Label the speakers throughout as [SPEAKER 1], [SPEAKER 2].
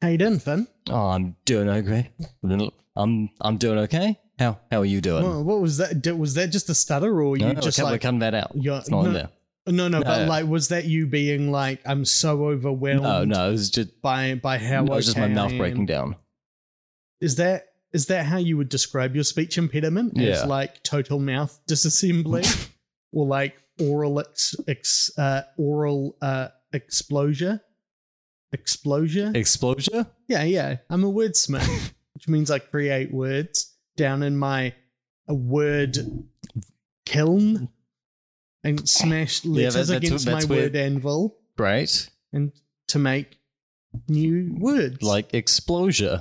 [SPEAKER 1] How you doing, Finn?
[SPEAKER 2] Oh, I'm doing okay. I'm I'm doing okay. How how are you doing?
[SPEAKER 1] Well, what was that? Did- Was that just a stutter, or
[SPEAKER 2] no,
[SPEAKER 1] you
[SPEAKER 2] no,
[SPEAKER 1] just like
[SPEAKER 2] cutting that out. It's not
[SPEAKER 1] no,
[SPEAKER 2] in there.
[SPEAKER 1] no, no, But like, was that you being like, I'm so overwhelmed
[SPEAKER 2] No, no, it was just
[SPEAKER 1] by by how
[SPEAKER 2] no, it was just my mouth breaking down.
[SPEAKER 1] Is that is that how you would describe your speech impediment?
[SPEAKER 2] Yeah.
[SPEAKER 1] As like total mouth disassembly, or like oral ex, ex uh, oral uh, explosion? Explosion?
[SPEAKER 2] Explosion?
[SPEAKER 1] Yeah, yeah. I'm a wordsmith, which means I create words down in my a word kiln and smash
[SPEAKER 2] Yeah,
[SPEAKER 1] letters
[SPEAKER 2] that- that's
[SPEAKER 1] against my word anvil
[SPEAKER 2] Right?
[SPEAKER 1] and to make new words.
[SPEAKER 2] Like explosion.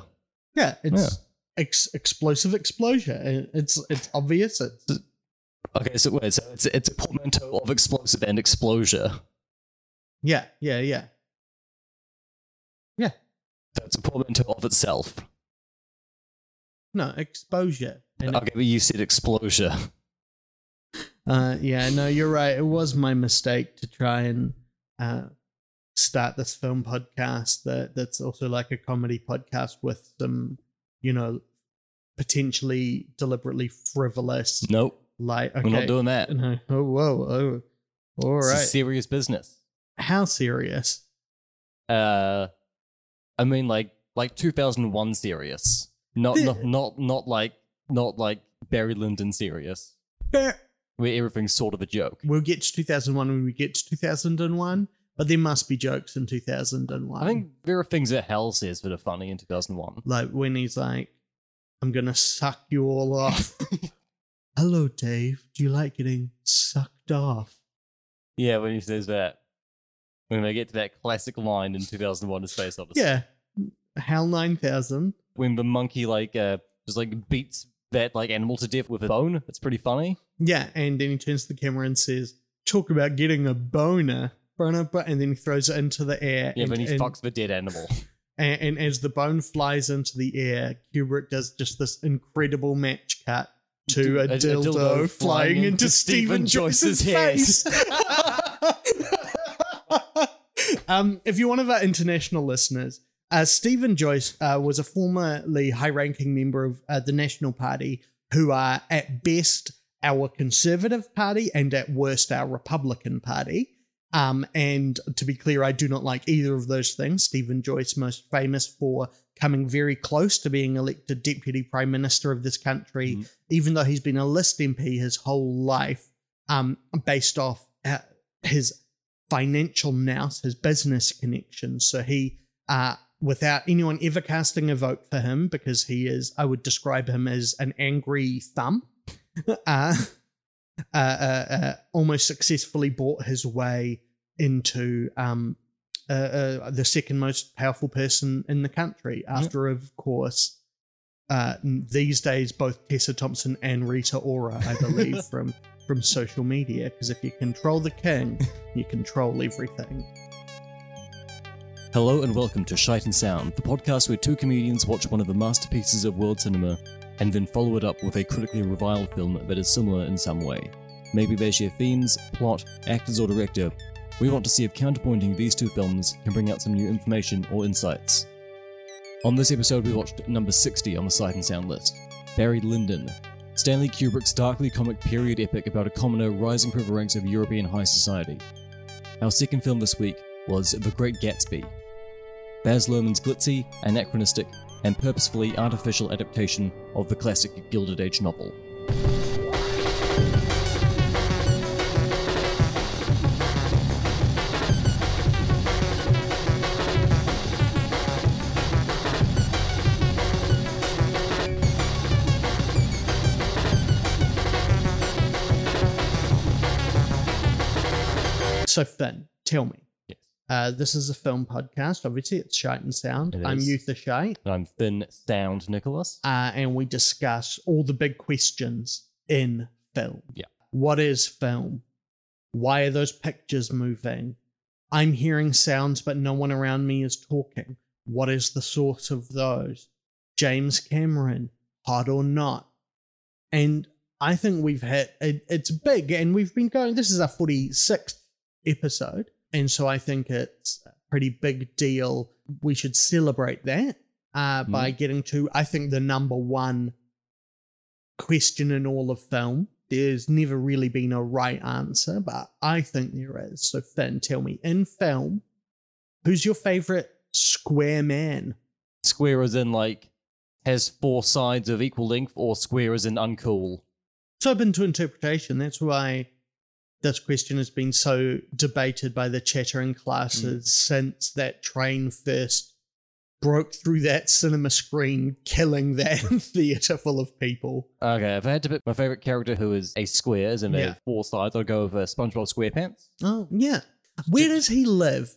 [SPEAKER 1] yeah, it's Ex- explosive explosion. It's it's obvious. It's,
[SPEAKER 2] Okay, so wait, so it's it's a portmanteau of explosive and explosion.
[SPEAKER 1] yeah, yeah, yeah.
[SPEAKER 2] So it's a portmanteau of itself.
[SPEAKER 1] No exposure. And
[SPEAKER 2] Okay, but you said exposure.
[SPEAKER 1] Uh, yeah, no, you're right. It was my mistake to try and uh, start this film podcast that that's also like a comedy podcast with some, you know, potentially deliberately frivolous,
[SPEAKER 2] Nope,
[SPEAKER 1] like okay,
[SPEAKER 2] we're not doing that.
[SPEAKER 1] No, oh, whoa, oh, all
[SPEAKER 2] a serious business.
[SPEAKER 1] How serious?
[SPEAKER 2] Uh, I mean, like like 2001 serious. Not
[SPEAKER 1] The-
[SPEAKER 2] not not not like not like Barry Lyndon serious,
[SPEAKER 1] Eh,
[SPEAKER 2] where everything's sort of a joke.
[SPEAKER 1] We'll get to 2001 when we get to 2001, but there must be jokes in 2001.
[SPEAKER 2] I think there are things that Hal says that are funny in 2001.
[SPEAKER 1] like when he's like, "I'm gonna suck you all off." Hello, Dave. Do you like getting sucked off?
[SPEAKER 2] Yeah, when he says that. When they get to that classic line in 2001 A Space Odyssey.
[SPEAKER 1] Yeah. Hal 9000.
[SPEAKER 2] When the monkey, like, uh, just, like, beats that, like, animal to death with a bone. It's pretty funny.
[SPEAKER 1] Yeah, and then he turns to the camera and says, "Talk about getting a boner." boner, bo-" And then he throws it into the air.
[SPEAKER 2] Yeah,
[SPEAKER 1] and,
[SPEAKER 2] when he
[SPEAKER 1] and,
[SPEAKER 2] fucks the dead animal.
[SPEAKER 1] and, and as the bone flies into the air, Kubrick does just this incredible match cut to a,
[SPEAKER 2] A- a
[SPEAKER 1] dildo,
[SPEAKER 2] dildo
[SPEAKER 1] flying
[SPEAKER 2] flying
[SPEAKER 1] into
[SPEAKER 2] into
[SPEAKER 1] Steven
[SPEAKER 2] Steven
[SPEAKER 1] Joyce's
[SPEAKER 2] Joyce's
[SPEAKER 1] face. um, if you're one of our international listeners, uh, Steven Joyce uh, was a formerly high-ranking member of uh, the National Party, who are at best our Conservative Party and at worst our Republican Party. Um, and to be clear, I do not like either of those things. Steven Joyce, most famous for coming very close to being elected deputy prime minister of this country,
[SPEAKER 2] Mhm.
[SPEAKER 1] even though he's been a list MP his whole life, um, based off uh, his financial nous, his business connections. So he, uh, without anyone ever casting a vote for him, because he is, I would describe him as an angry thumb. uh, uh, uh, uh, almost successfully bought his way into um, uh, uh, the second most powerful person in the country, after, of course, uh, these days both Tessa Thompson and Rita Ora, I believe, from from social media. Because if you control the king, you control everything.
[SPEAKER 2] Hello and welcome to Shite and Sound, the podcast where two comedians watch one of the masterpieces of world cinema and then follow it up with a critically reviled film that is similar in some way. Maybe they share themes, plot, actors, or director. We want to see if counterpointing these two films can bring out some new information or insights. On this episode, we watched number 60 on the Sight and Sound list Barry Lyndon, Stanley Kubrick's darkly comic period epic about a commoner rising through the ranks of European high society. Our second film this week was The Great Gatsby, Baz Luhrmann's glitzy, anachronistic, and purposefully artificial adaptation of the classic Gilded Age novel.
[SPEAKER 1] So, Finn, tell me.
[SPEAKER 2] Yes.
[SPEAKER 1] Uh, this is a film podcast. Obviously, it's Shite and Sound.
[SPEAKER 2] It
[SPEAKER 1] I'm
[SPEAKER 2] is.
[SPEAKER 1] Youth the Shite,
[SPEAKER 2] And I'm Thin Sound Nicholas.
[SPEAKER 1] uh, and we discuss all the big questions in film.
[SPEAKER 2] Yeah.
[SPEAKER 1] What is film? Why are those pictures moving? I'm hearing sounds, but no one around me is talking. What is the source of those? James Cameron, hot or not? And I think we've hit it, it's big, and we've been going. This is our 46th episode, and so I think it's a pretty big deal. We should celebrate that uh, by getting to, I think, the number one question in all of film. There's never really been a right answer, but I think there is. So, Finn, tell me in film, who's your favorite square man?
[SPEAKER 2] Square as in like has four sides of equal length, or square as in uncool.
[SPEAKER 1] It's open to interpretation. That's why this question has been so debated by the chattering classes since that train first broke through that cinema screen, killing that theater full of people.
[SPEAKER 2] Okay, if I had to pick my favorite character who is a square, as in
[SPEAKER 1] Yeah.
[SPEAKER 2] four sides, I'd go with uh, SpongeBob SquarePants.
[SPEAKER 1] Oh, yeah. Where does he live?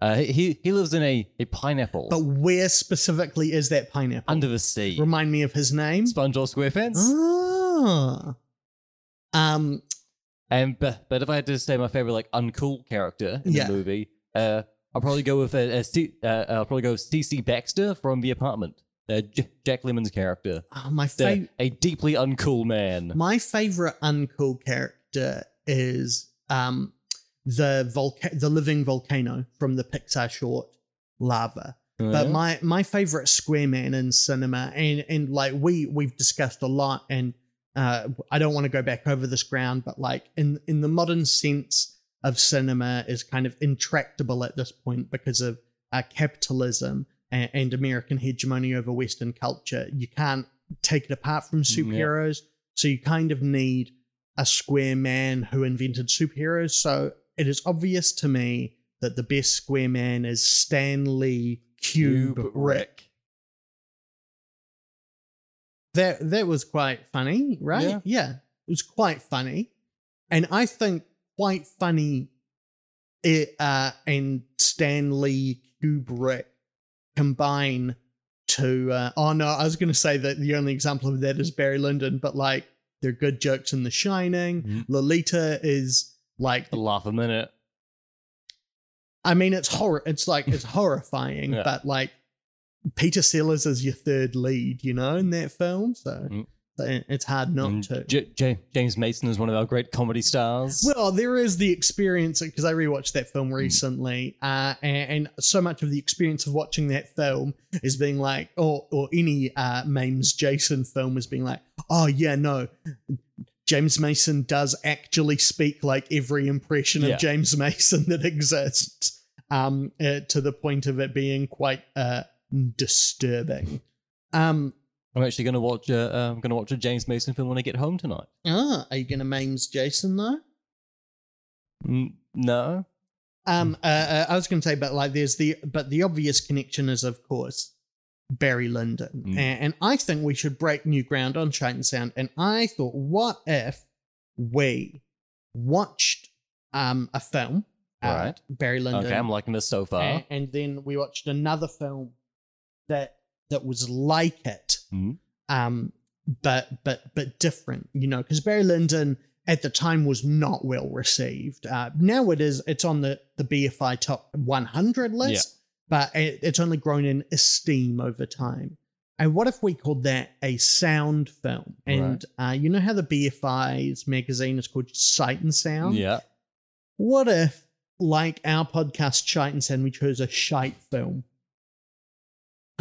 [SPEAKER 2] Uh, he he lives in a, a pineapple
[SPEAKER 1] But where specifically is that pineapple?
[SPEAKER 2] under the sea.
[SPEAKER 1] Remind me of his name.
[SPEAKER 2] SpongeBob SquarePants.
[SPEAKER 1] Ah. Um,
[SPEAKER 2] And but, but if I had to say my favorite like uncool character in
[SPEAKER 1] Yeah.
[SPEAKER 2] the movie, uh, I'll probably go with uh, uh, Steve, uh, I'll probably go with CC Baxter from The Apartment. Uh, J- Jack Lemmon's character,
[SPEAKER 1] oh, my
[SPEAKER 2] The-
[SPEAKER 1] favorite.
[SPEAKER 2] a deeply uncool man.
[SPEAKER 1] My favorite uncool character is um the volca- the living volcano from the Pixar short Lava. But
[SPEAKER 2] Uh,
[SPEAKER 1] my my favorite square man in cinema, and and like we we've discussed a lot, and uh, I don't want to go back over this ground, but like in in the modern sense of cinema is kind of intractable at this point because of uh, capitalism and, and American hegemony over Western culture. You can't take it apart from
[SPEAKER 2] Mm, yeah.
[SPEAKER 1] superheroes, so you kind of need a square man who invented superheroes. So it is obvious to me that the best square man is Stanley Cube,
[SPEAKER 2] Cube
[SPEAKER 1] Rick. That that was quite funny, right?
[SPEAKER 2] Yeah.
[SPEAKER 1] it was quite funny, and I think quite funny. It uh, and Stanley Kubrick combine to. Uh, oh no, I was going to say that the only example of that is Barry Lyndon, but like they're good jokes in The Shining.
[SPEAKER 2] Mhm.
[SPEAKER 1] Lolita is like
[SPEAKER 2] a laugh a minute.
[SPEAKER 1] I mean, it's horror. It's like it's horrifying,
[SPEAKER 2] Yeah.
[SPEAKER 1] but like Peter Sellers is your third lead, you know, in that film. So
[SPEAKER 2] Mm.
[SPEAKER 1] it's hard not
[SPEAKER 2] And
[SPEAKER 1] to.
[SPEAKER 2] J- J- James Mason is one of our great comedy stars.
[SPEAKER 1] well, there is the experience because I rewatched that film
[SPEAKER 2] Mm.
[SPEAKER 1] recently, uh, and, and so much of the experience of watching that film is being like, or or any uh, Mames Jason film is being like, oh yeah, no, James Mason does actually speak like every impression
[SPEAKER 2] Yeah.
[SPEAKER 1] of James Mason that exists, um, uh, to the point of it being quite uh, disturbing. Um,
[SPEAKER 2] I'm actually going to watch. Uh, uh, I'm going to watch a James Mason film when I get home tonight.
[SPEAKER 1] ah, are you gonna Mames Jason though?
[SPEAKER 2] Mm, no,
[SPEAKER 1] Um, uh, uh, I was going to say, but like, there's the, but the obvious connection is, of course, Barry Lyndon,
[SPEAKER 2] Mm.
[SPEAKER 1] and, and I think we should break new ground on Shite and Sound. And I thought, what if we watched um a film,
[SPEAKER 2] Right.
[SPEAKER 1] Barry Lyndon,
[SPEAKER 2] okay, I'm liking this so far.
[SPEAKER 1] and, and then we watched another film that that was like it,
[SPEAKER 2] Mhm.
[SPEAKER 1] um, but but but different, you know, because Barry Lyndon at the time was not well received. Uh, now it is; it's on the the BFI top 100 list, but it, it's only grown in esteem over time. And what if we called that a sound film? And uh, you know how the BFI's magazine is called Sight and Sound?
[SPEAKER 2] Yeah,
[SPEAKER 1] What if, like our podcast Shite and Sound, we chose a shite film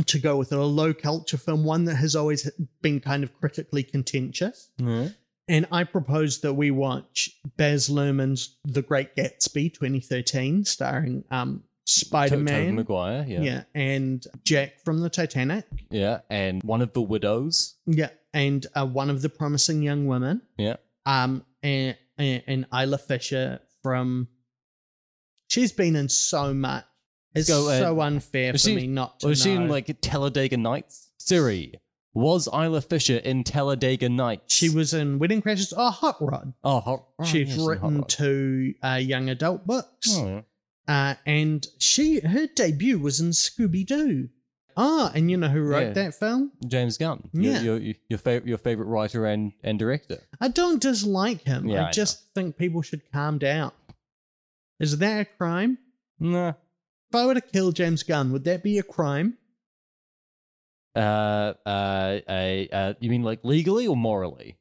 [SPEAKER 1] to go with it, a low culture film, one that has always been kind of critically contentious.
[SPEAKER 2] Mhm.
[SPEAKER 1] And I propose that we watch Baz Luhrmann's The Great Gatsby 2013, starring um, Spider Man.
[SPEAKER 2] Maguire. Yeah.
[SPEAKER 1] yeah, and Jack from the Titanic.
[SPEAKER 2] Yeah, and one of the widows.
[SPEAKER 1] Yeah, and uh, one of the promising young women.
[SPEAKER 2] Yeah.
[SPEAKER 1] Um, and, and, and Isla Fisher from. She's been in so much. It's
[SPEAKER 2] go, uh,
[SPEAKER 1] so unfair for
[SPEAKER 2] she-
[SPEAKER 1] me not to
[SPEAKER 2] Was she in like Talladega Nights? Siri, was Isla Fisher in Talladega Nights?
[SPEAKER 1] she was in Wedding Crashers. Oh, Hot Rod.
[SPEAKER 2] Oh, hot, Rod.
[SPEAKER 1] She's
[SPEAKER 2] yes, in Hot
[SPEAKER 1] written two uh, young adult books.
[SPEAKER 2] Oh, yeah.
[SPEAKER 1] Uh, and she her debut was in Scooby Doo. Ah, and you know who wrote
[SPEAKER 2] Yeah.
[SPEAKER 1] that film?
[SPEAKER 2] James Gunn.
[SPEAKER 1] Yeah.
[SPEAKER 2] Your your your, favorite your favorite writer and and director.
[SPEAKER 1] I don't dislike him.
[SPEAKER 2] Yeah,
[SPEAKER 1] I
[SPEAKER 2] I
[SPEAKER 1] just think people should calm down. Is that a crime?
[SPEAKER 2] Nah.
[SPEAKER 1] If I were to kill James Gunn, would that be a crime?
[SPEAKER 2] Uh, uh, uh, uh, you mean like legally or morally?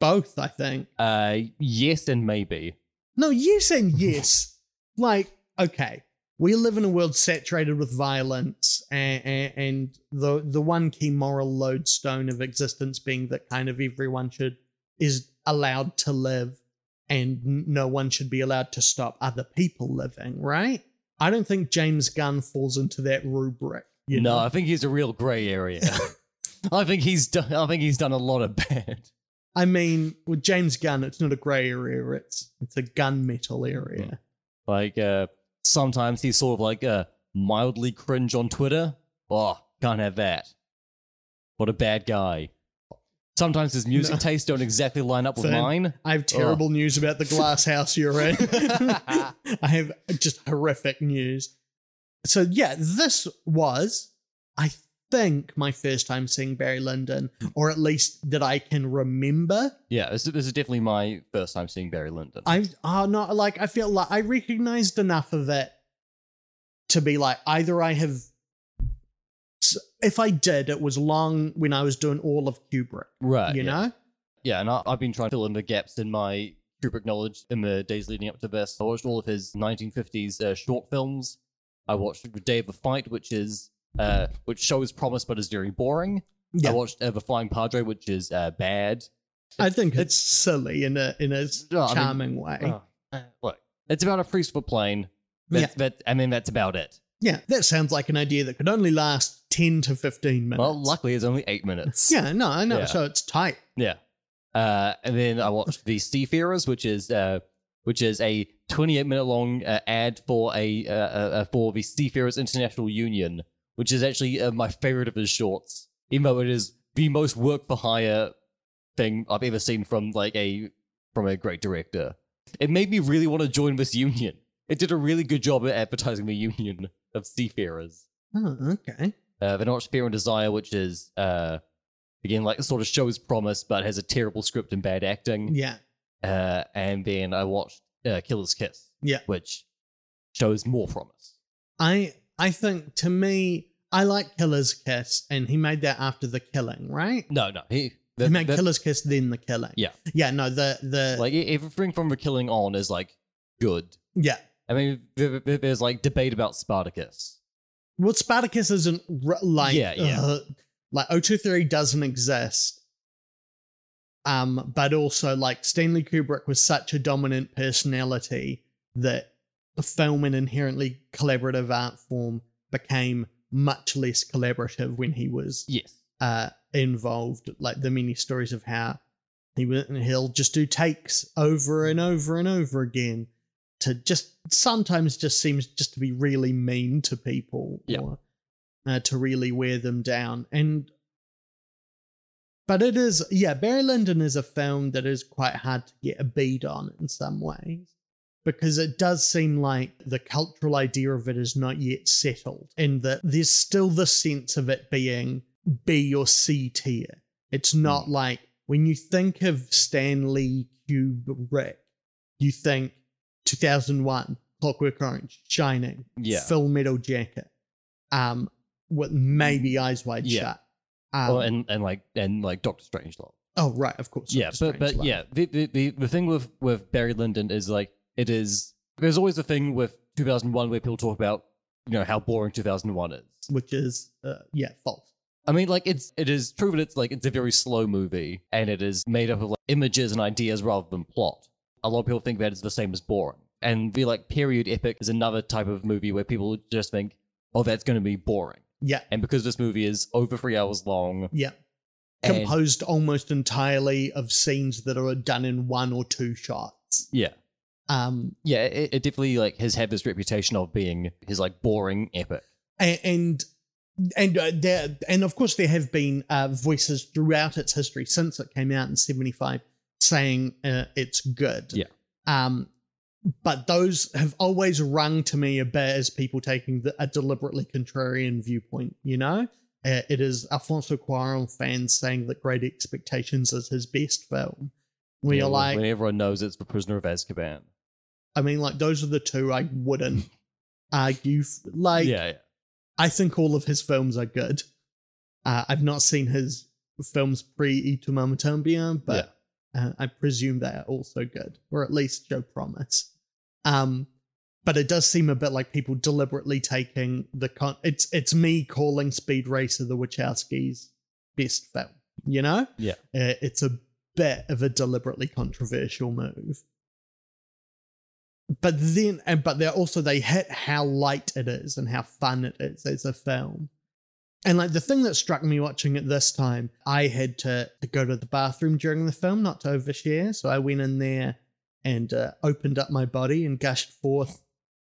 [SPEAKER 1] Both, I think.
[SPEAKER 2] Uh, yes and maybe.
[SPEAKER 1] No, yes and yes. like, okay. we live in a world saturated with violence and, and, and the the one key moral lodestone of existence being that kind of everyone should is allowed to live and no one should be allowed to stop other people living right i don't think james gunn falls into that rubric you
[SPEAKER 2] no,
[SPEAKER 1] know
[SPEAKER 2] I think he's a real grey area. I think he's done. I think he's done a lot of bad.
[SPEAKER 1] i mean with james gunn it's not a gray area it's it's a gun metal area
[SPEAKER 2] Like uh, sometimes he's sort of like uh, mildly cringe on Twitter. Oh, can't have that. What a bad guy. Sometimes his music tastes don't exactly line up with mine.
[SPEAKER 1] I have terrible news about the glass house you're in. I have just horrific news. So yeah, this was, I think, my first time seeing Barry Lyndon, hmm. or at least that I can remember.
[SPEAKER 2] Yeah, this, this is definitely my first time seeing Barry Lyndon.
[SPEAKER 1] I are not like I feel like I recognized enough of it to be like either I have. If I did, it was long when I was doing all of Kubrick.
[SPEAKER 2] right.
[SPEAKER 1] you
[SPEAKER 2] yeah.
[SPEAKER 1] know,
[SPEAKER 2] Yeah, and I, I've been trying to fill in the gaps in my Kubrick knowledge in the days leading up to this. I watched all of his 1950s uh, short films. I watched The Day of the Fight, which is uh, which shows promise but is very boring.
[SPEAKER 1] yeah.
[SPEAKER 2] I watched uh, The Flying Padre, which is uh, bad.
[SPEAKER 1] I think it's silly in a in a
[SPEAKER 2] No, I mean-
[SPEAKER 1] charming way.
[SPEAKER 2] Oh, look, it's about a priest for plane. That's, that, I mean, that's about it.
[SPEAKER 1] Yeah, that sounds like an idea that could only last 10 to 15 minutes.
[SPEAKER 2] Well, luckily, it's only eight minutes.
[SPEAKER 1] Yeah, no, I know.
[SPEAKER 2] Yeah.
[SPEAKER 1] So it's tight.
[SPEAKER 2] Yeah. Uh, and then I watched the Seafarers, which is uh, which is a 28 minute long uh, ad for a uh, uh, for the Seafarers International Union, which is actually uh, my favorite of his shorts, even though it is the most work for hire thing I've ever seen from like a from a great director. It made me really want to join this union. It did a really good job at advertising the union of seafarers.
[SPEAKER 1] Oh, okay.
[SPEAKER 2] Uh, then I watched Fear and Desire, which is uh, again like sort of shows promise, but has a terrible script and bad acting.
[SPEAKER 1] Yeah.
[SPEAKER 2] Uh, and then I watched uh, Killer's Kiss,
[SPEAKER 1] Yeah.
[SPEAKER 2] which shows more promise.
[SPEAKER 1] I I think to me, I like Killer's Kiss, and he made that after the killing, right?
[SPEAKER 2] No, no, he
[SPEAKER 1] he made
[SPEAKER 2] the-
[SPEAKER 1] Killer's Kiss, then the killing.
[SPEAKER 2] Yeah.
[SPEAKER 1] Yeah, no, the the
[SPEAKER 2] like everything from the killing on is like good.
[SPEAKER 1] yeah.
[SPEAKER 2] I mean, there- there's like debate about Spartacus.
[SPEAKER 1] Well, Spartacus isn't r- like
[SPEAKER 2] Yeah, yeah.
[SPEAKER 1] uh, like O23 doesn't exist. Um, but also like Stanley Kubrick was such a dominant personality that the film an inherently collaborative art form became much less collaborative when he was
[SPEAKER 2] Yes.
[SPEAKER 1] uh involved. Like the many stories of how he will he'll just do takes over and over and over again to just sometimes just seems just to be really mean to people
[SPEAKER 2] Yeah.
[SPEAKER 1] or uh, to really wear them down. And but it is yeah barry lyndon is a film that is quite hard to get a bead on in some ways because it does seem like the cultural idea of it is not yet settled and that there's still the sense of it being b or c tier it's not like when you think of stanley kubrick you think 2001 clockwork orange shining
[SPEAKER 2] Yeah.
[SPEAKER 1] full metal jacket um with maybe eyes wide
[SPEAKER 2] Yeah.
[SPEAKER 1] shut um,
[SPEAKER 2] Oh, and and like and like Doctor Strangelove.
[SPEAKER 1] oh right of course
[SPEAKER 2] yeah,
[SPEAKER 1] Doctor
[SPEAKER 2] but but yeah, the, the the the thing with with Barry Lyndon is like it is. There's always a thing with 2001 where people talk about you know how boring 2001 is.
[SPEAKER 1] which is uh, yeah false
[SPEAKER 2] I mean, like it's it is true that it's like it's a very slow movie and it is made up of like images and ideas rather than plot. A lot of people think that it's the same as boring. And the like period epic is another type of movie where people just think, oh, that's going to be boring.
[SPEAKER 1] yeah
[SPEAKER 2] And because this movie is over three hours long,
[SPEAKER 1] yeah composed almost entirely of scenes that are done in one or two shots
[SPEAKER 2] yeah,
[SPEAKER 1] um
[SPEAKER 2] yeah, it, it definitely like has had this reputation of being his like boring epic.
[SPEAKER 1] a- and and uh, there and of course there have been uh, voices throughout its history since it came out in 75 saying uh, it's good
[SPEAKER 2] Yeah.
[SPEAKER 1] um but those have always rung to me a bit as people taking the, a deliberately contrarian viewpoint you know uh, it is Alfonso Cuarón fans saying that Great Expectations is his best film. We
[SPEAKER 2] Yeah,
[SPEAKER 1] are like,
[SPEAKER 2] when everyone knows it's the Prisoner of Azkaban.
[SPEAKER 1] I mean, like those are the two I wouldn't argue. f- Like,
[SPEAKER 2] yeah, yeah.
[SPEAKER 1] I think all of his films are good. Uh, I've not seen his films pre E to Mama Tambien, but uh, I presume they are also good, or at least show promise. Um, but it does seem a bit like people deliberately taking the con. It's it's me calling Speed Racer the Wachowskis' best film. You know,
[SPEAKER 2] Yeah.
[SPEAKER 1] Uh, it's a bit of a deliberately controversial move. But then, and but they're also they hit how light it is and how fun it is as a film. And like the thing that struck me watching it this time, I had to, to go to the bathroom during the film, not to overshare. So I went in there and uh, opened up my body and gushed forth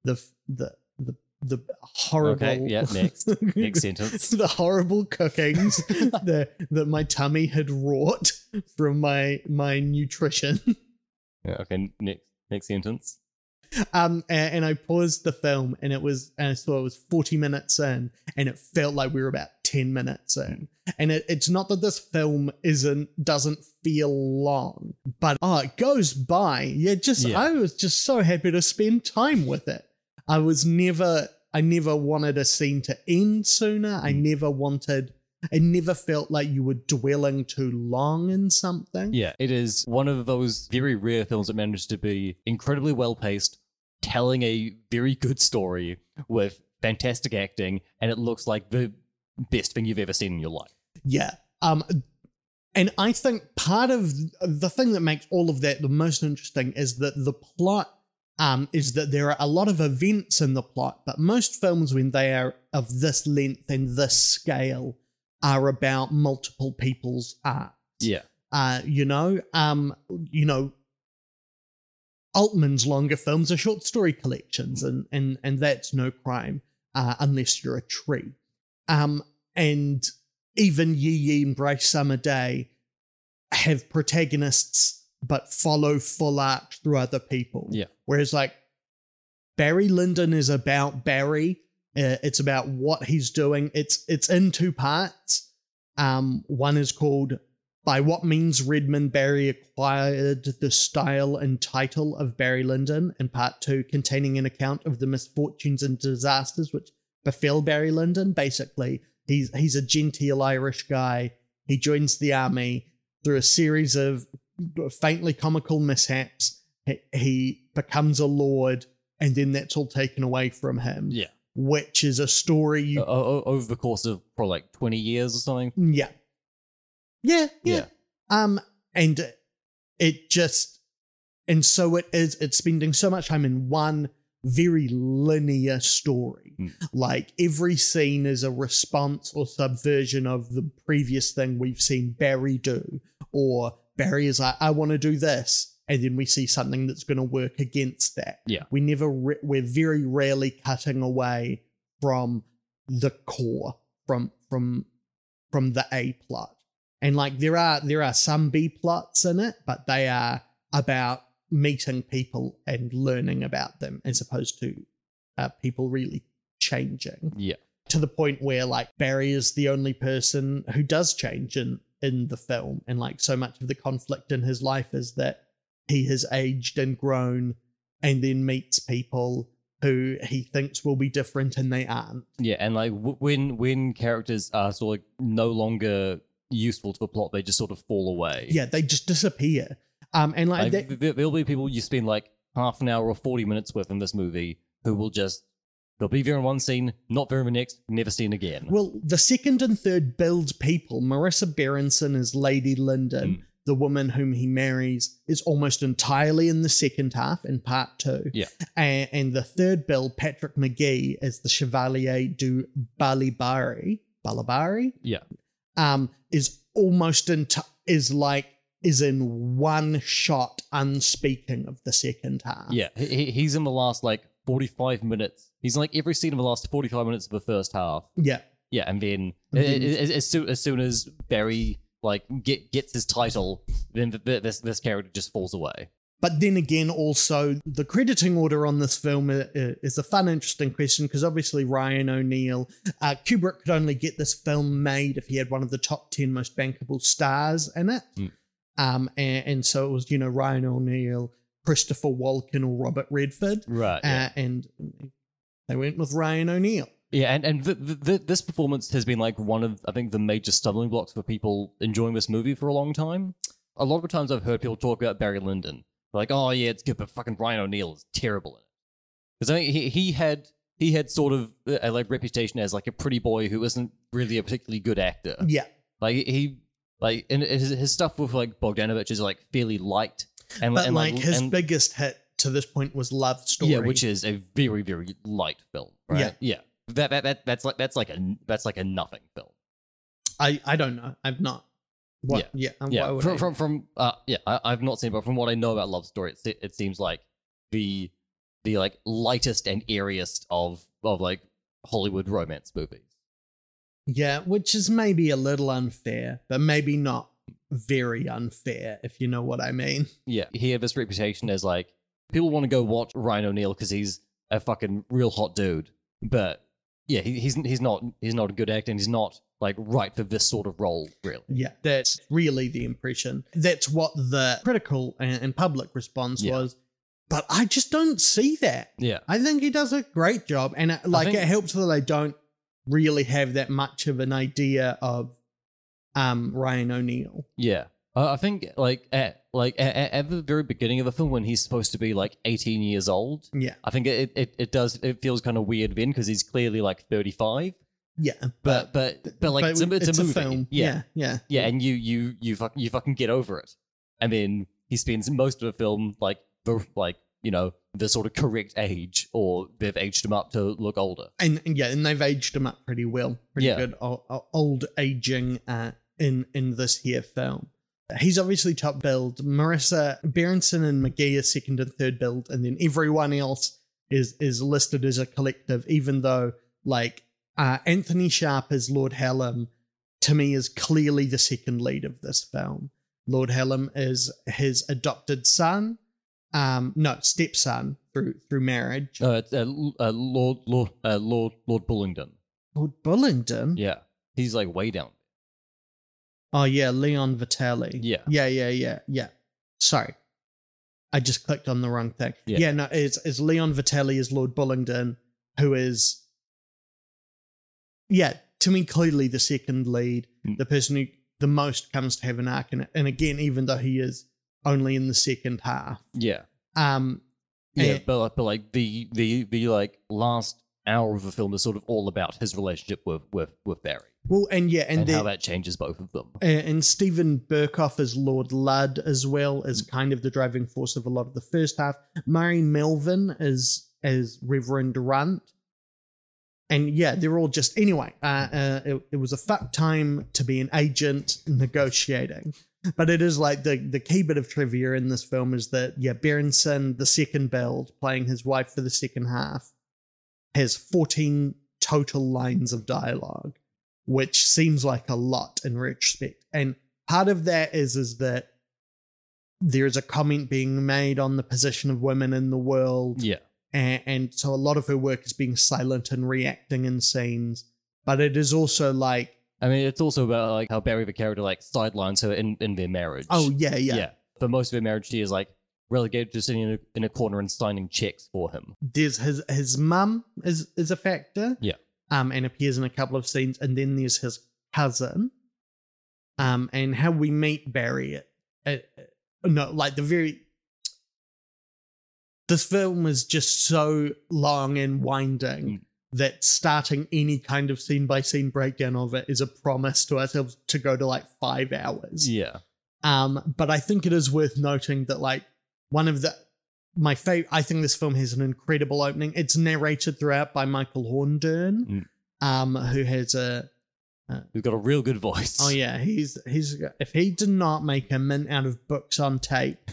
[SPEAKER 1] the the the the horrible.
[SPEAKER 2] Okay, yeah, next. Next sentence.
[SPEAKER 1] the horrible cookings that that my tummy had wrought from my my nutrition.
[SPEAKER 2] Yeah, okay, next next sentence.
[SPEAKER 1] Um, and, and I paused the film, and it was, and I saw it was forty minutes in, and it felt like we were about ten minutes in. And it, it's not that this film isn't doesn't feel long, but oh, it goes by. Yeah, just
[SPEAKER 2] Yeah.
[SPEAKER 1] I was just so happy to spend time with it. I was never, I never wanted a scene to end sooner. I
[SPEAKER 2] Mm.
[SPEAKER 1] never wanted. It never felt like you were dwelling too long in something.
[SPEAKER 2] Yeah, it is one of those very rare films that managed to be incredibly well paced, telling a very good story with fantastic acting, and it looks like the best thing you've ever seen in your life.
[SPEAKER 1] Yeah. Um and I think part of the thing that makes all of that the most interesting is that the plot um is that there are a lot of events in the plot, but most films when they are of this length and this scale are about multiple people's art.
[SPEAKER 2] Yeah.
[SPEAKER 1] Uh, you know, um, you know, Altman's longer films are short story collections, and and and that's no crime uh, unless you're a tree. Um, and even Yi Yi and Bright Summer Day have protagonists, but follow full arc through other people.
[SPEAKER 2] Yeah.
[SPEAKER 1] Whereas like Barry Lyndon is about Barry. Uh, it's about what he's doing. It's it's in two parts. Um, one is called by what means Redmond Barry acquired the style and title of Barry Lyndon, in part two containing an account of the misfortunes and disasters which befell Barry Lyndon. Basically, he's he's a genteel Irish guy. He joins the army through a series of faintly comical mishaps. He, he becomes a lord, and then that's all taken away from him.
[SPEAKER 2] Yeah.
[SPEAKER 1] Which is a story you
[SPEAKER 2] o- over the course of probably like 20 years or something.
[SPEAKER 1] yeah. Yeah, yeah.
[SPEAKER 2] Yeah.
[SPEAKER 1] Um and it just and so it is it's spending so much time in one very linear story.
[SPEAKER 2] Mm.
[SPEAKER 1] Like every scene is a response or subversion of the previous thing we've seen Barry do or Barry is like I want to do this and then we see something that's going to work against that.
[SPEAKER 2] Yeah.
[SPEAKER 1] We never re- we're very rarely cutting away from the core from from from the A plot. And like there are there are some B plots in it, but they are about meeting people and learning about them as opposed to uh, people really changing.
[SPEAKER 2] Yeah.
[SPEAKER 1] to the point where like Barry is the only person who does change in in the film. And like so much of the conflict in his life is that he has aged and grown and then meets people who he thinks will be different and they aren't.
[SPEAKER 2] Yeah, and like when when characters are sort of like no longer useful to the plot, they just sort of fall away.
[SPEAKER 1] yeah they just disappear um and like,
[SPEAKER 2] Like,
[SPEAKER 1] that,
[SPEAKER 2] th- th- there'll be people you spend like half an hour or 40 minutes with in this movie who will just they'll be there in one scene, not there in the next, never seen again.
[SPEAKER 1] Well, the second and third build people. Marisa Berenson is Lady Lyndon.
[SPEAKER 2] Mm.
[SPEAKER 1] The woman whom he marries is almost entirely in the second half, in part two.
[SPEAKER 2] Yeah.
[SPEAKER 1] And, and the third build, Patrick Magee, is the Chevalier du Balibari. Balibari?
[SPEAKER 2] Yeah.
[SPEAKER 1] Um, is almost in is like is in one shot unspeaking of the second half.
[SPEAKER 2] yeah, he, he- he's in the last like 45 minutes. He's in like every scene in the last 45 minutes of the first half.
[SPEAKER 1] Yeah.
[SPEAKER 2] Yeah, and then
[SPEAKER 1] And
[SPEAKER 2] a-
[SPEAKER 1] then-
[SPEAKER 2] as, soon as soon as Barry like get gets his title, then th- th- this this character just falls away.
[SPEAKER 1] But then again, also the crediting order on this film is a fun, interesting question because obviously Ryan O'Neal, uh, Kubrick could only get this film made if he had one of the top ten most bankable stars in it.
[SPEAKER 2] Hmm.
[SPEAKER 1] Um, and, and so it was you know Ryan O'Neal, Christopher Walken, or Robert Redford,
[SPEAKER 2] Right.
[SPEAKER 1] uh, and they went with Ryan O'Neal.
[SPEAKER 2] Yeah, and and th- th- th- this performance has been like one of I think the major stumbling blocks for people enjoying this movie for a long time. A lot of times I've heard people talk about Barry Lyndon, like, "Oh yeah, it's good," but fucking Ryan O'Neal is terrible in it. Because I mean, he he had he had sort of a like reputation as like a pretty boy who isn't really a particularly good actor.
[SPEAKER 1] Yeah,
[SPEAKER 2] Like he like and his, his stuff with like Bogdanovich is like fairly light and
[SPEAKER 1] but
[SPEAKER 2] and
[SPEAKER 1] like his
[SPEAKER 2] and-
[SPEAKER 1] biggest hit to this point was Love Story.
[SPEAKER 2] yeah, which is a very very light film. Right?
[SPEAKER 1] Yeah.
[SPEAKER 2] yeah. That, that that that's like that's like a that's like a nothing film.
[SPEAKER 1] I I don't know. I've not. What? Yeah. and
[SPEAKER 2] yeah
[SPEAKER 1] would
[SPEAKER 2] from
[SPEAKER 1] I-
[SPEAKER 2] from, from uh yeah I, i've not seen it, but from what i know about love story it, it seems like the the like lightest and airiest of of like hollywood romance movies
[SPEAKER 1] yeah, which is maybe a little unfair, but maybe not very unfair, if you know what I mean.
[SPEAKER 2] yeah he had this reputation as like people want to go watch ryan o'neal because he's a fucking real hot dude but yeah he, he's he's not he's not a good actor and he's not like right for this sort of role really
[SPEAKER 1] Yeah, that's really the impression. That's what the critical and, and public response
[SPEAKER 2] Yeah.
[SPEAKER 1] was. But I just don't see that.
[SPEAKER 2] yeah
[SPEAKER 1] I think he does a great job, and it, like
[SPEAKER 2] think-
[SPEAKER 1] it helps that I don't really have that much of an idea of um Ryan O'Neal.
[SPEAKER 2] Yeah, uh, I think like at like at, at the very beginning of the film when he's supposed to be like 18 years old,
[SPEAKER 1] Yeah,
[SPEAKER 2] I think it it, it does it feels kind of weird then because he's clearly like 35.
[SPEAKER 1] Yeah,
[SPEAKER 2] But but but like it's, a, it's, a, movie.
[SPEAKER 1] film.
[SPEAKER 2] Yeah.
[SPEAKER 1] yeah,
[SPEAKER 2] yeah, and you you you fuck, you fucking get over it. I mean, he spends most of the film like the like you know the sort of correct age, or they've aged him up to look older.
[SPEAKER 1] and, and yeah, and they've aged him up pretty well, pretty
[SPEAKER 2] Yeah.
[SPEAKER 1] good o- o- old aging uh, in in this here film. He's obviously top billed. Marisa Berenson and Magee are second and third billed, and then everyone else is is listed as a collective. Even though like uh, Anthony Sharp as Lord Hallam, to me is clearly the second lead of this film. Lord Hallam is his adopted son, um, no stepson through through marriage.
[SPEAKER 2] Uh, uh, uh, Lord Lord uh, Lord Lord Bullingdon.
[SPEAKER 1] Lord Bullingdon.
[SPEAKER 2] Yeah, he's like way down.
[SPEAKER 1] Oh yeah, Leon Vitali.
[SPEAKER 2] Yeah.
[SPEAKER 1] Yeah, yeah, yeah, yeah. Sorry. I just clicked on the wrong thing.
[SPEAKER 2] Yeah.
[SPEAKER 1] Yeah, no, it's, it's Leon Vitali as Lord Bullingdon, who is Yeah, to me clearly the second lead,
[SPEAKER 2] Mm.
[SPEAKER 1] the person who the most comes to have an arc in it. And again, even though he is only in the second half.
[SPEAKER 2] Yeah.
[SPEAKER 1] Um
[SPEAKER 2] Yeah,
[SPEAKER 1] Eh.
[SPEAKER 2] but like, but like the the the like last hour of the film is sort of all about his relationship with with with Barry
[SPEAKER 1] well and yeah, and,
[SPEAKER 2] and,
[SPEAKER 1] then
[SPEAKER 2] how that changes both of them.
[SPEAKER 1] Uh, and Steven Berkoff as Lord Ludd as well as kind of the driving force of a lot of the first half. Murray Melvin as as Reverend Runt, and yeah, they're all just anyway. Uh, uh, it, it was a fuck time to be an agent negotiating, but it is like the the key bit of trivia in this film is that yeah, Berenson, the second build, playing his wife for the second half, has fourteen total lines of dialogue which seems like a lot in retrospect. And part of that is is that there's a comment being made on the position of women in the world,
[SPEAKER 2] Yeah,
[SPEAKER 1] and, and so a lot of her work is being silent and reacting in scenes. But it is also like,
[SPEAKER 2] I mean it's also about like how Barry the character like sidelines her in in their marriage.
[SPEAKER 1] oh yeah, yeah, Yeah.
[SPEAKER 2] For most of their marriage, she is like relegated to sitting in a, in a corner and signing checks for him.
[SPEAKER 1] There's his his mum is is a factor,
[SPEAKER 2] Yeah.
[SPEAKER 1] um, and appears in a couple of scenes, and then there's his cousin, um, and how we meet Barry. At, at, no, like the very. This film is just so long and winding
[SPEAKER 2] Mm.
[SPEAKER 1] that starting any kind of scene by scene breakdown of it is a promise to ourselves to go to like five hours.
[SPEAKER 2] Yeah,
[SPEAKER 1] Um, but I think it is worth noting that like one of the my favorite. I think this film has an incredible opening. It's narrated throughout by Michael Hordern,
[SPEAKER 2] Mm.
[SPEAKER 1] um, who has a
[SPEAKER 2] we've got a real good voice.
[SPEAKER 1] oh yeah, he's he's if he did not make a mint out of books on tape,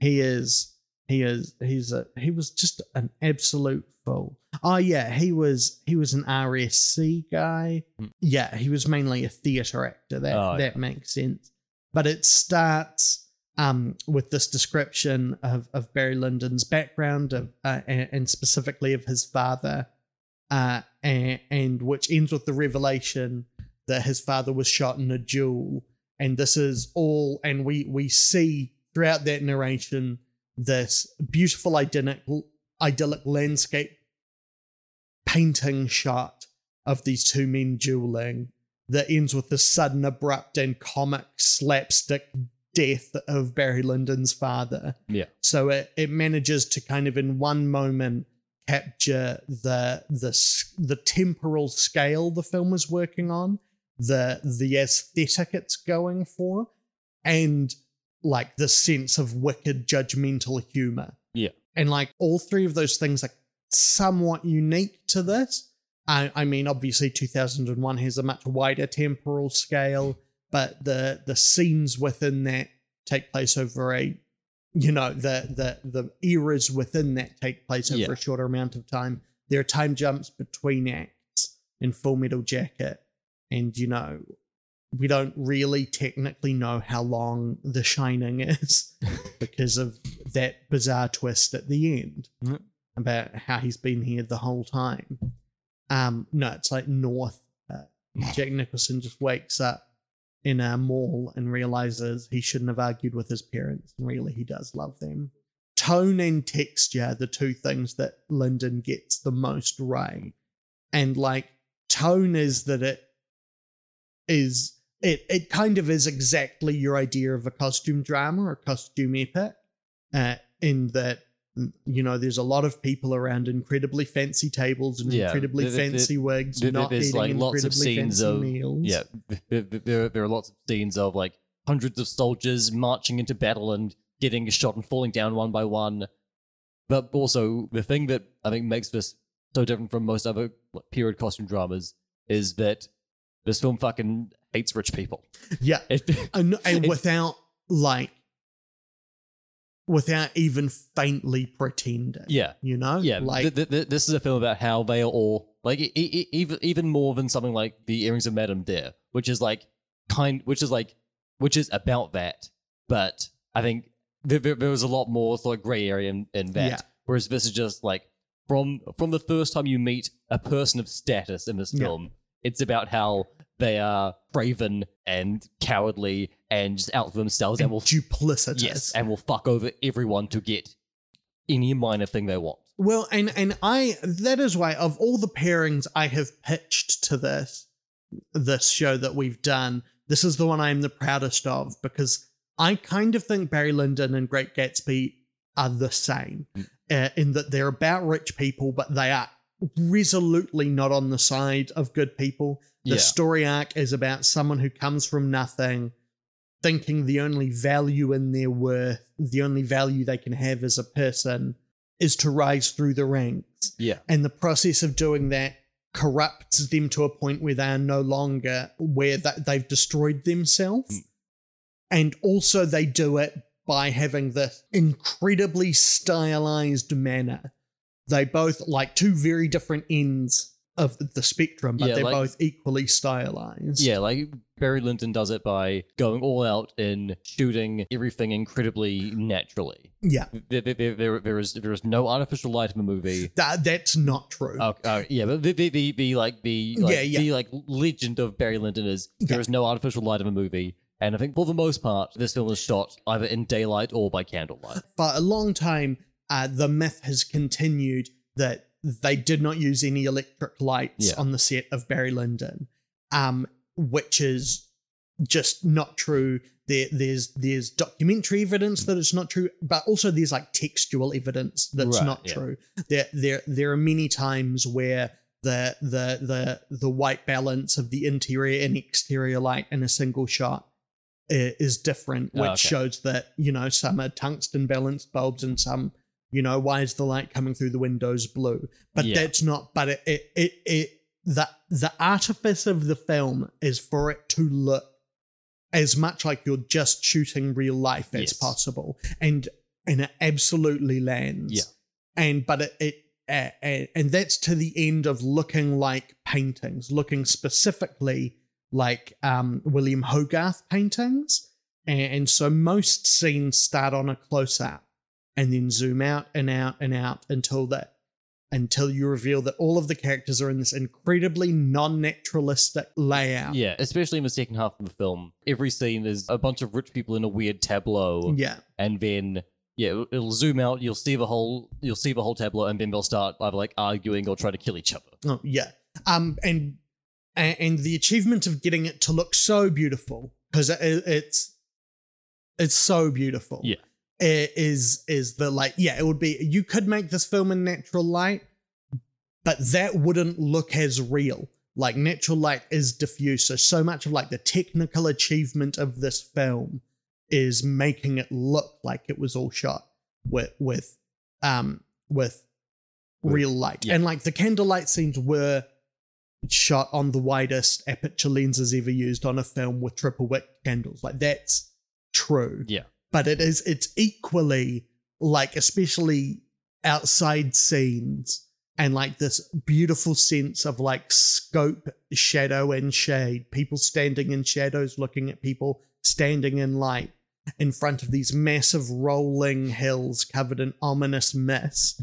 [SPEAKER 1] he is he is he's a he was just an absolute fool. Oh yeah, he was he was an RSC guy.
[SPEAKER 2] Mm.
[SPEAKER 1] Yeah, he was mainly a theater actor. That
[SPEAKER 2] Oh,
[SPEAKER 1] that makes sense. But it starts um, with this description of, of Barry Lyndon's background of, uh, and, and specifically of his father, uh, and, and which ends with the revelation that his father was shot in a duel. And this is all, and we we see throughout that narration this beautiful idyllic idyllic landscape painting shot of these two men dueling that ends with the sudden, abrupt, and comic slapstick death of Barry Lyndon's father.
[SPEAKER 2] Yeah.
[SPEAKER 1] So it, it manages to kind of, in one moment, capture the the the temporal scale the film was working on, the the aesthetic it's going for, and like the sense of wicked judgmental humor.
[SPEAKER 2] Yeah.
[SPEAKER 1] And like all three of those things are somewhat unique to this. I, I mean, obviously, 2001 has a much wider temporal scale, but the the scenes within that take place over a, you know, the the the eras within that take place over
[SPEAKER 2] Yeah.
[SPEAKER 1] a shorter amount of time. There are time jumps between acts in Full Metal Jacket, and you know, we don't really technically know how long The Shining is because of that bizarre twist at the end
[SPEAKER 2] Mhm.
[SPEAKER 1] about how he's been here the whole time. Um, no, it's like North. Uh, Jack Nicholson just wakes up in a mall and realizes he shouldn't have argued with his parents, and really he does love them. Tone and texture are the two things that Lyndon gets the most right. And like tone is that it is it it kind of is exactly your idea of a costume drama or costume epic, uh, in that mm, you know there's a lot of people around incredibly fancy tables and
[SPEAKER 2] Yeah,
[SPEAKER 1] incredibly
[SPEAKER 2] there- there-
[SPEAKER 1] fancy wigs, not eating
[SPEAKER 2] like, lots of
[SPEAKER 1] incredibly
[SPEAKER 2] scenes
[SPEAKER 1] fancy
[SPEAKER 2] of-
[SPEAKER 1] meals.
[SPEAKER 2] Yeah, there, there, there are lots of scenes of like hundreds of soldiers marching into battle and getting shot and falling down one by one. But also, the thing that I think makes this so different from most other period costume dramas is that this film fucking hates rich people.
[SPEAKER 1] yeah,
[SPEAKER 2] It,
[SPEAKER 1] and, and
[SPEAKER 2] It-
[SPEAKER 1] without like without even faintly pretending.
[SPEAKER 2] yeah,
[SPEAKER 1] you know,
[SPEAKER 2] yeah.
[SPEAKER 1] like
[SPEAKER 2] th- th- th- this is a film about how they are all like e- e- even even more than something like the earrings of Madame Dare, which is like kind, which is like which is about that. But I think there, there, there was a lot more sort of gray area in, in that.
[SPEAKER 1] Yeah.
[SPEAKER 2] Whereas this is just like from from the first time you meet a person of status in this
[SPEAKER 1] Yeah.
[SPEAKER 2] film, it's about how they are craven and cowardly and just out for themselves and,
[SPEAKER 1] and
[SPEAKER 2] will
[SPEAKER 1] duplicitous.
[SPEAKER 2] yes and will fuck over everyone to get any minor thing they want.
[SPEAKER 1] Well, and and I that is why of all the pairings I have pitched to this this show that we've done, this is the one I am the proudest of because I kind of think Barry Lyndon and Great Gatsby are the same
[SPEAKER 2] Mm.
[SPEAKER 1] uh, in that they're about rich people, but they are resolutely not on the side of good people. The
[SPEAKER 2] Yeah.
[SPEAKER 1] story arc is about someone who comes from nothing, thinking the only value in their worth, the only value they can have as a person is to rise through the ranks.
[SPEAKER 2] Yeah.
[SPEAKER 1] And the process of doing that corrupts them to a point where they are no longer where that they've destroyed themselves.
[SPEAKER 2] Mm.
[SPEAKER 1] And also they do it by having this incredibly stylized manner. They both like two very different ends of the, spectrum, but
[SPEAKER 2] Yeah,
[SPEAKER 1] they're
[SPEAKER 2] like-
[SPEAKER 1] both equally stylized.
[SPEAKER 2] Yeah, like Barry Lyndon does it by going all out in shooting everything incredibly naturally.
[SPEAKER 1] Yeah.
[SPEAKER 2] There, there, there, there, there is there is no artificial light in the movie.
[SPEAKER 1] That, that's not true.
[SPEAKER 2] Oh, oh, yeah, but the, the, the, the like the like,
[SPEAKER 1] Yeah, yeah.
[SPEAKER 2] the like legend of Barry Lyndon is there
[SPEAKER 1] Yeah.
[SPEAKER 2] is no artificial light in the movie, and I think for the most part this film is shot either in daylight or by candlelight.
[SPEAKER 1] for a long time, uh, the myth has continued that they did not use any electric lights
[SPEAKER 2] Yeah.
[SPEAKER 1] on the set of Barry Lyndon, um, which is just not true. There, there's there's documentary evidence that it's not true, but also there's like textual evidence that's
[SPEAKER 2] Right,
[SPEAKER 1] not
[SPEAKER 2] yeah.
[SPEAKER 1] true. There there there are many times where the the the the white balance of the interior and exterior light in a single shot is different,
[SPEAKER 2] Oh,
[SPEAKER 1] which
[SPEAKER 2] okay.
[SPEAKER 1] shows that you know some are tungsten balanced bulbs and some you know why is the light coming through the windows blue? But
[SPEAKER 2] Yeah.
[SPEAKER 1] that's not. But it it it, it the the artifice of the film is for it to look as much like you're just shooting real life as
[SPEAKER 2] Yes.
[SPEAKER 1] possible, and and it absolutely lands.
[SPEAKER 2] Yeah.
[SPEAKER 1] and but it. it uh, and that's to the end of looking like paintings, looking specifically like um, William Hogarth paintings. And, and so most scenes start on a close up and then zoom out and out and out until that until you reveal that all of the characters are in this incredibly non-naturalistic layout.
[SPEAKER 2] Yeah, especially in the second half of the film, every scene is a bunch of rich people in a weird tableau.
[SPEAKER 1] Yeah.
[SPEAKER 2] and then yeah, it'll, it'll zoom out. You'll see the whole you'll see the whole tableau, and then they'll start either like arguing or trying to kill each other.
[SPEAKER 1] Oh, yeah. Um, and and and the achievement of getting it to look so beautiful because it, it's it's so beautiful.
[SPEAKER 2] Yeah.
[SPEAKER 1] Is is the like yeah it would be you could make this film in natural light but that wouldn't look as real. Like natural light is diffuse, so so much of like the technical achievement of this film is making it look like it was all shot with with um with
[SPEAKER 2] With-
[SPEAKER 1] real light.
[SPEAKER 2] yeah.
[SPEAKER 1] And like the candlelight scenes were shot on the widest aperture lenses ever used on a film with triple wick candles. Like that's true.
[SPEAKER 2] Yeah.
[SPEAKER 1] But it is it's equally like especially outside scenes and like this beautiful sense of like scope, shadow, and shade. People standing in shadows looking at people standing in light in front of these massive rolling hills covered in ominous mist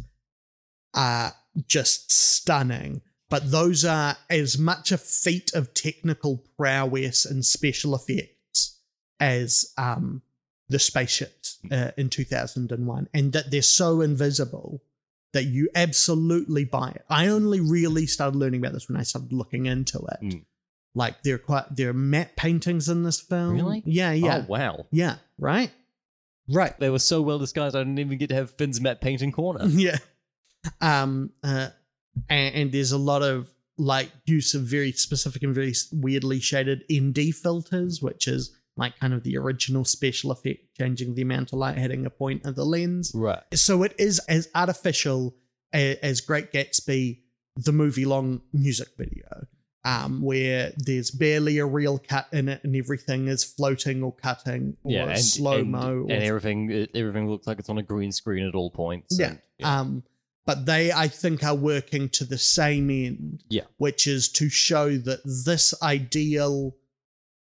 [SPEAKER 1] are just stunning. But those are as much a feat of technical prowess and special effects as um, the spaceships uh, in 2001, and that they're so invisible that you absolutely buy it. I only really started learning about this when I started looking into it.
[SPEAKER 2] Mm.
[SPEAKER 1] Like there are quite there are matte paintings in this film.
[SPEAKER 2] Really?
[SPEAKER 1] Yeah, yeah,
[SPEAKER 2] Oh wow.
[SPEAKER 1] yeah. Right, right.
[SPEAKER 2] They were so well disguised I didn't even get to have Finn's matte painting corner.
[SPEAKER 1] yeah. Um. Uh. And, and there's a lot of like use of very specific and very weirdly shaded ND filters, which is like kind of the original special effect, changing the amount of light hitting a point of the lens.
[SPEAKER 2] right.
[SPEAKER 1] So it is as artificial as, as Great Gatsby, the movie long music video, um, where there's barely a real cut in it and everything is floating or cutting or
[SPEAKER 2] Yeah, and
[SPEAKER 1] slow mo.
[SPEAKER 2] and everything everything looks like it's on a green screen at all points.
[SPEAKER 1] Yeah.
[SPEAKER 2] and-
[SPEAKER 1] Um, but they, I think, are working to the same end.
[SPEAKER 2] Yeah.
[SPEAKER 1] Which is to show that this ideal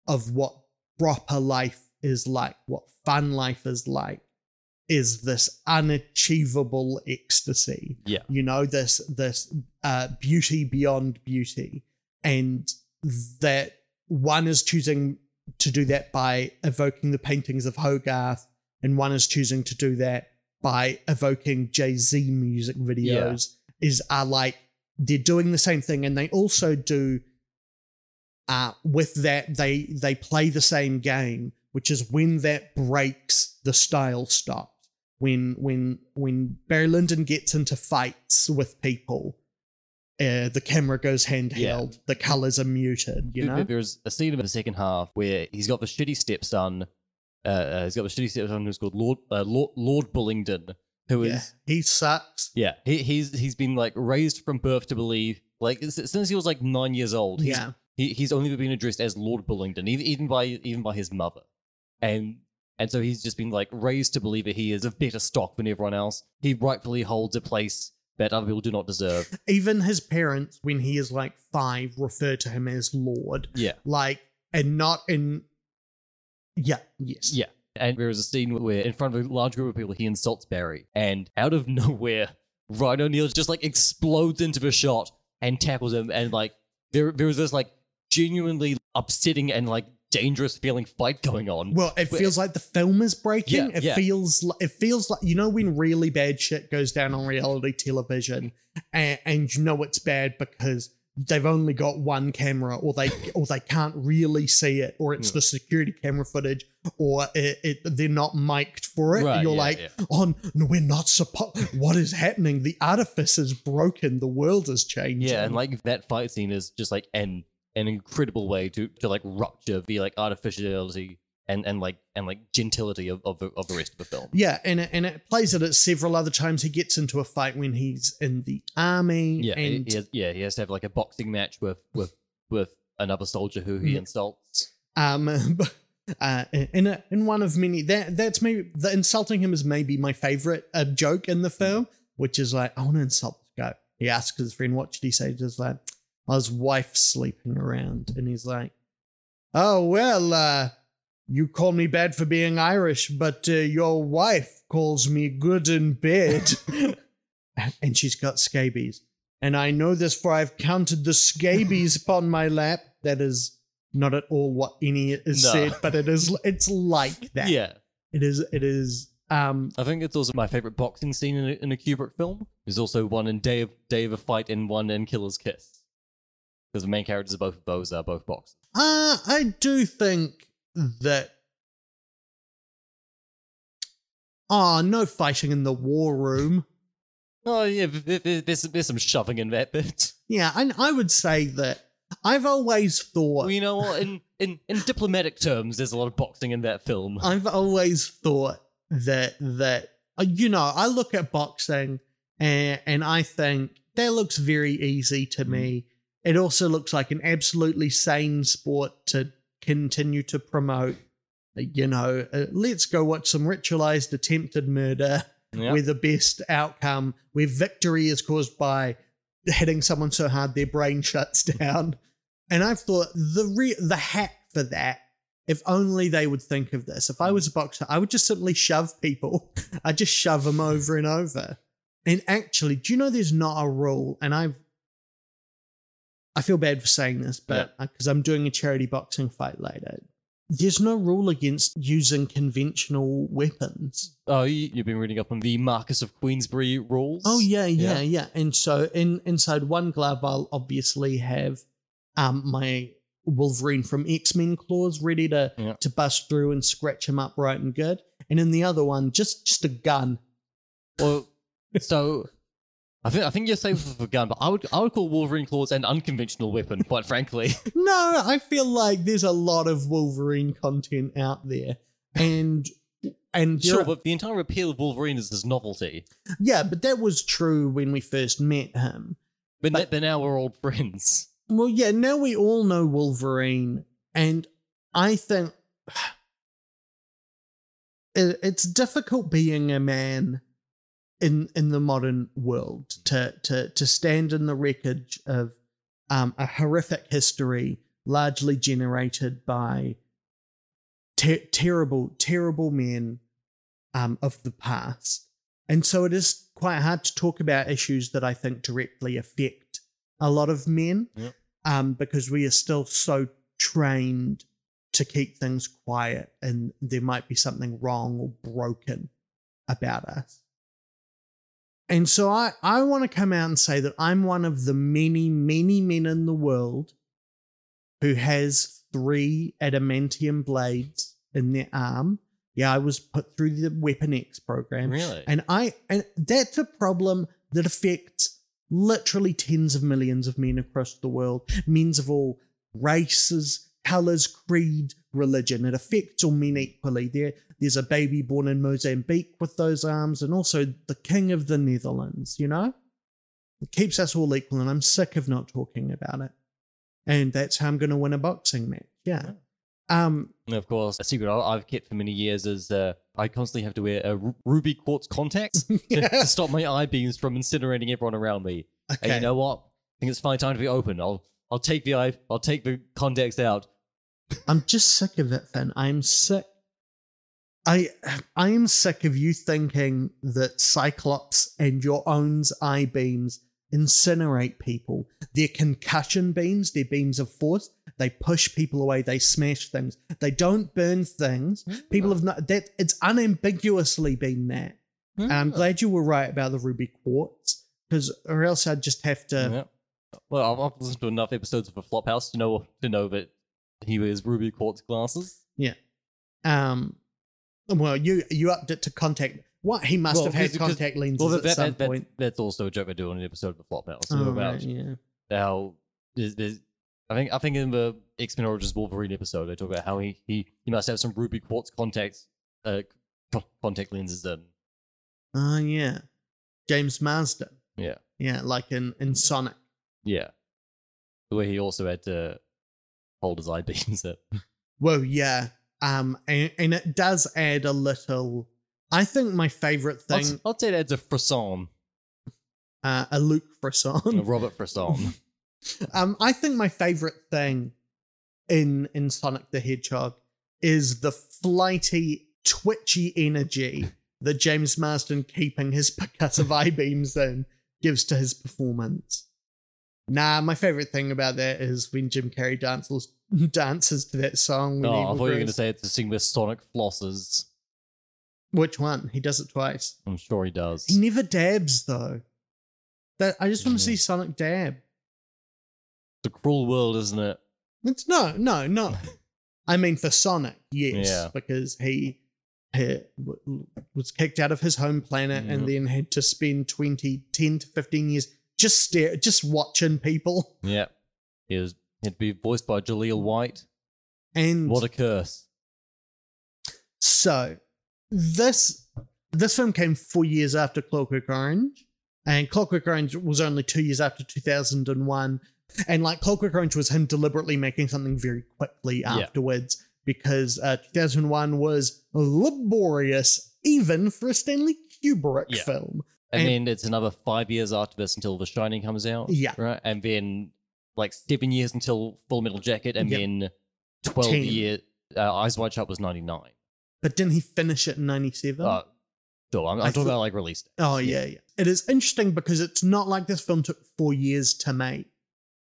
[SPEAKER 1] of what proper life is like, what fan life is like, is this unachievable ecstasy.
[SPEAKER 2] Yeah.
[SPEAKER 1] You know, this this uh, beauty beyond beauty, and that one is choosing to do that by evoking the paintings of Hogarth, and one is choosing to do that by evoking Jay Z music videos. Is are like they're doing the same thing, and they also do. Uh, with that, they they play the same game, which is when that breaks, the style stops. When when when Barry Lyndon gets into fights with people, uh, the camera goes handheld, the colors are muted. You know,
[SPEAKER 2] There's a scene in the second half where he's got the shitty stepson. Uh, uh, he's got the shitty stepson who's called Lord uh, Lord, Lord Bullingdon, who is
[SPEAKER 1] yeah, he sucks.
[SPEAKER 2] yeah, he, he's he's been like raised from birth to believe like since he was like nine years old.
[SPEAKER 1] Yeah,
[SPEAKER 2] he, he's only been addressed as Lord Bullingdon, even, even by even by his mother, and and so he's just been like raised to believe that he is of better stock than everyone else. He rightfully holds a place that other people do not deserve.
[SPEAKER 1] even his parents, when he is like five, refer to him as Lord.
[SPEAKER 2] Yeah.
[SPEAKER 1] like and not in. Yeah. Yes.
[SPEAKER 2] Yeah. And there is a scene where, in front of a large group of people, he insults Barry, and out of nowhere, Ryan O'Neal just like explodes into the shot and tackles him, and like there, there was this like genuinely upsetting and like dangerous feeling fight going on.
[SPEAKER 1] Well, it feels like the film is breaking.
[SPEAKER 2] Yeah,
[SPEAKER 1] it
[SPEAKER 2] yeah.
[SPEAKER 1] feels like it feels like you know when really bad shit goes down on reality television, and, and you know it's bad because they've only got one camera, or they or they can't really see it, or it's
[SPEAKER 2] Yeah.
[SPEAKER 1] the security camera footage, or it, it they're not mic'd for it.
[SPEAKER 2] Right,
[SPEAKER 1] You're
[SPEAKER 2] yeah,
[SPEAKER 1] like,
[SPEAKER 2] yeah.
[SPEAKER 1] oh no, we're not supposed. What is happening? The artifice is broken. The world is changing.
[SPEAKER 2] Yeah, and like that fight scene is just like an an incredible way to to like rupture the like artificiality and and like and like gentility of of the, of the rest of the film.
[SPEAKER 1] Yeah, and it, and it plays it at several other times. He gets into a fight when he's in the army.
[SPEAKER 2] Yeah, he-
[SPEAKER 1] and
[SPEAKER 2] he has, yeah, he has to have like a boxing match with with with another soldier who he
[SPEAKER 1] Mm.
[SPEAKER 2] insults.
[SPEAKER 1] um, but, uh, in a, in one of many that that's maybe the insulting him is maybe my favorite uh, joke in the film, which is like I want to insult this guy. He asks his friend, "What should he say?" Just like, "Oh, his wife's sleeping around," and he's like, "Oh well, uh, you call me bad for being Irish, but uh, your wife calls me good in bed, and she's got scabies." And I know this for I've counted the scabies upon my lap. That is not at all what any is
[SPEAKER 2] No.
[SPEAKER 1] said, but it is it's like that.
[SPEAKER 2] Yeah,
[SPEAKER 1] It is it is um
[SPEAKER 2] I think it's also my favorite boxing scene in a, in a Kubrick film. There's also one in Day of Day of a Fight and one in Killer's Kiss. Because the main characters of both of those are both boxers.
[SPEAKER 1] uh I do think that Oh, no fighting in the war room.
[SPEAKER 2] Oh yeah, th- th- there's there's some shoving in that bit.
[SPEAKER 1] Yeah, and I would say that I've always thought
[SPEAKER 2] Well, you know what? In in in diplomatic terms, there's a lot of boxing in that film.
[SPEAKER 1] I've always thought that that uh, you know I look at boxing and and I think that looks very easy to me. It also looks like an absolutely sane sport to continue to promote. You know, uh, let's go watch some ritualized attempted murder
[SPEAKER 2] Yeah.
[SPEAKER 1] where the best outcome, where victory is caused by hitting someone so hard their brain shuts down. And I've thought the re- the hack for that, if only they would think of this. If I was a boxer, I would just simply shove people. I'd just shove them over and over. And actually, do you know there's not a rule? And I've I feel bad for saying this, but because I'm doing a charity boxing fight later, there's no rule against using conventional weapons.
[SPEAKER 2] Oh, you, you've been reading up on the Marquess of Queensberry rules.
[SPEAKER 1] Oh yeah, yeah,
[SPEAKER 2] Yeah.
[SPEAKER 1] yeah. And so in inside one glove, I'll obviously have um my Wolverine from X Men claws ready to
[SPEAKER 2] Yeah.
[SPEAKER 1] to bust through and scratch him up right and good. And in the other one, just just a gun.
[SPEAKER 2] Well, so I think I think you're safe with a gun, but I would I would call Wolverine claws an unconventional weapon, quite frankly.
[SPEAKER 1] No, I feel like there's a lot of Wolverine content out there, and and
[SPEAKER 2] sure,
[SPEAKER 1] you're-
[SPEAKER 2] but the entire appeal of Wolverine is his novelty.
[SPEAKER 1] yeah, but that was true when we first met him.
[SPEAKER 2] But,
[SPEAKER 1] But-
[SPEAKER 2] but now we're old friends.
[SPEAKER 1] Well, yeah, now we all know Wolverine, and I think it, it's difficult being a man in in the modern world to to to stand in the wreckage of um, a horrific history, largely generated by ter- terrible, terrible men um, of the past, and so it is quite hard to talk about issues that I think directly affect a lot of men
[SPEAKER 2] Yep.
[SPEAKER 1] um, because we are still so trained to keep things quiet and there might be something wrong or broken about us. And so I, I want to come out and say that I'm one of the many, many men in the world who has three adamantium blades in their arm. Yeah, I was put through the Weapon X program.
[SPEAKER 2] Really?
[SPEAKER 1] And I and that's a problem that affects literally tens of millions of men across the world, men of all races, colors, creed, religion. It affects all men equally. There, there's a baby born in Mozambique with those arms, and also the king of the Netherlands. You know, it keeps us all equal, and I'm sick of not talking about it. And that's how I'm going to win a boxing match. Yeah. Um.
[SPEAKER 2] And of course, a secret I've kept for many years is uh, I constantly have to wear a ruby quartz contacts to, to stop my eye beams from incinerating everyone around me.
[SPEAKER 1] Okay.
[SPEAKER 2] And you know what? I think it's finally time to be open. I'll I'll take the eye, I'll take the contacts out.
[SPEAKER 1] I'm just sick of it, Finn. I'm sick. I I am sick of you thinking that Cyclops and your own eye beams incinerate people. They're concussion beams, they're beams of force. They push people away, they smash things. They don't burn things. People have not that it's unambiguously been that. And I'm glad you were right about the ruby quartz, because or else I'd just have to
[SPEAKER 2] Yeah. Well, I've, listened to enough episodes of a Flophouse to know to know that he wears ruby quartz glasses. Yeah.
[SPEAKER 1] Um, well, you you upped it to contact. What he must
[SPEAKER 2] Well,
[SPEAKER 1] have had contact lenses
[SPEAKER 2] Well,
[SPEAKER 1] at
[SPEAKER 2] that,
[SPEAKER 1] some
[SPEAKER 2] that, that,
[SPEAKER 1] point.
[SPEAKER 2] that's also a joke I do on an episode of the Flop Flophouse
[SPEAKER 1] Oh,
[SPEAKER 2] about
[SPEAKER 1] right, yeah.
[SPEAKER 2] how there's, there's I think I think in the X Men Origins Wolverine episode they talk about how he he, he must have some ruby quartz contacts uh contact lenses in.
[SPEAKER 1] Oh yeah, James Marsden.
[SPEAKER 2] Yeah.
[SPEAKER 1] Yeah, like in in Sonic.
[SPEAKER 2] Yeah. The way he also had to hold his eye beams up.
[SPEAKER 1] Well, yeah. Um, and, and it does add a little. I think my favorite thing,
[SPEAKER 2] I'll say that's a frisson,
[SPEAKER 1] uh, a Luke Frisson.
[SPEAKER 2] a Robert frisson.
[SPEAKER 1] um, I think my favorite thing in in Sonic the Hedgehog is the flighty, twitchy energy that James Marsden keeping his percussive eye beams in gives to his performance. Nah, my favorite thing about that is when Jim Carrey dances dances to that song.
[SPEAKER 2] Oh, I thought you were going to say it's a scene where Sonic flosses.
[SPEAKER 1] Which one? He does it twice.
[SPEAKER 2] I'm sure he does.
[SPEAKER 1] He never dabs though. That I just want to
[SPEAKER 2] Mhm.
[SPEAKER 1] see Sonic dab.
[SPEAKER 2] It's a cruel world, isn't it?
[SPEAKER 1] It's no, no, no. I mean for Sonic, yes,
[SPEAKER 2] Yeah.
[SPEAKER 1] because he he w- was kicked out of his home planet
[SPEAKER 2] Yeah.
[SPEAKER 1] and then had to spend 20, 10 to 15 years just stare, just watching people.
[SPEAKER 2] Yeah. He was he'd be voiced by Jaleel White.
[SPEAKER 1] And
[SPEAKER 2] What a curse.
[SPEAKER 1] so this this film came four years after Clockwork Orange, and Clockwork Orange was only two years after 2001. And like Clockwork Orange was him deliberately making something very quickly
[SPEAKER 2] Yeah.
[SPEAKER 1] afterwards because uh, 2001 was laborious even for a Stanley Kubrick
[SPEAKER 2] Yeah.
[SPEAKER 1] film.
[SPEAKER 2] And,
[SPEAKER 1] And-
[SPEAKER 2] then it's another five years after this until The Shining comes out.
[SPEAKER 1] Yeah.
[SPEAKER 2] Right? And then like seven years until Full Metal Jacket, and
[SPEAKER 1] Yep.
[SPEAKER 2] then 12
[SPEAKER 1] Ten.
[SPEAKER 2] years. Uh, Eyes Wide Shut was 99.
[SPEAKER 1] But didn't he finish it in 97?
[SPEAKER 2] Uh, so I'm, I'm talking
[SPEAKER 1] thought-
[SPEAKER 2] about like release. dates.
[SPEAKER 1] Oh yeah, yeah. It is interesting because it's not like this film took four years to make,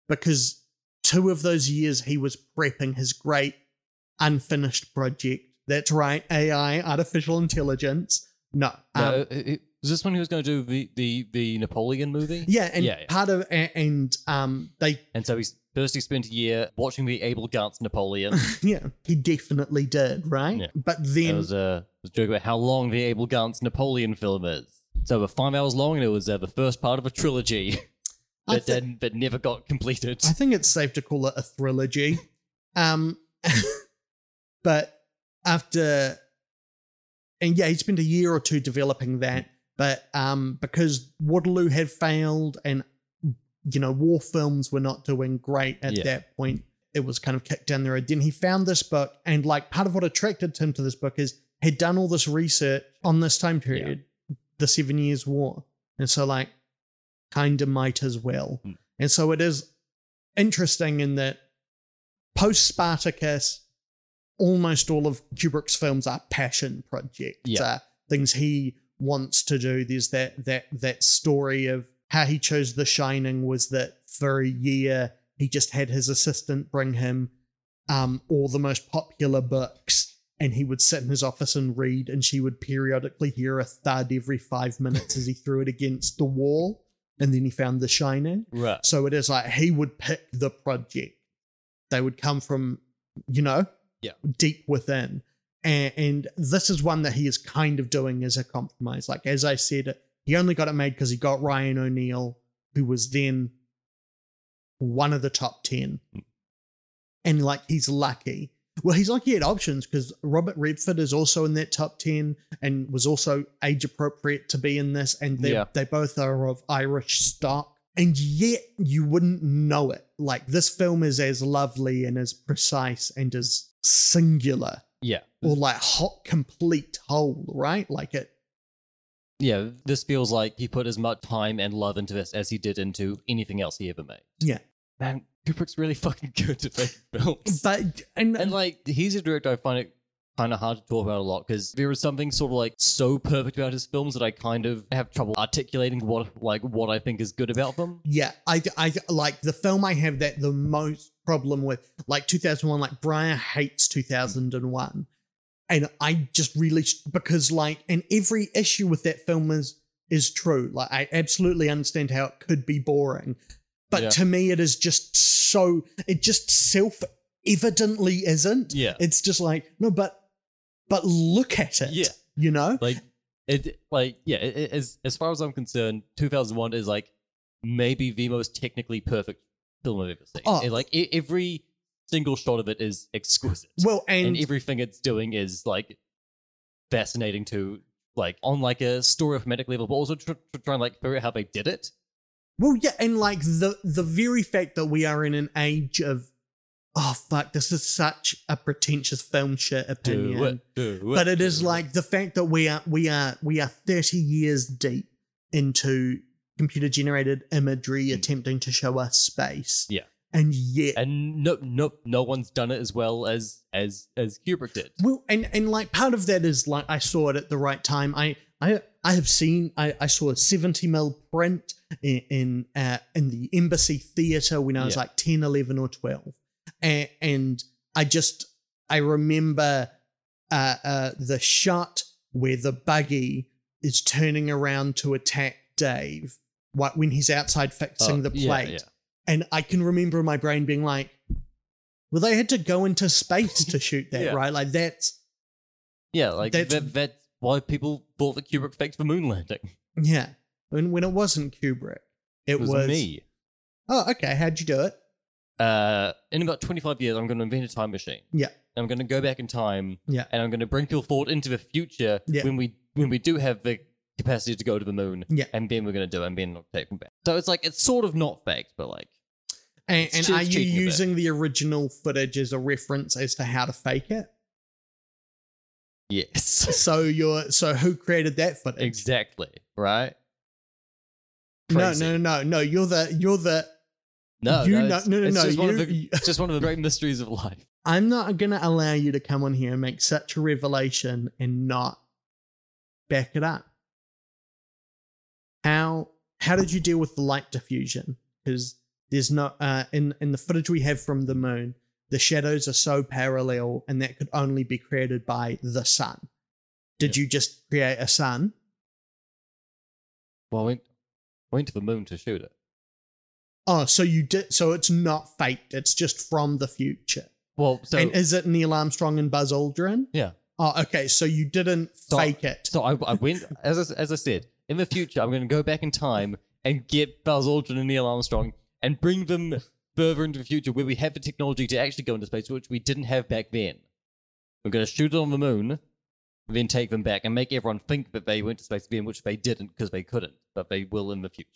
[SPEAKER 1] because two of those years he was prepping his great unfinished project. That's right, AI, artificial intelligence. No,
[SPEAKER 2] No,
[SPEAKER 1] um,
[SPEAKER 2] uh, uh, is this one he was going to do the, the, the Napoleon movie?
[SPEAKER 1] yeah, and
[SPEAKER 2] yeah, yeah.
[SPEAKER 1] part of a- and um they
[SPEAKER 2] And so he's first he spent a year watching the Abel Gance Napoleon.
[SPEAKER 1] yeah he definitely did right,
[SPEAKER 2] Yeah.
[SPEAKER 1] but
[SPEAKER 2] There
[SPEAKER 1] then
[SPEAKER 2] was a, was a joke about how long the Abel Gance Napoleon film is. So over five hours long, and it was uh, the first part of a trilogy
[SPEAKER 1] I,
[SPEAKER 2] that
[SPEAKER 1] thi-
[SPEAKER 2] then that never got completed.
[SPEAKER 1] I think it's safe to call it a trilogy. Um, but after, and yeah, he spent a year or two developing that. But um, because Waterloo had failed and you know war films were not doing great at
[SPEAKER 2] Yeah.
[SPEAKER 1] that point, it was kind of kicked down the road. Then he found this book, and like part of what attracted him to this book is he'd done all this research on this time period, the Seven Years' War, and so like kind of might as well.
[SPEAKER 2] Hmm.
[SPEAKER 1] And so it is interesting in that post Spartacus, almost all of Kubrick's films are passion projects,
[SPEAKER 2] Yeah.
[SPEAKER 1] uh, things he wants to do. There's that that that story of how he chose The Shining was that for a year he just had his assistant bring him um, all the most popular books. And he would sit in his office and read, and she would periodically hear a thud every five minutes as he threw it against the wall. And then he found The Shining.
[SPEAKER 2] right.
[SPEAKER 1] So it is like he would pick the project. They would come from, you know,
[SPEAKER 2] Yeah.
[SPEAKER 1] deep within. And, and this is one that he is kind of doing as a compromise. Like, as I said, he only got it made because he got Ryan O'Neal, who was then one of the top 10. And like, he's lucky. Well, he's lucky he had options because Robert Redford is also in that top 10 and was also age appropriate to be in this. And they
[SPEAKER 2] Yeah.
[SPEAKER 1] they both are of Irish stock. And yet you wouldn't know it. Like, this film is as lovely and as precise and as singular
[SPEAKER 2] Yeah.
[SPEAKER 1] or like hot, complete whole, right? Like it.
[SPEAKER 2] Yeah. This feels like he put as much time and love into this as he did into anything else he ever made.
[SPEAKER 1] Yeah.
[SPEAKER 2] Man, Kubrick's really fucking good at making films.
[SPEAKER 1] But, and,
[SPEAKER 2] And like, he's a director I find it kind of hard to talk about a lot because there is something sort of like so perfect about his films that I kind of have trouble articulating what like what I think is good about them.
[SPEAKER 1] Yeah, I, I like the film I have that the most problem with, like 2001, like Brian hates 2001. And I just really, because like, and every issue with that film is, is true. Like, I absolutely understand how it could be boring. But
[SPEAKER 2] Yeah.
[SPEAKER 1] to me, it is just so, it just self evidently isn't.
[SPEAKER 2] Yeah.
[SPEAKER 1] It's just like, no, but, but look at it.
[SPEAKER 2] Yeah.
[SPEAKER 1] You know?
[SPEAKER 2] Like it like yeah, it, it- as as far as I'm concerned, 2001 is like maybe the most technically perfect film I've ever seen.
[SPEAKER 1] Oh.
[SPEAKER 2] It, like e- every single shot of it is exquisite.
[SPEAKER 1] Well,
[SPEAKER 2] and,
[SPEAKER 1] and,
[SPEAKER 2] everything it's doing is like fascinating to like on like a story thematic level, but also tr- tr- trying like figure out how they did it.
[SPEAKER 1] Well, yeah, and like the the very fact that we are in an age of oh fuck, this is such a pretentious film shit opinion.
[SPEAKER 2] Do it, do it,
[SPEAKER 1] But it is like the fact that we are we are we are 30 years deep into computer generated imagery attempting to show us space.
[SPEAKER 2] Yeah.
[SPEAKER 1] And yet
[SPEAKER 2] and no no no one's done it as well as as as Kubrick did.
[SPEAKER 1] Well, and and like part of that is like I saw it at the right time. I I I have seen I, I saw a seventy mil print in in, uh, in the Embassy Theatre when I was
[SPEAKER 2] Yeah.
[SPEAKER 1] like 10, 11 or twelve, and, and I just I remember uh, uh, the shot where the buggy is turning around to attack Dave. What when he's outside fixing
[SPEAKER 2] Oh,
[SPEAKER 1] the
[SPEAKER 2] yeah,
[SPEAKER 1] plate,
[SPEAKER 2] yeah.
[SPEAKER 1] and I can remember my brain being like, well, they had to go into space to shoot that,
[SPEAKER 2] Yeah.
[SPEAKER 1] right? Like that's
[SPEAKER 2] Yeah, like
[SPEAKER 1] That's-
[SPEAKER 2] that, that's why people thought that Kubrick faked the moon landing.
[SPEAKER 1] Yeah. When when it wasn't Kubrick, it,
[SPEAKER 2] It was,
[SPEAKER 1] was,
[SPEAKER 2] me.
[SPEAKER 1] Oh, okay. How'd you do it?
[SPEAKER 2] Uh, in about 25 years, I'm going to invent a time machine.
[SPEAKER 1] Yeah.
[SPEAKER 2] I'm going to go back in time.
[SPEAKER 1] Yeah.
[SPEAKER 2] And I'm going to bring people forward into the future
[SPEAKER 1] Yeah.
[SPEAKER 2] when we when we do have the capacity to go to the moon.
[SPEAKER 1] Yeah.
[SPEAKER 2] And then we're going to do it, and then we'll take them back. So it's like it's sort of not faked, but like
[SPEAKER 1] And, and are you
[SPEAKER 2] cheating a bit.
[SPEAKER 1] using the original footage as a reference as to how to fake it?
[SPEAKER 2] yes,
[SPEAKER 1] so you're so who created that footage?
[SPEAKER 2] exactly right.
[SPEAKER 1] No,
[SPEAKER 2] Crazy.
[SPEAKER 1] no, no, no. You're the you're the
[SPEAKER 2] No,
[SPEAKER 1] you
[SPEAKER 2] no,
[SPEAKER 1] know, no, no,
[SPEAKER 2] it's
[SPEAKER 1] no.
[SPEAKER 2] just one of the, it's just one of the great mysteries of life.
[SPEAKER 1] I'm not gonna allow you to come on here and make such a revelation and not back it up. How how did you deal with the light diffusion? Because there's no uh, in in the footage we have from the moon, the shadows are so parallel, and that could only be created by the sun. Did you just create a sun?
[SPEAKER 2] Well, I went went to the moon to shoot it.
[SPEAKER 1] Oh, so you did. So it's not faked. It's just from the future.
[SPEAKER 2] Well, so
[SPEAKER 1] and is it Neil Armstrong and Buzz Aldrin?
[SPEAKER 2] yeah.
[SPEAKER 1] Oh, okay. So you didn't
[SPEAKER 2] So-
[SPEAKER 1] fake it.
[SPEAKER 2] So I, I went as I, as I said in the future. I'm going to go back in time and get Buzz Aldrin and Neil Armstrong and bring them further into the future where we have the technology to actually go into space, which we didn't have back then. We're going to shoot it on the moon, then take them back and make everyone think that they went to space again, which they didn't because they couldn't, but they will in the future.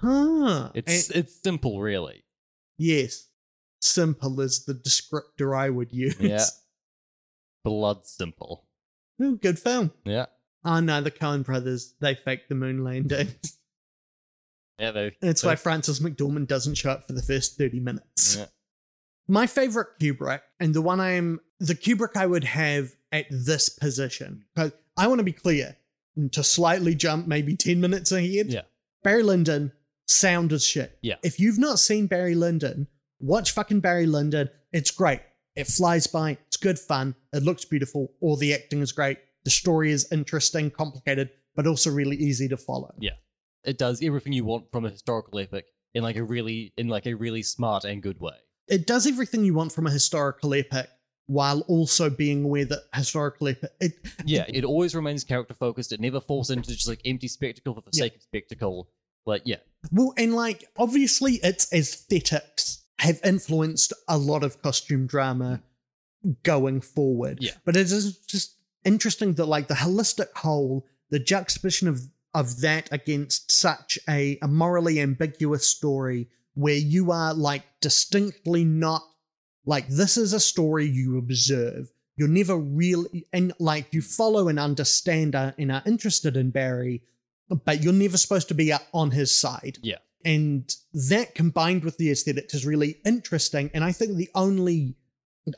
[SPEAKER 1] Huh.
[SPEAKER 2] It's
[SPEAKER 1] And-
[SPEAKER 2] it's simple, really.
[SPEAKER 1] yes. Simple is the descriptor I would use.
[SPEAKER 2] Yeah. Blood simple.
[SPEAKER 1] Oh, good film.
[SPEAKER 2] Yeah.
[SPEAKER 1] Oh no, the Coen brothers, they faked the moon landing.
[SPEAKER 2] Yeah, they.
[SPEAKER 1] That's
[SPEAKER 2] they-
[SPEAKER 1] why Frances McDormand doesn't show up for the first 30 minutes.
[SPEAKER 2] Yeah.
[SPEAKER 1] My favorite Kubrick, and the one I'm the Kubrick I would have at this position. Because I want to be clear, to slightly jump maybe 10 minutes ahead.
[SPEAKER 2] Yeah.
[SPEAKER 1] Barry Lyndon, sound as shit.
[SPEAKER 2] Yeah.
[SPEAKER 1] If you've not seen Barry Lyndon, watch fucking Barry Lyndon. It's great. It flies by. It's good fun. It looks beautiful. All the acting is great. The story is interesting, complicated, but also really easy to follow.
[SPEAKER 2] Yeah. It does everything you want from a historical epic in like a really in like a really smart and good way.
[SPEAKER 1] It does everything you want from a historical epic while also being aware that historical epic. It,
[SPEAKER 2] Yeah, it always remains character focused. It never falls into just like empty spectacle for the
[SPEAKER 1] Yeah.
[SPEAKER 2] sake of spectacle. Like, yeah,
[SPEAKER 1] well, and like obviously its aesthetics have influenced a lot of costume drama going forward.
[SPEAKER 2] Yeah.
[SPEAKER 1] But it is just interesting that like the holistic whole, the juxtaposition of of that against such a, a morally ambiguous story where you are like distinctly not like this is a story you observe. You're never really and like you follow and understand and are interested in Barry, but you're never supposed to be uh, on his side.
[SPEAKER 2] Yeah.
[SPEAKER 1] And that combined with the aesthetics is really interesting. And I think the only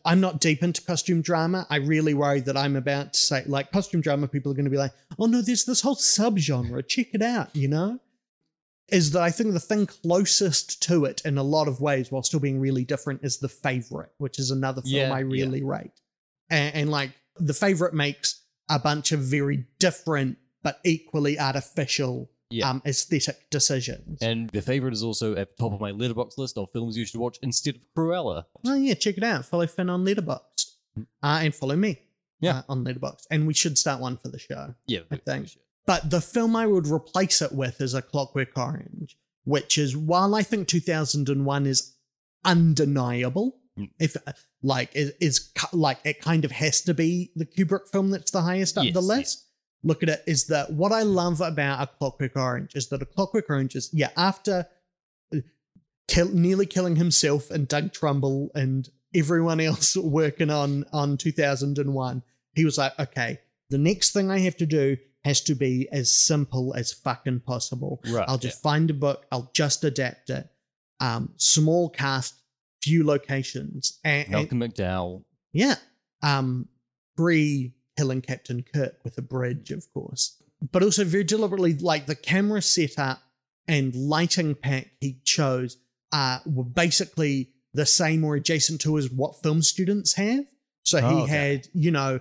[SPEAKER 1] I'm not deep into costume drama. I really worry that I'm about to say, like, costume drama, people are going to be like, oh no, there's this whole subgenre. Check it out, you know? Is that I think the thing closest to it in a lot of ways, while still being really different, is The Favorite, which is another film
[SPEAKER 2] Yeah,
[SPEAKER 1] I
[SPEAKER 2] yeah.
[SPEAKER 1] really rate. And, and like, The Favorite makes a bunch of very different but equally artificial
[SPEAKER 2] Yeah.
[SPEAKER 1] um, aesthetic decisions.
[SPEAKER 2] and the favorite is also at the top of my Letterboxd list of films you should watch instead of Cruella.
[SPEAKER 1] Oh yeah, check it out. Follow Finn on Letterboxd, uh, and follow me,
[SPEAKER 2] Yeah.
[SPEAKER 1] uh, on Letterboxd. And we should start one for the show.
[SPEAKER 2] Yeah,
[SPEAKER 1] I think. But the film I would replace it with is A Clockwork Orange, which is while I think 2001 is undeniable,
[SPEAKER 2] Mm.
[SPEAKER 1] if like it is cu- like it kind of has to be the Kubrick film that's the highest up
[SPEAKER 2] Yes,
[SPEAKER 1] the
[SPEAKER 2] yes.
[SPEAKER 1] Look at it is that what I love about A Clockwork Orange is that A Clockwork Orange is yeah after uh, kill, nearly killing himself and Doug Trumbull and everyone else working on on 2001 he was like okay the next thing I have to do has to be as simple as fucking possible
[SPEAKER 2] Right.
[SPEAKER 1] I'll just find a book I'll just adapt it um small cast few locations and,
[SPEAKER 2] yeah.
[SPEAKER 1] and
[SPEAKER 2] Malcolm McDowell.
[SPEAKER 1] yeah. Um, Bree killing Captain Kirk with a bridge, of course. But also very deliberately, like the camera setup and lighting pack he chose uh, were basically the same or adjacent to as what film students have. So he
[SPEAKER 2] Oh, okay.
[SPEAKER 1] had, you know,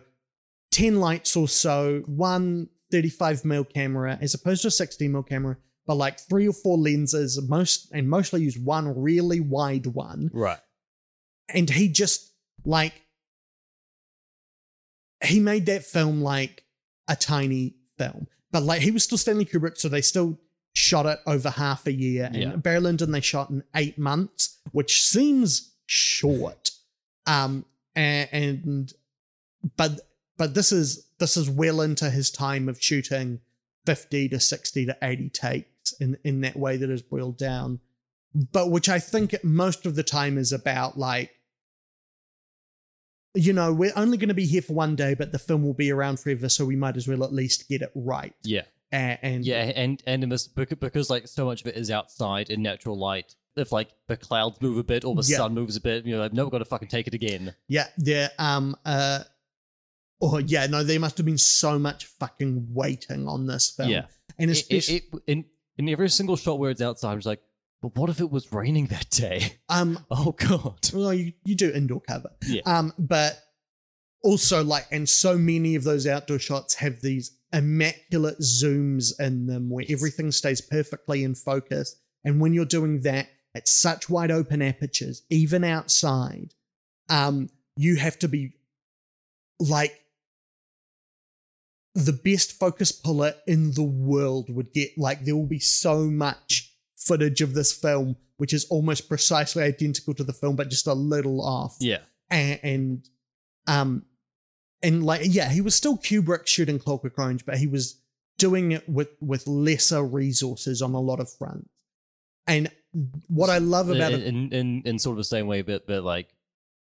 [SPEAKER 1] 10 lights or so, one 35 mil camera as opposed to a 16 mil camera, but like three or four lenses, most and mostly use one really wide one
[SPEAKER 2] Right.
[SPEAKER 1] and he just like he made that film like a tiny film, but like he was still Stanley Kubrick, so they still shot it over half a year. And
[SPEAKER 2] Yeah.
[SPEAKER 1] Barry Lyndon they shot in eight months, which seems short. Um, and, and but but this is this is well into his time of shooting fifty to sixty to eighty takes in in that way that is boiled down, but which I think most of the time is about like you know, we're only going to be here for one day, but the film will be around forever, so we might as well at least get it right.
[SPEAKER 2] Yeah.
[SPEAKER 1] A- And,
[SPEAKER 2] Yeah, and and in this because, because like so much of it is outside in natural light. If like the clouds move a bit or the
[SPEAKER 1] Yeah.
[SPEAKER 2] sun moves a bit, you know, I've never got to fucking take it again.
[SPEAKER 1] yeah, there, um, uh, oh yeah, no, there must have been so much fucking waiting on this film.
[SPEAKER 2] Yeah.
[SPEAKER 1] and
[SPEAKER 2] It,
[SPEAKER 1] especially,
[SPEAKER 2] it, it, in in every single shot where it's outside, I'm just like, but what if it was raining that day?
[SPEAKER 1] um,
[SPEAKER 2] Oh god.
[SPEAKER 1] well, you, you do indoor cover,
[SPEAKER 2] Yeah.
[SPEAKER 1] um, but also like, and so many of those outdoor shots have these immaculate zooms in them where everything stays perfectly in focus, and when you're doing that at such wide open apertures, even outside, um, you have to be like the best focus puller in the world would get like there will be so much footage of this film which is almost precisely identical to the film but just a little off
[SPEAKER 2] Yeah.
[SPEAKER 1] and, and um and like yeah he was still kubrick shooting clockwork orange but he was doing it with with lesser resources on a lot of fronts and what i love about
[SPEAKER 2] in,
[SPEAKER 1] it
[SPEAKER 2] in, in in sort of the same way but that like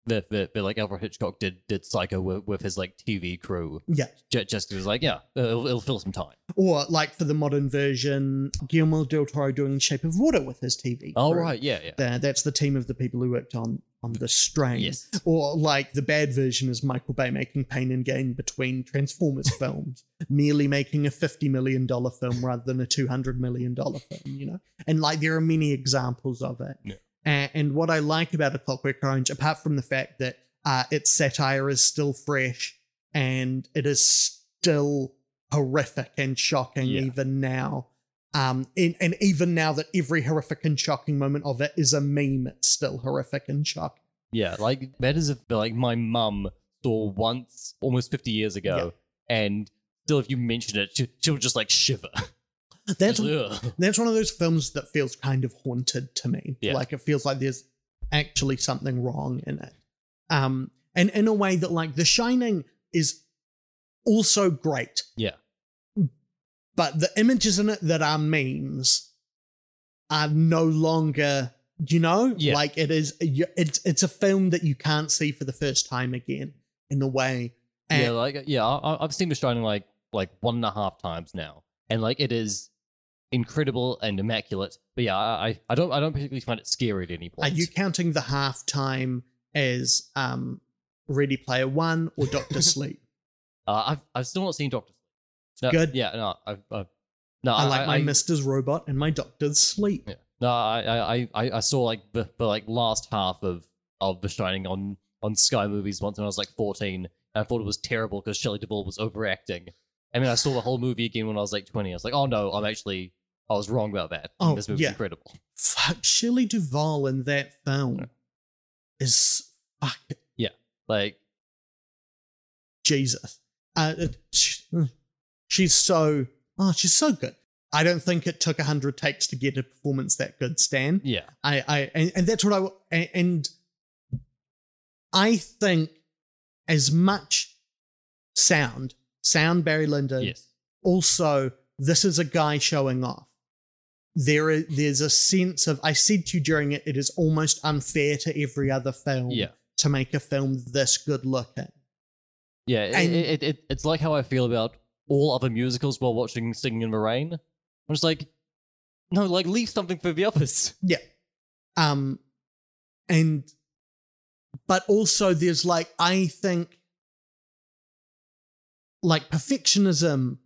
[SPEAKER 2] that, that, that like Alfred Hitchcock did did Psycho with, with his like TV crew.
[SPEAKER 1] yeah
[SPEAKER 2] J- just was like, yeah, it'll, it'll fill some time.
[SPEAKER 1] or like for the modern version guillermo del toro doing shape of water with his tv
[SPEAKER 2] Oh
[SPEAKER 1] crew.
[SPEAKER 2] right, yeah, yeah.
[SPEAKER 1] There, that's the team of the people who worked on on the strain.
[SPEAKER 2] Yes.
[SPEAKER 1] Or like the bad version is Michael Bay making Pain and Gain between Transformers films, merely making a fifty million dollar film rather than a two hundred million dollar film. You know, and like there are many examples of it.
[SPEAKER 2] Yeah.
[SPEAKER 1] A- and what I like about A Clockwork Orange, apart from the fact that uh, its satire is still fresh and it is still horrific and shocking
[SPEAKER 2] Yeah.
[SPEAKER 1] even now. Um, and, and even now that every horrific and shocking moment of it is a meme, it's still horrific and shocking.
[SPEAKER 2] Yeah, like that is if like my mum saw once almost fifty years ago, and still if you mention it, she, she'll just like shiver.
[SPEAKER 1] That's
[SPEAKER 2] Ugh.
[SPEAKER 1] that's one of those films that feels kind of haunted to me.
[SPEAKER 2] Yeah.
[SPEAKER 1] Like it feels like there's actually something wrong in it. Um, and in a way that like The Shining is also great.
[SPEAKER 2] Yeah.
[SPEAKER 1] But the images in it that are memes are no longer, you know,
[SPEAKER 2] Yeah.
[SPEAKER 1] like it is. It's it's a film that you can't see for the first time again in a way. And
[SPEAKER 2] yeah, like yeah, I, I've seen The Shining like like one and a half times now, and like it is incredible and immaculate. But yeah, I I- I don't I don't particularly find it scary at any point.
[SPEAKER 1] Are you counting the half time as um, Ready Player One or Doctor Sleep?
[SPEAKER 2] Uh, I've I've still not seen Doctor. No,
[SPEAKER 1] Good.
[SPEAKER 2] Yeah, no, I've, I've no.
[SPEAKER 1] I like my
[SPEAKER 2] I,
[SPEAKER 1] Mister's Robot and my Doctor's Sleep.
[SPEAKER 2] Yeah. No, I, I, I- I, I saw like the, the like last half of of The Shining on on Sky Movies once when I was like fourteen, and I thought it was terrible because Shelley Duvall was overacting. I mean, I saw the whole movie again when I was like twenty. I was like, oh no, I'm actually I was wrong about that.
[SPEAKER 1] Oh,
[SPEAKER 2] this movie's
[SPEAKER 1] yeah.
[SPEAKER 2] incredible.
[SPEAKER 1] Fuck, Shelley Duvall in that film
[SPEAKER 2] Yeah.
[SPEAKER 1] is fuck Yeah,
[SPEAKER 2] Like,
[SPEAKER 1] Jesus. Uh, she's so oh, she's so good. I don't think it took a hundred takes to get a performance that good, Stan.
[SPEAKER 2] yeah,
[SPEAKER 1] I, I, and, and that's what I, and- and I think as much sound, sound Barry Lyndon,
[SPEAKER 2] yes,
[SPEAKER 1] also this is a guy showing off. There is, there's a sense of, I said to you during it, it is almost unfair to every other film
[SPEAKER 2] yeah,
[SPEAKER 1] to make a film this good looking.
[SPEAKER 2] yeah. It,
[SPEAKER 1] And-
[SPEAKER 2] it, it, it's like how I feel about all other musicals while watching Singing in the Rain. I'm just like, no, like leave something for the others.
[SPEAKER 1] Yeah. Um and but also there's like I think like perfectionism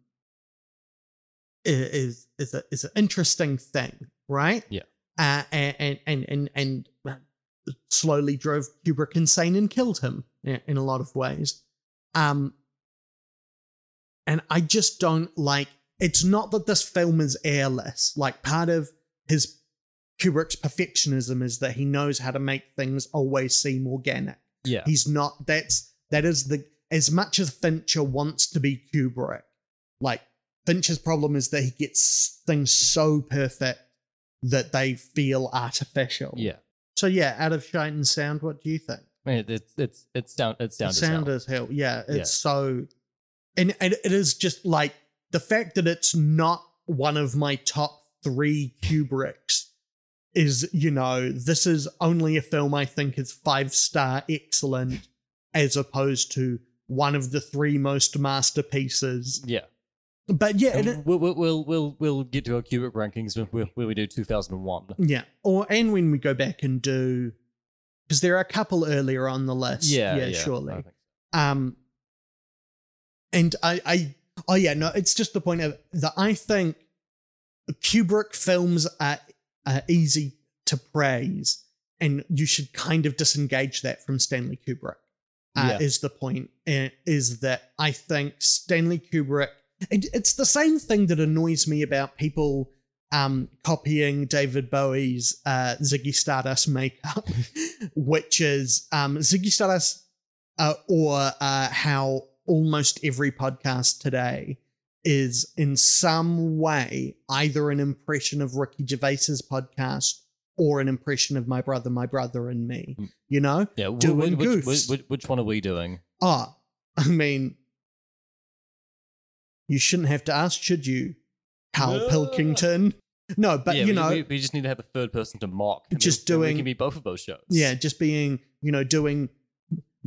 [SPEAKER 1] is is a is an interesting thing, right?
[SPEAKER 2] Yeah.
[SPEAKER 1] Uh, and and and and, and slowly drove Kubrick insane and killed him in, in a lot of ways. Um and I just don't like it's not that this film is airless. Like part of his Kubrick's perfectionism is that he knows how to make things always seem organic.
[SPEAKER 2] Yeah,
[SPEAKER 1] He's not that's that is the as much as Fincher wants to be Kubrick, like Fincher's problem is that he gets things so perfect that they feel artificial.
[SPEAKER 2] Yeah.
[SPEAKER 1] So yeah, out of sight and sound, what do you think?
[SPEAKER 2] I mean, it's it's it's down it's down to
[SPEAKER 1] sound
[SPEAKER 2] sound.
[SPEAKER 1] as hell. Yeah, it's
[SPEAKER 2] Yeah.
[SPEAKER 1] so, and and it is just like the fact that it's not one of my top three Kubricks is you know this is only a film I think is five star excellent as opposed to one of the three most masterpieces.
[SPEAKER 2] Yeah.
[SPEAKER 1] But yeah,
[SPEAKER 2] And
[SPEAKER 1] it,
[SPEAKER 2] we'll, we'll we'll we'll get to our Kubrick rankings when we, when we do 2001.
[SPEAKER 1] yeah, or and when we go back and do because there are a couple earlier on the list.
[SPEAKER 2] Yeah,
[SPEAKER 1] yeah,
[SPEAKER 2] yeah,
[SPEAKER 1] surely. Um, and I, I, oh yeah, no, it's just the point of that. I think Kubrick films are, are easy to praise, and you should kind of disengage that from Stanley Kubrick. Uh,
[SPEAKER 2] Yeah.
[SPEAKER 1] Is the point? uh, Is that I think Stanley Kubrick. And it's the same thing that annoys me about people um, copying David Bowie's uh, Ziggy Stardust makeup, which is um, Ziggy Stardust uh, or uh, how almost every podcast today is in some way either an impression of Ricky Gervais's podcast or an impression of my brother, my brother, and me.
[SPEAKER 2] Mm.
[SPEAKER 1] You know?
[SPEAKER 2] Yeah,
[SPEAKER 1] Doing
[SPEAKER 2] which,
[SPEAKER 1] goofs.
[SPEAKER 2] which, which, which one are we doing?
[SPEAKER 1] Ah, I mean, you shouldn't have to ask, should you, Karl
[SPEAKER 2] No.
[SPEAKER 1] Pilkington? No, but
[SPEAKER 2] yeah,
[SPEAKER 1] you
[SPEAKER 2] we,
[SPEAKER 1] know,
[SPEAKER 2] we, we just need to have a third person to mock. and
[SPEAKER 1] Just
[SPEAKER 2] then we
[SPEAKER 1] doing-
[SPEAKER 2] can be both of those shows.
[SPEAKER 1] yeah, just being, you know, doing,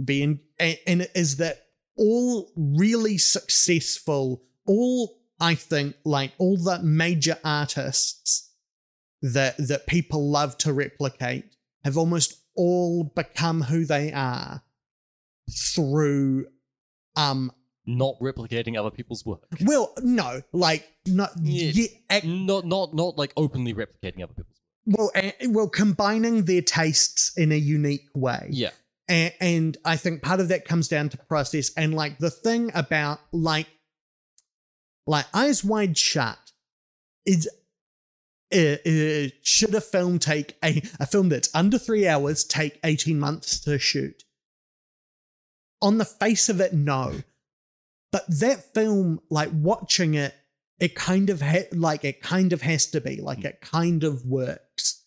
[SPEAKER 1] being, and, and is that all really successful, all I think, like all the major artists that that people love to replicate have almost all become who they are through um
[SPEAKER 2] not replicating other people's work.
[SPEAKER 1] Well, no, like not
[SPEAKER 2] Yeah.
[SPEAKER 1] yeah, ac-
[SPEAKER 2] Not not not like openly replicating other people's. Work.
[SPEAKER 1] Well, eh, well, combining their tastes in a unique way.
[SPEAKER 2] Yeah,
[SPEAKER 1] and, and I think part of that comes down to process and like the thing about like like Eyes Wide Shut is. Uh, uh, should a film take a, a film that's under three hours take 18 months to shoot on the face of it no but that film like watching it it kind of ha- like it kind of has to be like hmm. it kind of works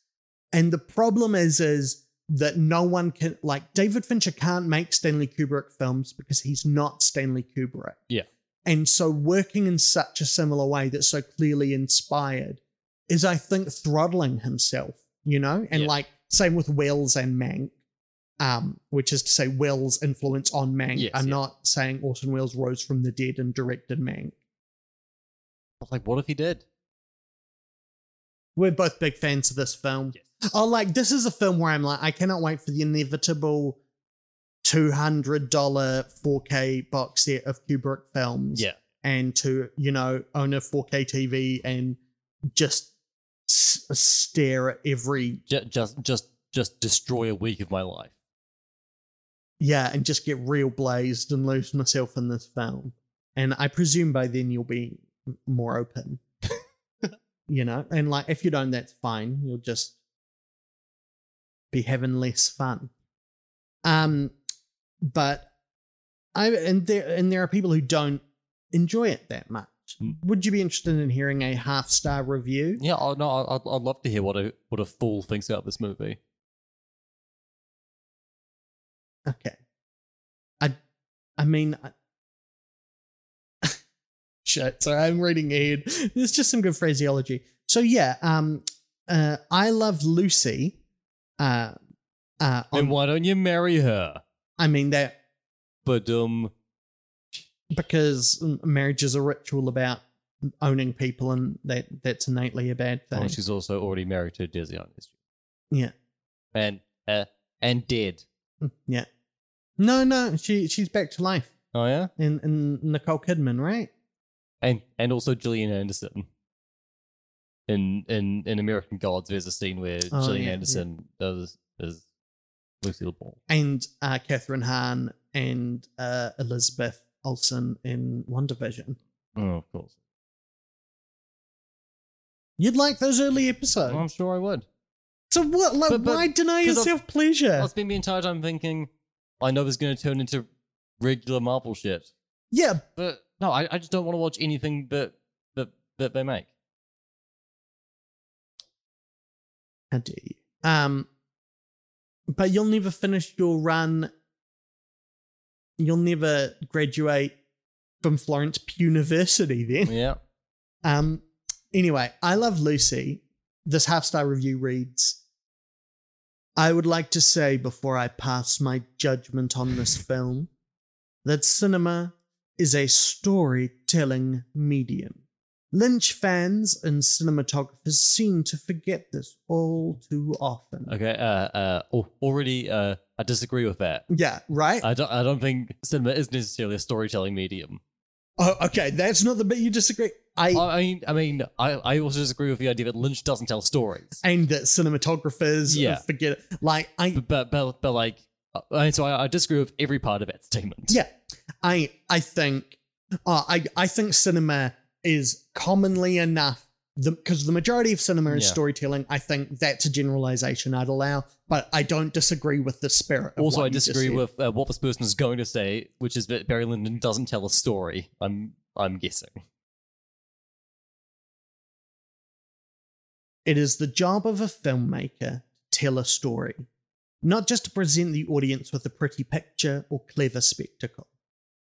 [SPEAKER 1] and the problem is is that no one can like David Fincher can't make Stanley Kubrick films because he's not Stanley Kubrick.
[SPEAKER 2] Yeah.
[SPEAKER 1] And so working in such a similar way that's so clearly inspired is I think throttling himself, you know? And
[SPEAKER 2] Yeah.
[SPEAKER 1] like same with Welles and Mank. Um, which is to say Welles' influence on Mank.
[SPEAKER 2] Yes,
[SPEAKER 1] I'm
[SPEAKER 2] yeah.
[SPEAKER 1] not saying Orson Welles rose from the dead and directed Mank.
[SPEAKER 2] like what if he did?
[SPEAKER 1] We're both big fans of this film.
[SPEAKER 2] Yes.
[SPEAKER 1] Oh, like this is a film where I'm like, I cannot wait for the inevitable two hundred dollar 4K box set of Kubrick films.
[SPEAKER 2] Yeah,
[SPEAKER 1] and to you know own a 4K TV and just s- stare at every
[SPEAKER 2] just just just destroy a week of my life.
[SPEAKER 1] Yeah, and just get real blazed and lose myself in this film. And I presume by then you'll be more open. you know, and like if you don't, that's fine. You'll just be having less fun. Um, but I and there and there are people who don't enjoy it that much.
[SPEAKER 2] Mm.
[SPEAKER 1] Would you be interested in hearing a half star review?
[SPEAKER 2] Yeah, oh, no, I'd, I'd love to hear what a what a fool thinks about this movie.
[SPEAKER 1] Okay. I I mean I, shit, so I'm reading ahead. There's just some good phraseology. So yeah, um uh I love Lucy. Uh uh on,
[SPEAKER 2] why don't you marry her?
[SPEAKER 1] I mean that
[SPEAKER 2] But um,
[SPEAKER 1] because marriage is a ritual about owning people and that that's innately a bad thing.
[SPEAKER 2] well, she's also already married to Desi on
[SPEAKER 1] yeah.
[SPEAKER 2] and uh, and dead.
[SPEAKER 1] Yeah. No, no, she she's back to life.
[SPEAKER 2] Oh yeah,
[SPEAKER 1] In in Nicole Kidman, right?
[SPEAKER 2] and and also Gillian Anderson. In in in American Gods, there's a scene where
[SPEAKER 1] Oh,
[SPEAKER 2] Gillian
[SPEAKER 1] yeah,
[SPEAKER 2] Anderson does is Lucille Ball.
[SPEAKER 1] and uh, Kathryn Hahn and uh, Elizabeth Olsen in WandaVision.
[SPEAKER 2] Oh, of course.
[SPEAKER 1] You'd like those early episodes.
[SPEAKER 2] I'm sure I would.
[SPEAKER 1] so what? Like,
[SPEAKER 2] But- but-
[SPEAKER 1] why deny
[SPEAKER 2] 'cause I've-
[SPEAKER 1] yourself pleasure?
[SPEAKER 2] I was spending the entire time thinking, I know this is going to turn into regular Marvel shit.
[SPEAKER 1] Yeah,
[SPEAKER 2] But no, I, I just don't want to watch anything that that that they make.
[SPEAKER 1] how dare you? Um, but you'll never finish your run. You'll never graduate from Florence University then.
[SPEAKER 2] Yeah.
[SPEAKER 1] Um, anyway, I Love Lucy. This half star review reads I would like to say before I pass my judgment on this film that cinema is a storytelling medium. Lynch fans and cinematographers seem to forget this all too often.
[SPEAKER 2] Okay. Uh. Uh. Already. Uh. I disagree with that.
[SPEAKER 1] Yeah, right?
[SPEAKER 2] I don't. I don't think cinema is necessarily a storytelling medium.
[SPEAKER 1] oh, okay, that's not the bit you disagree. I
[SPEAKER 2] I mean. I mean. I. I also disagree with the idea that Lynch doesn't tell stories.
[SPEAKER 1] and that cinematographers
[SPEAKER 2] Yeah.
[SPEAKER 1] forget it. Like I
[SPEAKER 2] But but but, but like. uh, And so I, I disagree with every part of entertainment.
[SPEAKER 1] Yeah, I I think uh, I I think cinema is commonly enough because the, majority of cinema is
[SPEAKER 2] Yeah.
[SPEAKER 1] storytelling. I think that's a generalization I'd allow, but I don't disagree with the spirit. Of
[SPEAKER 2] Also, I disagree with uh, what this person is going to say, which is that Barry Lyndon doesn't tell a story. I'm I'm guessing.
[SPEAKER 1] It is the job of a filmmaker to tell a story, not just to present the audience with a pretty picture or clever spectacle.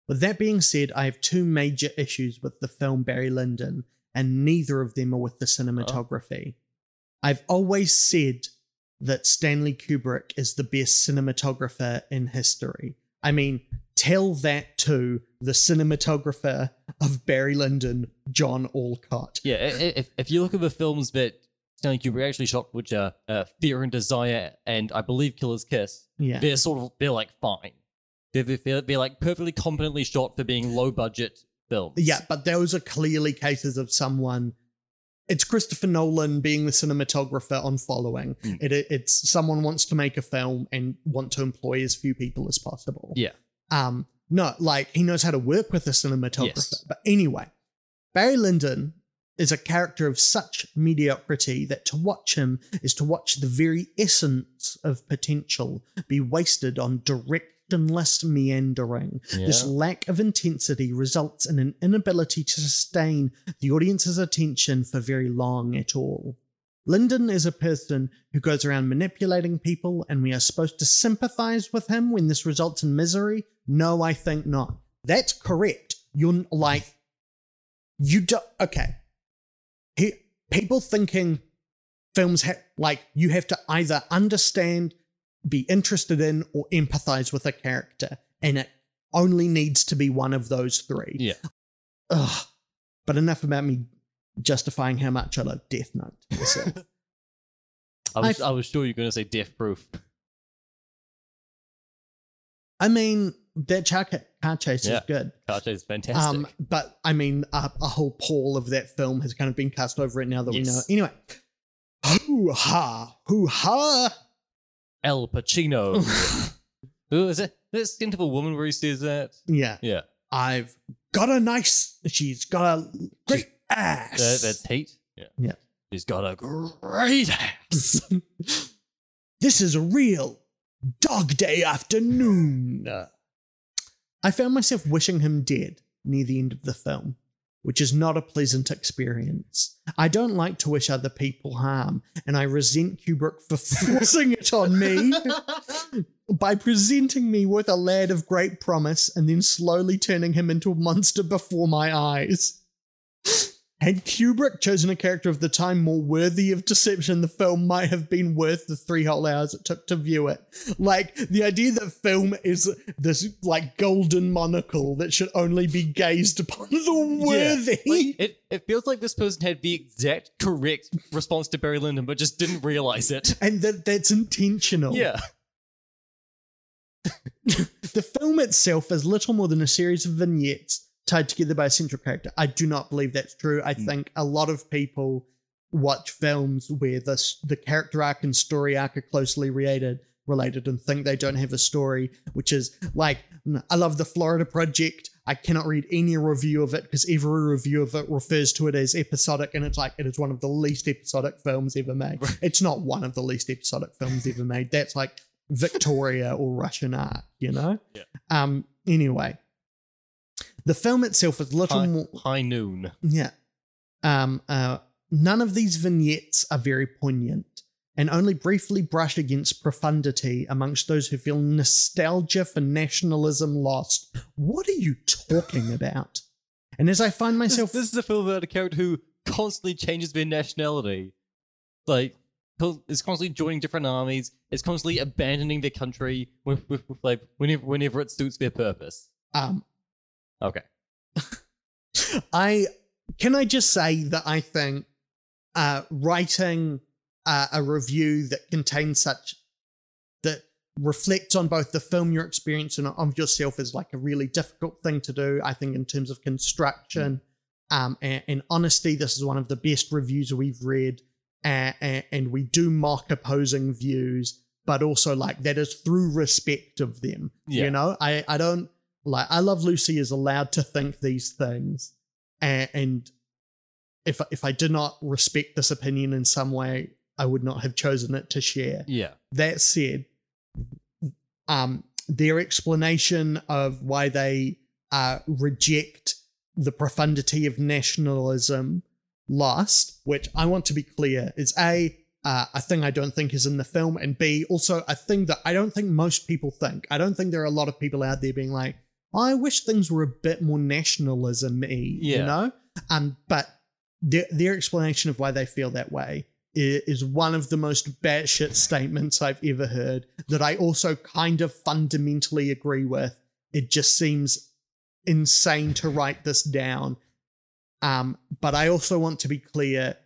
[SPEAKER 1] With that being said, I have two major issues with the film Barry Lyndon, and neither of them are with the cinematography. Uh-huh. I've always said that Stanley Kubrick is the best cinematographer in history. I mean, tell that to the cinematographer of Barry Lyndon, John Alcott.
[SPEAKER 2] Yeah, if if you look at the films that Stanley Kubrick actually shot, which are uh, Fear and Desire and I believe Killer's Kiss,
[SPEAKER 1] Yeah.
[SPEAKER 2] they're sort of they're like fine. They're they're, they're like perfectly competently shot for being low budget films.
[SPEAKER 1] Yeah, but those are clearly cases of someone. It's Christopher Nolan being the cinematographer on following.
[SPEAKER 2] Mm.
[SPEAKER 1] It, it's someone wants to make a film and want to employ as few people as possible.
[SPEAKER 2] Yeah.
[SPEAKER 1] Um. No, like he knows how to work with a cinematographer.
[SPEAKER 2] Yes.
[SPEAKER 1] But anyway, Barry Lyndon is a character of such mediocrity that to watch him is to watch the very essence of potential be wasted on direct directionless meandering.
[SPEAKER 2] Yeah.
[SPEAKER 1] This lack of intensity results in an inability to sustain the audience's attention for very long at all. Lyndon is a person who goes around manipulating people, and we are supposed to sympathize with him when this results in misery? No, I think not. That's correct. You're like, you don't, Okay. People thinking films have, like, you have to either understand, be interested in, or empathize with a character, and it only needs to be one of those three.
[SPEAKER 2] Yeah.
[SPEAKER 1] Ugh. But enough about me justifying how much I love Death Note.
[SPEAKER 2] I was
[SPEAKER 1] I-
[SPEAKER 2] was sure you were going to say Death Proof.
[SPEAKER 1] I mean, that car, car chase
[SPEAKER 2] Yeah.
[SPEAKER 1] is good.
[SPEAKER 2] Car Chase is fantastic.
[SPEAKER 1] Um, but I mean, a, a whole pall of that film has kind of been cast over it now that we know.
[SPEAKER 2] Yes.
[SPEAKER 1] Anyway, hoo ha, hoo ha.
[SPEAKER 2] Al Pacino. Who is it? This scene of a woman where he says that.
[SPEAKER 1] yeah,
[SPEAKER 2] Yeah,
[SPEAKER 1] I've got a nice. She's got a great ass.
[SPEAKER 2] that, that's Heat. Yeah,
[SPEAKER 1] Yeah.
[SPEAKER 2] She's got a great ass.
[SPEAKER 1] this is a real dog day afternoon. I found myself wishing him dead near the end of the film, which is not a pleasant experience. I don't like to wish other people harm, and I resent Kubrick for forcing it on me by presenting me with a lad of great promise and then slowly turning him into a monster before my eyes. Had Kubrick chosen a character of the time more worthy of deception, the film might have been worth the three whole hours it took to view it. Like, the idea that film is this, like, golden monocle that should only be gazed upon the worthy.
[SPEAKER 2] Like, it, it feels like this person had the exact correct response to Barry Lyndon, but just didn't realize it.
[SPEAKER 1] and that that's intentional.
[SPEAKER 2] Yeah.
[SPEAKER 1] The film itself is little more than a series of vignettes tied together by a central character. I do not believe that's true. I
[SPEAKER 2] Mm.
[SPEAKER 1] think a lot of people watch films where the the character arc and story arc are closely related related and think they don't have a story, which is like I love the Florida Project. I cannot read any review of it because every review of it refers to it as episodic, and it's like it is one of the least episodic films ever made. It's not one of the least episodic films ever made. That's like Victoria or Russian Ark, you know?
[SPEAKER 2] Yeah.
[SPEAKER 1] Um, anyway, the film itself is little
[SPEAKER 2] High,
[SPEAKER 1] more.
[SPEAKER 2] high noon.
[SPEAKER 1] Yeah. Um, uh, none of these vignettes are very poignant and only briefly brush against profundity amongst those who feel nostalgia for nationalism lost. What are you talking about? And as I find myself.
[SPEAKER 2] this is a film about a character who constantly changes their nationality. Like, is constantly joining different armies. Is constantly abandoning their country with, with, with like whenever whenever it suits their purpose.
[SPEAKER 1] um,
[SPEAKER 2] Okay.
[SPEAKER 1] I can I just say that I think uh, writing uh, a review that contains such that reflects on both the film you're experiencing of yourself is like a really difficult thing to do. I think in terms of construction um, and, and honesty, this is one of the best reviews we've read, and, and we do mock opposing views, but also like that is through respect of them.
[SPEAKER 2] Yeah.
[SPEAKER 1] You know, I I don't like I love Lucy is allowed to think these things, and, and if if I did not respect this opinion in some way, I would not have chosen it to share.
[SPEAKER 2] Yeah.
[SPEAKER 1] That said, um, their explanation of why they uh, reject the profundity of nationalism lost, which I want to be clear, is a uh, a thing I don't think is in the film, and b also a thing that I don't think most people think. I don't think there are a lot of people out there being like, I wish things were a bit more nationalism-y, you know. Um, but their their explanation of why they feel that way is one of the most batshit statements I've ever heard. That I also kind of fundamentally agree with. It just seems insane to write this down. Um, but I also want to be clear.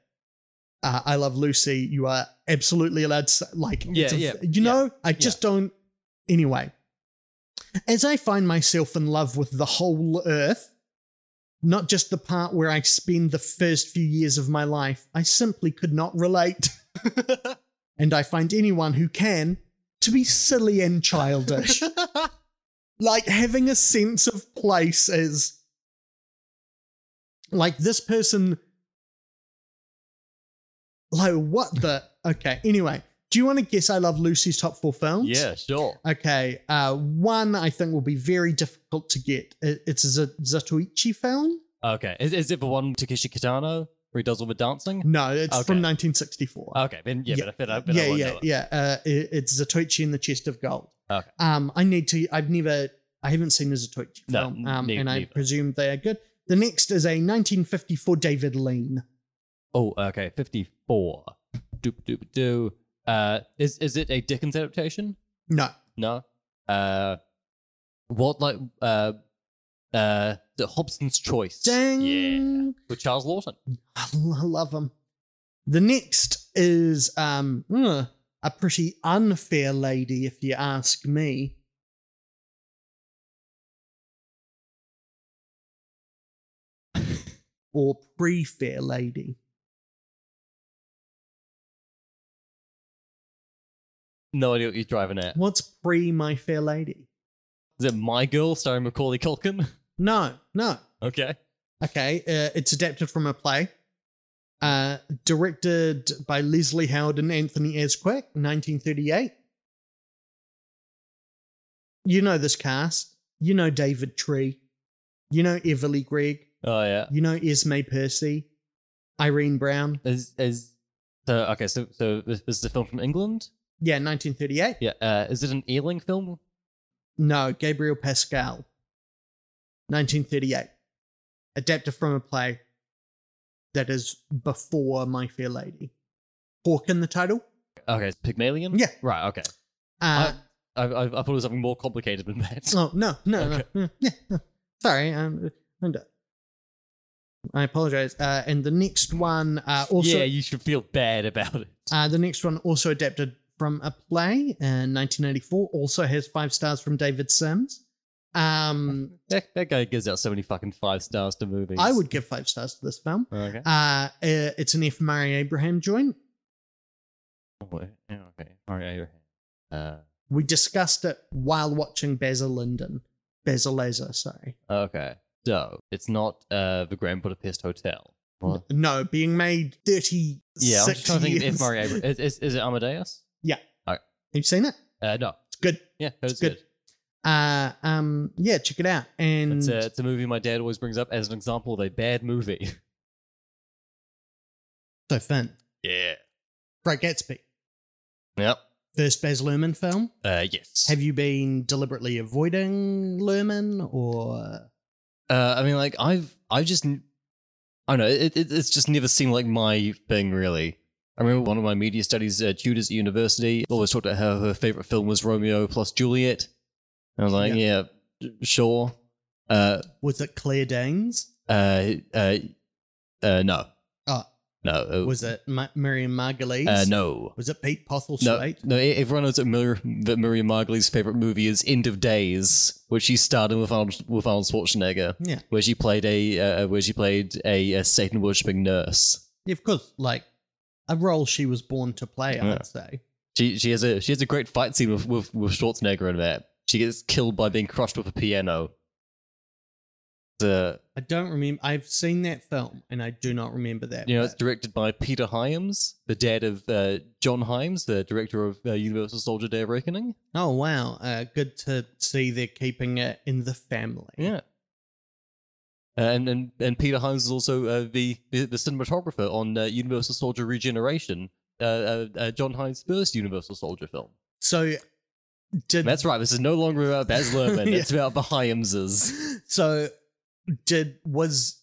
[SPEAKER 1] Uh, I love Lucy. You are absolutely allowed to like,
[SPEAKER 2] Yeah,
[SPEAKER 1] it's a-
[SPEAKER 2] yeah,
[SPEAKER 1] you know, I just don't. Anyway, as I find myself in love with the whole earth, not just the part where I spend the first few years of my life, I simply could not relate. and I find anyone who can to be silly and childish. like having a sense of place is like this person like what the okay anyway do you want to guess i love lucy's top four films
[SPEAKER 2] yeah. Sure.
[SPEAKER 1] okay uh one i think will be very difficult to get it's a zatoichi film
[SPEAKER 2] Okay. Is, is it the one Takeshi Kitano where he does all the dancing?
[SPEAKER 1] no it's
[SPEAKER 2] Okay.
[SPEAKER 1] from 1964
[SPEAKER 2] Okay. Then yeah.
[SPEAKER 1] Yeah.
[SPEAKER 2] But I, but I, but I
[SPEAKER 1] yeah yeah yeah uh it, it's zatoichi in the chest of gold
[SPEAKER 2] Okay.
[SPEAKER 1] um i need to i've never i haven't seen a zatoichi
[SPEAKER 2] No,
[SPEAKER 1] film um and i
[SPEAKER 2] neither.
[SPEAKER 1] presume they are good the next is a 1954 david lean
[SPEAKER 2] Oh. Okay. Fifty-four. Doop doop doo. Uh. Is is it a Dickens adaptation?
[SPEAKER 1] no
[SPEAKER 2] No. Uh. What like uh. Uh. The Hobson's Choice.
[SPEAKER 1] dang
[SPEAKER 2] Yeah. With Charles Laughton.
[SPEAKER 1] I love him. The next is um a pretty unfair lady, if you ask me. or pre-fair lady.
[SPEAKER 2] No idea what you're driving at.
[SPEAKER 1] What's pre My Fair Lady?
[SPEAKER 2] Is it My Girl starring Macaulay Culkin?
[SPEAKER 1] No, no.
[SPEAKER 2] Okay.
[SPEAKER 1] Okay, uh, it's adapted from a play. Uh, directed by Leslie Howard and Anthony Asquith, 1938. You know this cast. You know David Tree. You know Everley Gregg.
[SPEAKER 2] Oh yeah.
[SPEAKER 1] You know Esme Percy. Irene Browne.
[SPEAKER 2] Is is so okay? So so this, this is a film from England.
[SPEAKER 1] Yeah, 1938.
[SPEAKER 2] Yeah. Uh, is it an Ealing film?
[SPEAKER 1] No, Gabriel Pascal. 1938. Adapted from a play that is before My Fair Lady. Hawk in the title.
[SPEAKER 2] Okay, it's Pygmalion.
[SPEAKER 1] Yeah.
[SPEAKER 2] Right. Okay.
[SPEAKER 1] Uh,
[SPEAKER 2] I, I I thought it was something more complicated than that.
[SPEAKER 1] oh, no, no,
[SPEAKER 2] Okay.
[SPEAKER 1] no. Yeah, no. Sorry. Um, I'm done. I apologize. Uh, and the next one uh, also
[SPEAKER 2] yeah, you should feel bad about it.
[SPEAKER 1] uh, the next one also adapted from a play in 1984. Also has five stars from David Sims. Um,
[SPEAKER 2] That, that guy gives out so many fucking five stars to movies.
[SPEAKER 1] I would give five stars to this film.
[SPEAKER 2] Okay.
[SPEAKER 1] Uh, it's an F. Murray Abraham joint.
[SPEAKER 2] Oh, okay. All right. Abraham. Uh,
[SPEAKER 1] We discussed it while watching Basil Linden. Basil Laser, sorry.
[SPEAKER 2] okay. So it's not uh the Grand Budapest Hotel. What?
[SPEAKER 1] No, being made 30
[SPEAKER 2] Yeah, I'm just trying to think of
[SPEAKER 1] years.
[SPEAKER 2] F. Murray Abraham. Is, is, is it Amadeus?
[SPEAKER 1] Have you seen it?
[SPEAKER 2] Uh, no.
[SPEAKER 1] It's good.
[SPEAKER 2] Yeah, it was
[SPEAKER 1] good.
[SPEAKER 2] good.
[SPEAKER 1] Uh, um, yeah, check it out. And
[SPEAKER 2] It's a, it's a movie my dad always brings up as an example of a bad movie.
[SPEAKER 1] so Finn,
[SPEAKER 2] Yeah.
[SPEAKER 1] Great Gatsby,
[SPEAKER 2] Yep.
[SPEAKER 1] first Baz Luhrmann film.
[SPEAKER 2] Uh, yes.
[SPEAKER 1] Have you been deliberately avoiding Luhrmann, or
[SPEAKER 2] Uh, I mean, like I've I've just I don't know. It, it it's just never seemed like my thing really. I remember one of my media studies uh, tutors at university always talked about how her favorite film was Romeo plus Juliet. And I was like, yeah, sure. Uh,
[SPEAKER 1] was it Claire Danes?
[SPEAKER 2] uh, uh, uh, no,
[SPEAKER 1] Oh,
[SPEAKER 2] no, uh,
[SPEAKER 1] was it Ma- Miriam Margolyes?
[SPEAKER 2] uh, no.
[SPEAKER 1] Was it Pete Postlethwaite?
[SPEAKER 2] no, e- everyone knows that, Mir- that Miriam Margolyes' favorite movie is End of Days, which she starred in with Arnold, with Arnold Schwarzenegger,
[SPEAKER 1] Yeah.
[SPEAKER 2] where she played a uh, where she played a, a Satan worshipping nurse.
[SPEAKER 1] yeah, of course. Like a role she was born to play.
[SPEAKER 2] Yeah.
[SPEAKER 1] I'd say.
[SPEAKER 2] She she has a she has a great fight scene with with, with Schwarzenegger in that. She gets killed by being crushed with a piano. The
[SPEAKER 1] I don't remember. I've seen that film, and I do not remember that.
[SPEAKER 2] you know it's directed by Peter Hyams, the dad of uh, John Hyams, the director of uh, Universal Soldier: Day of Reckoning.
[SPEAKER 1] oh wow, uh, good to see they're keeping it in the family.
[SPEAKER 2] Yeah. And and and Peter Hyams is also uh, the, the the cinematographer on uh, Universal Soldier Regeneration, uh, uh, uh, John Hyams' first Universal Soldier film.
[SPEAKER 1] So did
[SPEAKER 2] That's right. This is no longer about Baz Luhrmann.
[SPEAKER 1] Yeah.
[SPEAKER 2] It's about the Hyamses.
[SPEAKER 1] so did was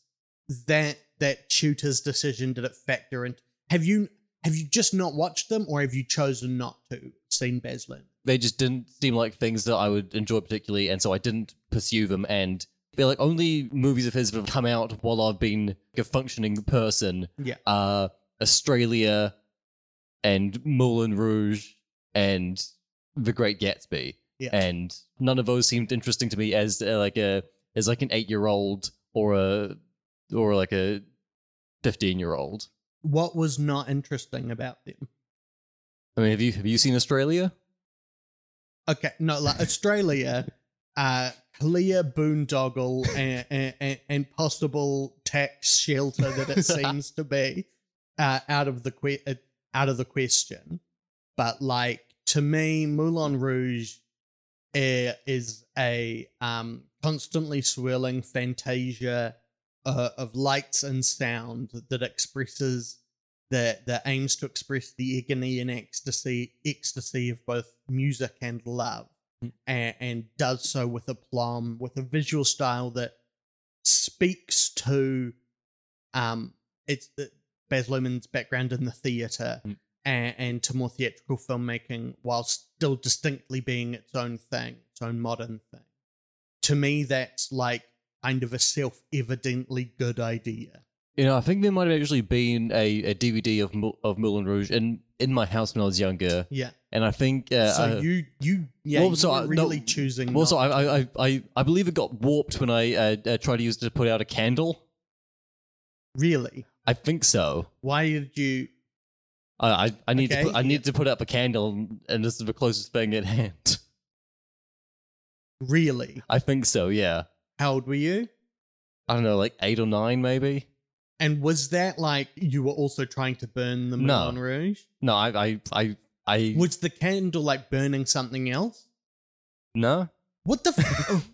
[SPEAKER 1] that that tutor's decision did it factor in have you have you just not watched them or have you chosen not to seen Baz Luhrmann?
[SPEAKER 2] they just didn't seem like things that I would enjoy particularly, and so I didn't pursue them. And they're like only movies of his that have come out while I've been a functioning person.
[SPEAKER 1] Yeah.
[SPEAKER 2] Uh, Australia, and Moulin Rouge, and The Great Gatsby,
[SPEAKER 1] Yeah.
[SPEAKER 2] and none of those seemed interesting to me as uh, like a as like an eight year old or a or like a fifteen year old.
[SPEAKER 1] what was not interesting about them?
[SPEAKER 2] I mean, have you have you seen Australia?
[SPEAKER 1] Okay, no, like Australia, uh, clear boondoggle and, and, and, possible tax shelter that it seems to be uh, out of the que- uh, out of the question. But like to me, Moulin Rouge uh, is a um, constantly swirling fantasia uh, of lights and sound that expresses that that aims to express the agony and ecstasy ecstasy of both music and love. And, and does so with aplomb with a visual style that speaks to um it's the Baz Luhrmann's background in the theater
[SPEAKER 2] Mm.
[SPEAKER 1] and, and to more theatrical filmmaking while still distinctly being its own thing its own modern thing. To me that's like kind of a self-evidently good idea
[SPEAKER 2] You know, I think there might have actually been a, a DVD of Mou- of Moulin Rouge in in my house when I was younger,
[SPEAKER 1] yeah
[SPEAKER 2] and I think uh,
[SPEAKER 1] so
[SPEAKER 2] I-
[SPEAKER 1] you you yeah
[SPEAKER 2] Well,
[SPEAKER 1] you
[SPEAKER 2] so
[SPEAKER 1] were
[SPEAKER 2] I- no,
[SPEAKER 1] really choosing
[SPEAKER 2] also
[SPEAKER 1] not-
[SPEAKER 2] I, I I I believe it got warped when I uh, uh, tried to use it to put out a candle.
[SPEAKER 1] really
[SPEAKER 2] I think so.
[SPEAKER 1] why did you
[SPEAKER 2] I I, I need
[SPEAKER 1] Okay,
[SPEAKER 2] to put, I need to put up a candle, and this is the closest thing at hand.
[SPEAKER 1] really
[SPEAKER 2] I think so. Yeah.
[SPEAKER 1] how old were you
[SPEAKER 2] I don't know, like eight or nine, maybe.
[SPEAKER 1] And was that like you were also trying to burn the
[SPEAKER 2] No.
[SPEAKER 1] Moulin Rouge
[SPEAKER 2] No, I I I, I
[SPEAKER 1] was the candle like burning something else
[SPEAKER 2] no.
[SPEAKER 1] what the f-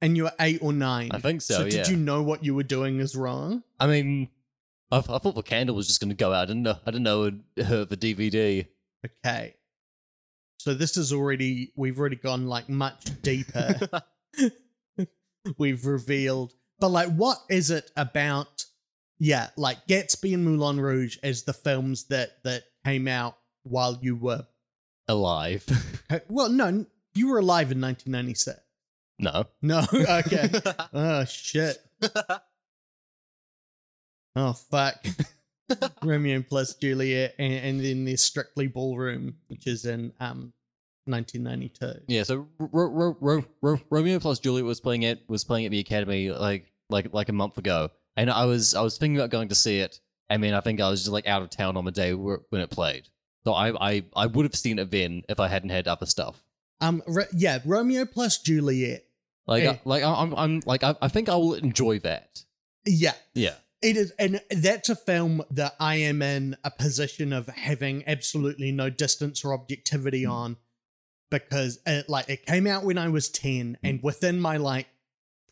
[SPEAKER 1] and you were eight or nine
[SPEAKER 2] I think so,
[SPEAKER 1] did
[SPEAKER 2] yeah.
[SPEAKER 1] you know what you were doing is wrong
[SPEAKER 2] I mean, I, I thought the candle was just going to go out. I didn't know. I didn't know it hurt the DVD.
[SPEAKER 1] okay so this is already we've already gone like much deeper we've revealed. But like, what is it about? Yeah, like Gatsby and Moulin Rouge as the films that that came out while you were
[SPEAKER 2] Alive.
[SPEAKER 1] well, no, you were alive in 1996.
[SPEAKER 2] no.
[SPEAKER 1] No, okay. oh shit. Oh fuck. Romeo plus Juliet, and, and then there's Strictly Ballroom, which is in um 1992.
[SPEAKER 2] Yeah, so Ro- Ro- Ro- Ro- Romeo plus Juliet was playing it was playing at the Academy like like like a month ago, and I was I was thinking about going to see it. I mean, I think I was just like out of town on the day where, when it played, so I I I would have seen it then if I hadn't had other stuff.
[SPEAKER 1] Um, yeah, Romeo plus Juliet.
[SPEAKER 2] Like
[SPEAKER 1] Eh.
[SPEAKER 2] I, like I'm I'm like I, I think I will enjoy that.
[SPEAKER 1] Yeah,
[SPEAKER 2] Yeah,
[SPEAKER 1] it is, and that's a film that I am in a position of having absolutely no distance or objectivity
[SPEAKER 2] Mm.
[SPEAKER 1] on because it, like it came out when I was 10
[SPEAKER 2] Mm.
[SPEAKER 1] and within my like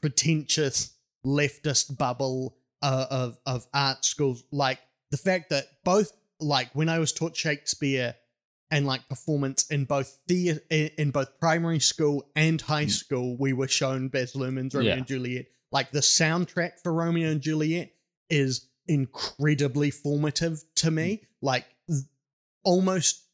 [SPEAKER 1] pretentious leftist bubble uh, of of art schools like the fact that both like when I was taught Shakespeare and like performance in both the in, both primary school and high school we were shown Baz Luhrmann's Romeo.
[SPEAKER 2] Yeah.
[SPEAKER 1] and Juliet like the soundtrack for Romeo and Juliet is incredibly formative to me like th- almost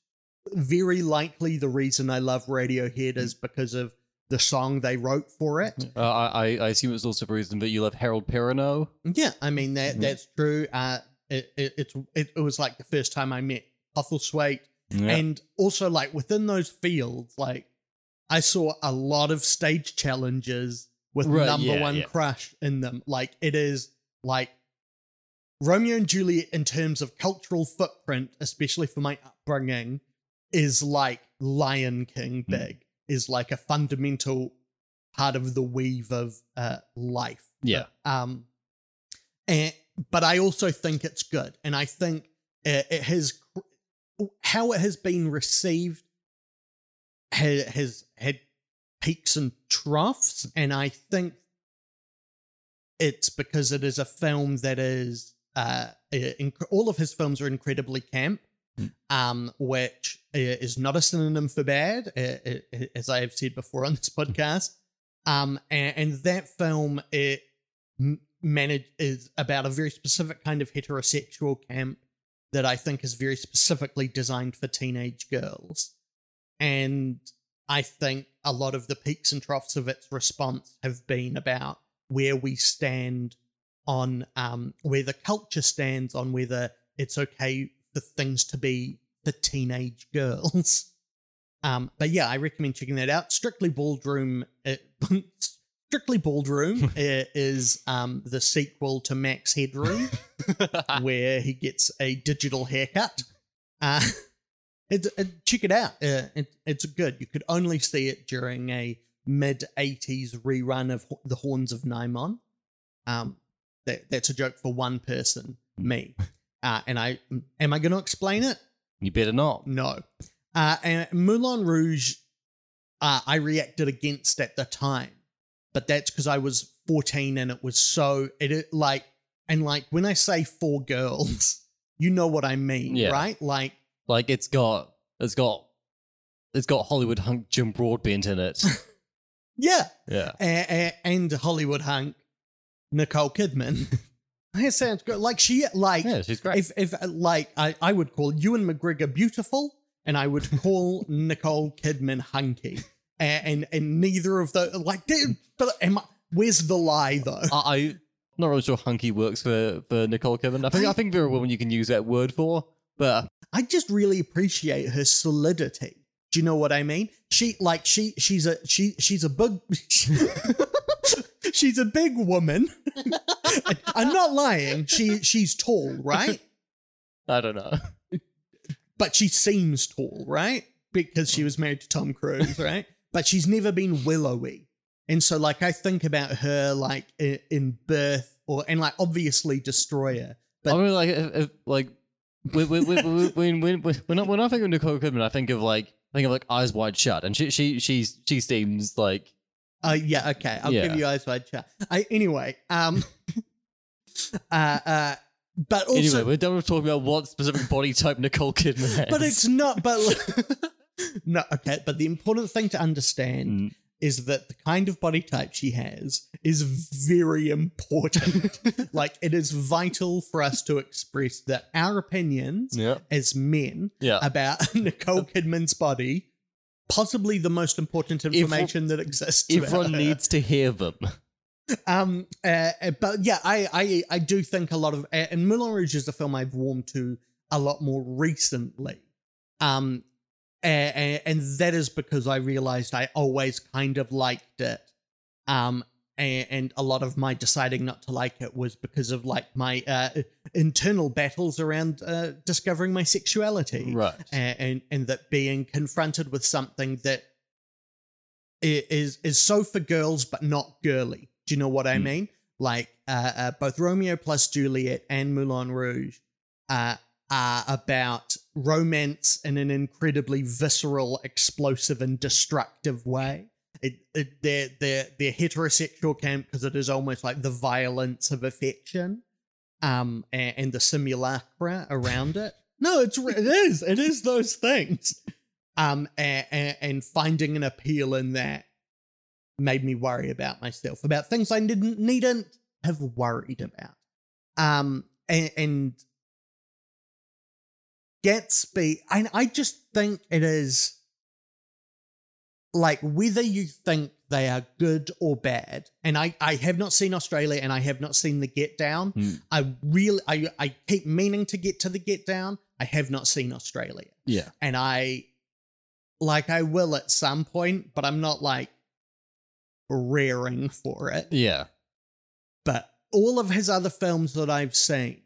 [SPEAKER 1] very likely the reason I love Radiohead is because of the song they wrote for it.
[SPEAKER 2] Uh, I, I assume it's also the reason that you love Harold Perrineau.
[SPEAKER 1] Yeah, I mean that
[SPEAKER 2] Mhm.
[SPEAKER 1] that's true. Uh, it, it it's it, it was like the first time I met Hawthorne
[SPEAKER 2] Yeah.
[SPEAKER 1] and also like within those fields, like I saw a lot of stage challenges with
[SPEAKER 2] Right,
[SPEAKER 1] number
[SPEAKER 2] yeah,
[SPEAKER 1] one
[SPEAKER 2] yeah.
[SPEAKER 1] crush in them. Like it is like Romeo and Juliet in terms of cultural footprint, especially for my upbringing, is like Lion King
[SPEAKER 2] Hmm.
[SPEAKER 1] big, is like a fundamental part of the weave of uh, life.
[SPEAKER 2] yeah.
[SPEAKER 1] Um, and but I also think it's good, and I think it, it has how it has been received has, has had peaks and troughs, and I think it's because it is a film that is uh, inc- all of his films are incredibly camp.
[SPEAKER 2] Hmm.
[SPEAKER 1] Um, which is not a synonym for bad, as I have said before on this podcast. Um, and, and that film it m- manage is about a very specific kind of heterosexual camp that I think is very specifically designed for teenage girls. And I think a lot of the peaks and troughs of its response have been about where we stand on um, where the culture stands on whether it's okay for things to be for teenage girls. Um, but yeah, I recommend checking that out. Strictly Baldroom, uh, Strictly Baldroom uh, is um, the sequel to Max Headroom, where he gets a digital haircut. Uh, it, it- check it out. Uh, it, it's good. You could only see it during a mid 80s rerun of The Horns of Nimon. Um, that, that's a joke for one person, me. Uh, and I am I going to explain it?
[SPEAKER 2] you better not.
[SPEAKER 1] No. Uh, and Moulin Rouge, uh, I reacted against at the time, but that's because I was 14 and it was so it, it like and like when I say four girls, you know what I mean,
[SPEAKER 2] Yeah.
[SPEAKER 1] right? Like
[SPEAKER 2] Like it's got it's got it's got Hollywood hunk Jim Broadbent in it.
[SPEAKER 1] yeah,
[SPEAKER 2] yeah.
[SPEAKER 1] a- a- and Hollywood hunk Nicole Kidman. that sounds good. Like she like
[SPEAKER 2] Yeah, she's great.
[SPEAKER 1] if if like I I would call Ewan McGregor beautiful, and I would call Nicole Kidman hunky, and and, and neither of the like. dude, But am I, where's the lie though?
[SPEAKER 2] I, I'm not really sure hunky works for, for Nicole Kidman. I think
[SPEAKER 1] I-
[SPEAKER 2] I think there are women you can use that word for, but
[SPEAKER 1] I just really appreciate her solidity. Do you know what I mean? She like she she's a she she's a big she's a big woman. I'm not lying. She she's tall, right?
[SPEAKER 2] I don't know.
[SPEAKER 1] but she seems tall, right? Because she was married to Tom Cruise, right? but she's never been willowy. And so, like, I think about her, like, in, birth, or, and like, obviously, Destroyer. But-
[SPEAKER 2] I mean, like, if, if, like when when when when when when I, when I think of Nicole Kidman, I think of like I think of like Eyes Wide Shut, and she she she's she seems like
[SPEAKER 1] Uh, yeah, okay. I'll
[SPEAKER 2] Yeah.
[SPEAKER 1] give you eyes wide shut. I, anyway, um, uh, uh, but also,
[SPEAKER 2] anyway. We're done with talking about what specific body type Nicole Kidman has.
[SPEAKER 1] but it's not, but no, okay. But the important thing to understand
[SPEAKER 2] Mm.
[SPEAKER 1] is that the kind of body type she has is very important. like it is vital for us to express that our opinions
[SPEAKER 2] yeah
[SPEAKER 1] as men
[SPEAKER 2] yeah.
[SPEAKER 1] about Nicole Kidman's body, possibly the most important information that exists.
[SPEAKER 2] Everyone needs to hear them.
[SPEAKER 1] Um, uh, uh, but yeah, I, I, I do think a lot of, uh, and Moulin Rouge is a film I've warmed to a lot more recently. Um, uh, and that is because I realized I always kind of liked it. Um, and, and a lot of my deciding not to like it was because of like my uh, internal battles around uh, discovering my sexuality
[SPEAKER 2] Right.
[SPEAKER 1] and, and and that being confronted with something that is is so for girls but not girly. Do you know what I
[SPEAKER 2] Mm.
[SPEAKER 1] mean? like uh, uh, both Romeo plus Juliet and Moulin Rouge uh, are about romance in an incredibly visceral, explosive, and destructive way. It, it they're heterosexual camp because it is almost like the violence of affection, um, and, and the simulacra around it. No, it's it is it is those things, um, and, and, and finding an appeal in that made me worry about myself about things I didn't needn't have worried about, um, and, and Gatsby, and I just think it is like whether you think they are good or bad, and I, I have not seen Australia and I have not seen the Get Down.
[SPEAKER 2] Mm.
[SPEAKER 1] I really I, I keep meaning to get to the Get Down. I have not seen Australia.
[SPEAKER 2] Yeah.
[SPEAKER 1] And I like I will at some point, but I'm not like raring for it.
[SPEAKER 2] Yeah.
[SPEAKER 1] But all of his other films that I've seen,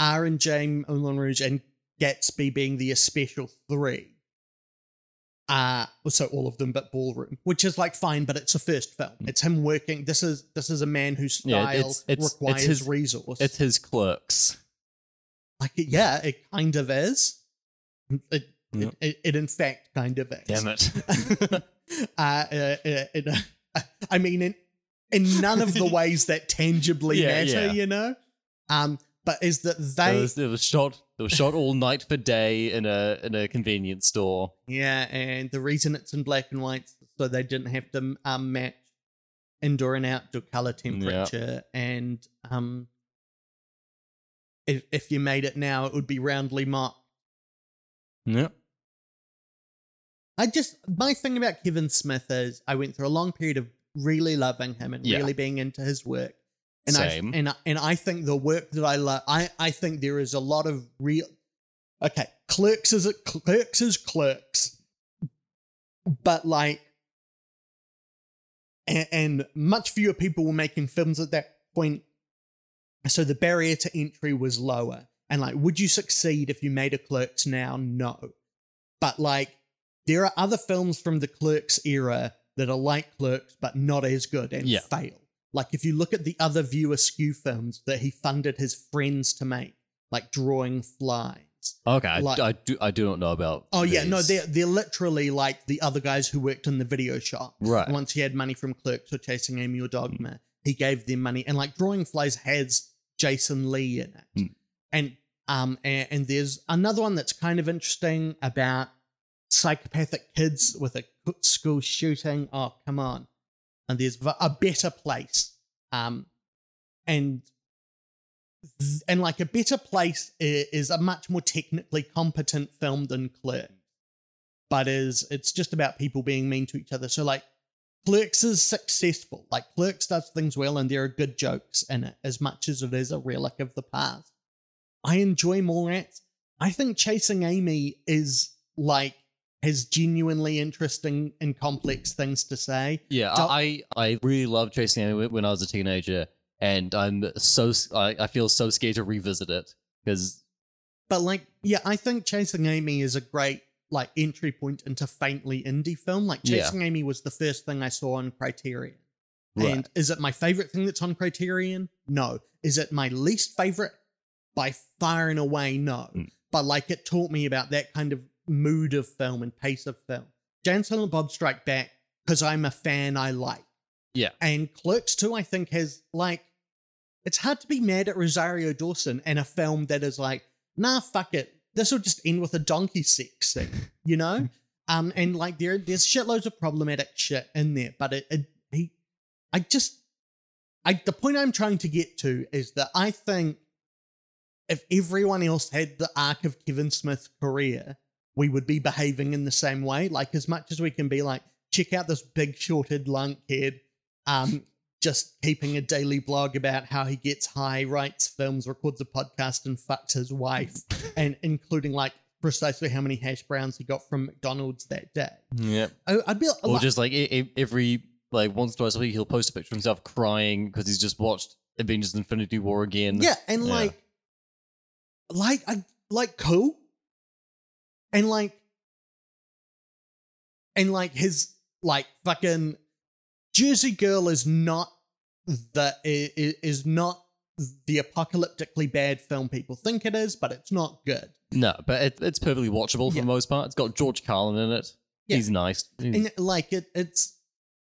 [SPEAKER 1] are in James Moulin Rouge and Gatsby being the special three. Uh so all of them but Ballroom, which is like fine, but it's a first film. It's him working. This is this is a man whose style
[SPEAKER 2] Yeah, it's- it's- it's
[SPEAKER 1] requires
[SPEAKER 2] his-
[SPEAKER 1] resource.
[SPEAKER 2] It's his clerks.
[SPEAKER 1] like yeah, it kind of is. It,
[SPEAKER 2] Yep.
[SPEAKER 1] it, it, in fact kind of is.
[SPEAKER 2] Damn it.
[SPEAKER 1] uh, uh, uh, uh, I mean, in in none of the ways that tangibly
[SPEAKER 2] Yeah,
[SPEAKER 1] matter,
[SPEAKER 2] yeah.
[SPEAKER 1] you know. Um, but is that
[SPEAKER 2] it,
[SPEAKER 1] they?
[SPEAKER 2] was, it was shot. It was shot all night for day in a in a convenience store.
[SPEAKER 1] yeah, and the reason it's in black and white so they didn't have to um, match indoor and outdoor color temperature, and um, if if you made it now, it would be roundly marked.
[SPEAKER 2] Yeah.
[SPEAKER 1] I just my thing about Kevin Smith is I went through a long period of really loving him and
[SPEAKER 2] Yeah.
[SPEAKER 1] really being into his work. And
[SPEAKER 2] Same.
[SPEAKER 1] I and I, and I think the work that I love I I think there is a lot of real Okay, Clerks is it Clerks is Clerks. But like and, and much fewer people were making films at that point. So the barrier to entry was lower. And like, would you succeed if you made a Clerks now? No. But like, there are other films from the Clerks era that are like Clerks, but not as good and
[SPEAKER 2] Yeah.
[SPEAKER 1] fail. Like, if you look at the other View Askew films that he funded his friends to make, like Drawing Flies.
[SPEAKER 2] Okay. I,
[SPEAKER 1] Like-
[SPEAKER 2] I do. I do not know about.
[SPEAKER 1] Oh yeah, no, they're they're literally like the other guys who worked in the video shop.
[SPEAKER 2] Right.
[SPEAKER 1] Once he had money from Clerks or Chasing Amy or Dogma, he gave them money, and like Drawing Flies has Jason Lee in it,
[SPEAKER 2] Mm.
[SPEAKER 1] and um, and, and there's another one that's kind of interesting about psychopathic kids with a school shooting. Oh come on, and there's a better place, um, and and like a better place is a much more technically competent film than Clerks, but is it's just about people being mean to each other. So like Clerks is successful. Like Clerks does things well, and there are good jokes in it, as much as it is a relic of the past. I enjoy Mallrats. I think Chasing Amy is like has genuinely interesting and complex things to say.
[SPEAKER 2] Yeah,
[SPEAKER 1] Don't-
[SPEAKER 2] I I really loved Chasing Amy when I was a teenager, and I'm so I, I feel so scared to revisit it because
[SPEAKER 1] But like, yeah, I think Chasing Amy is a great like entry point into faintly indie film. Like
[SPEAKER 2] Yeah.
[SPEAKER 1] Chasing Amy was the first thing I saw on Criterion.
[SPEAKER 2] Right.
[SPEAKER 1] And is it my favorite thing that's on Criterion? No. Is it my least favorite? By far and away, no.
[SPEAKER 2] Mm.
[SPEAKER 1] But like it taught me about that kind of mood of film and pace of film. Jay and Silent Bob Strike Back, because I'm a fan I like.
[SPEAKER 2] Yeah.
[SPEAKER 1] And Clerks too, I think, has like it's hard to be mad at Rosario Dawson and a film that is like, nah, fuck it. This will just end with a donkey sex scene, you know? um, and like there, there's shitloads of problematic shit in there, but it, it he, I just, I the point I'm trying to get to is that I think if everyone else had the arc of Kevin Smith's career, we would be behaving in the same way. Like as much as we can be like, check out this big shorted lunk lunkhead, um, just keeping a daily blog about how he gets high, writes films, records a podcast, and fucks his wife, and including like precisely how many hash browns he got from McDonald's that day.
[SPEAKER 2] yeah,
[SPEAKER 1] I, I'd be like, or
[SPEAKER 2] just like every like once or twice a week he'll post a picture of himself crying because he's just watched Avengers: Infinity War again.
[SPEAKER 1] yeah, and
[SPEAKER 2] Yeah.
[SPEAKER 1] like, like I like cool, and like, and like his like fucking Jersey Girl is not i- is not the apocalyptically bad film people think it is, but it's not good.
[SPEAKER 2] No, but it, it's perfectly watchable for
[SPEAKER 1] Yeah.
[SPEAKER 2] the most part. It's got George Carlin in it.
[SPEAKER 1] Yeah.
[SPEAKER 2] He's nice. He's-
[SPEAKER 1] and like it it's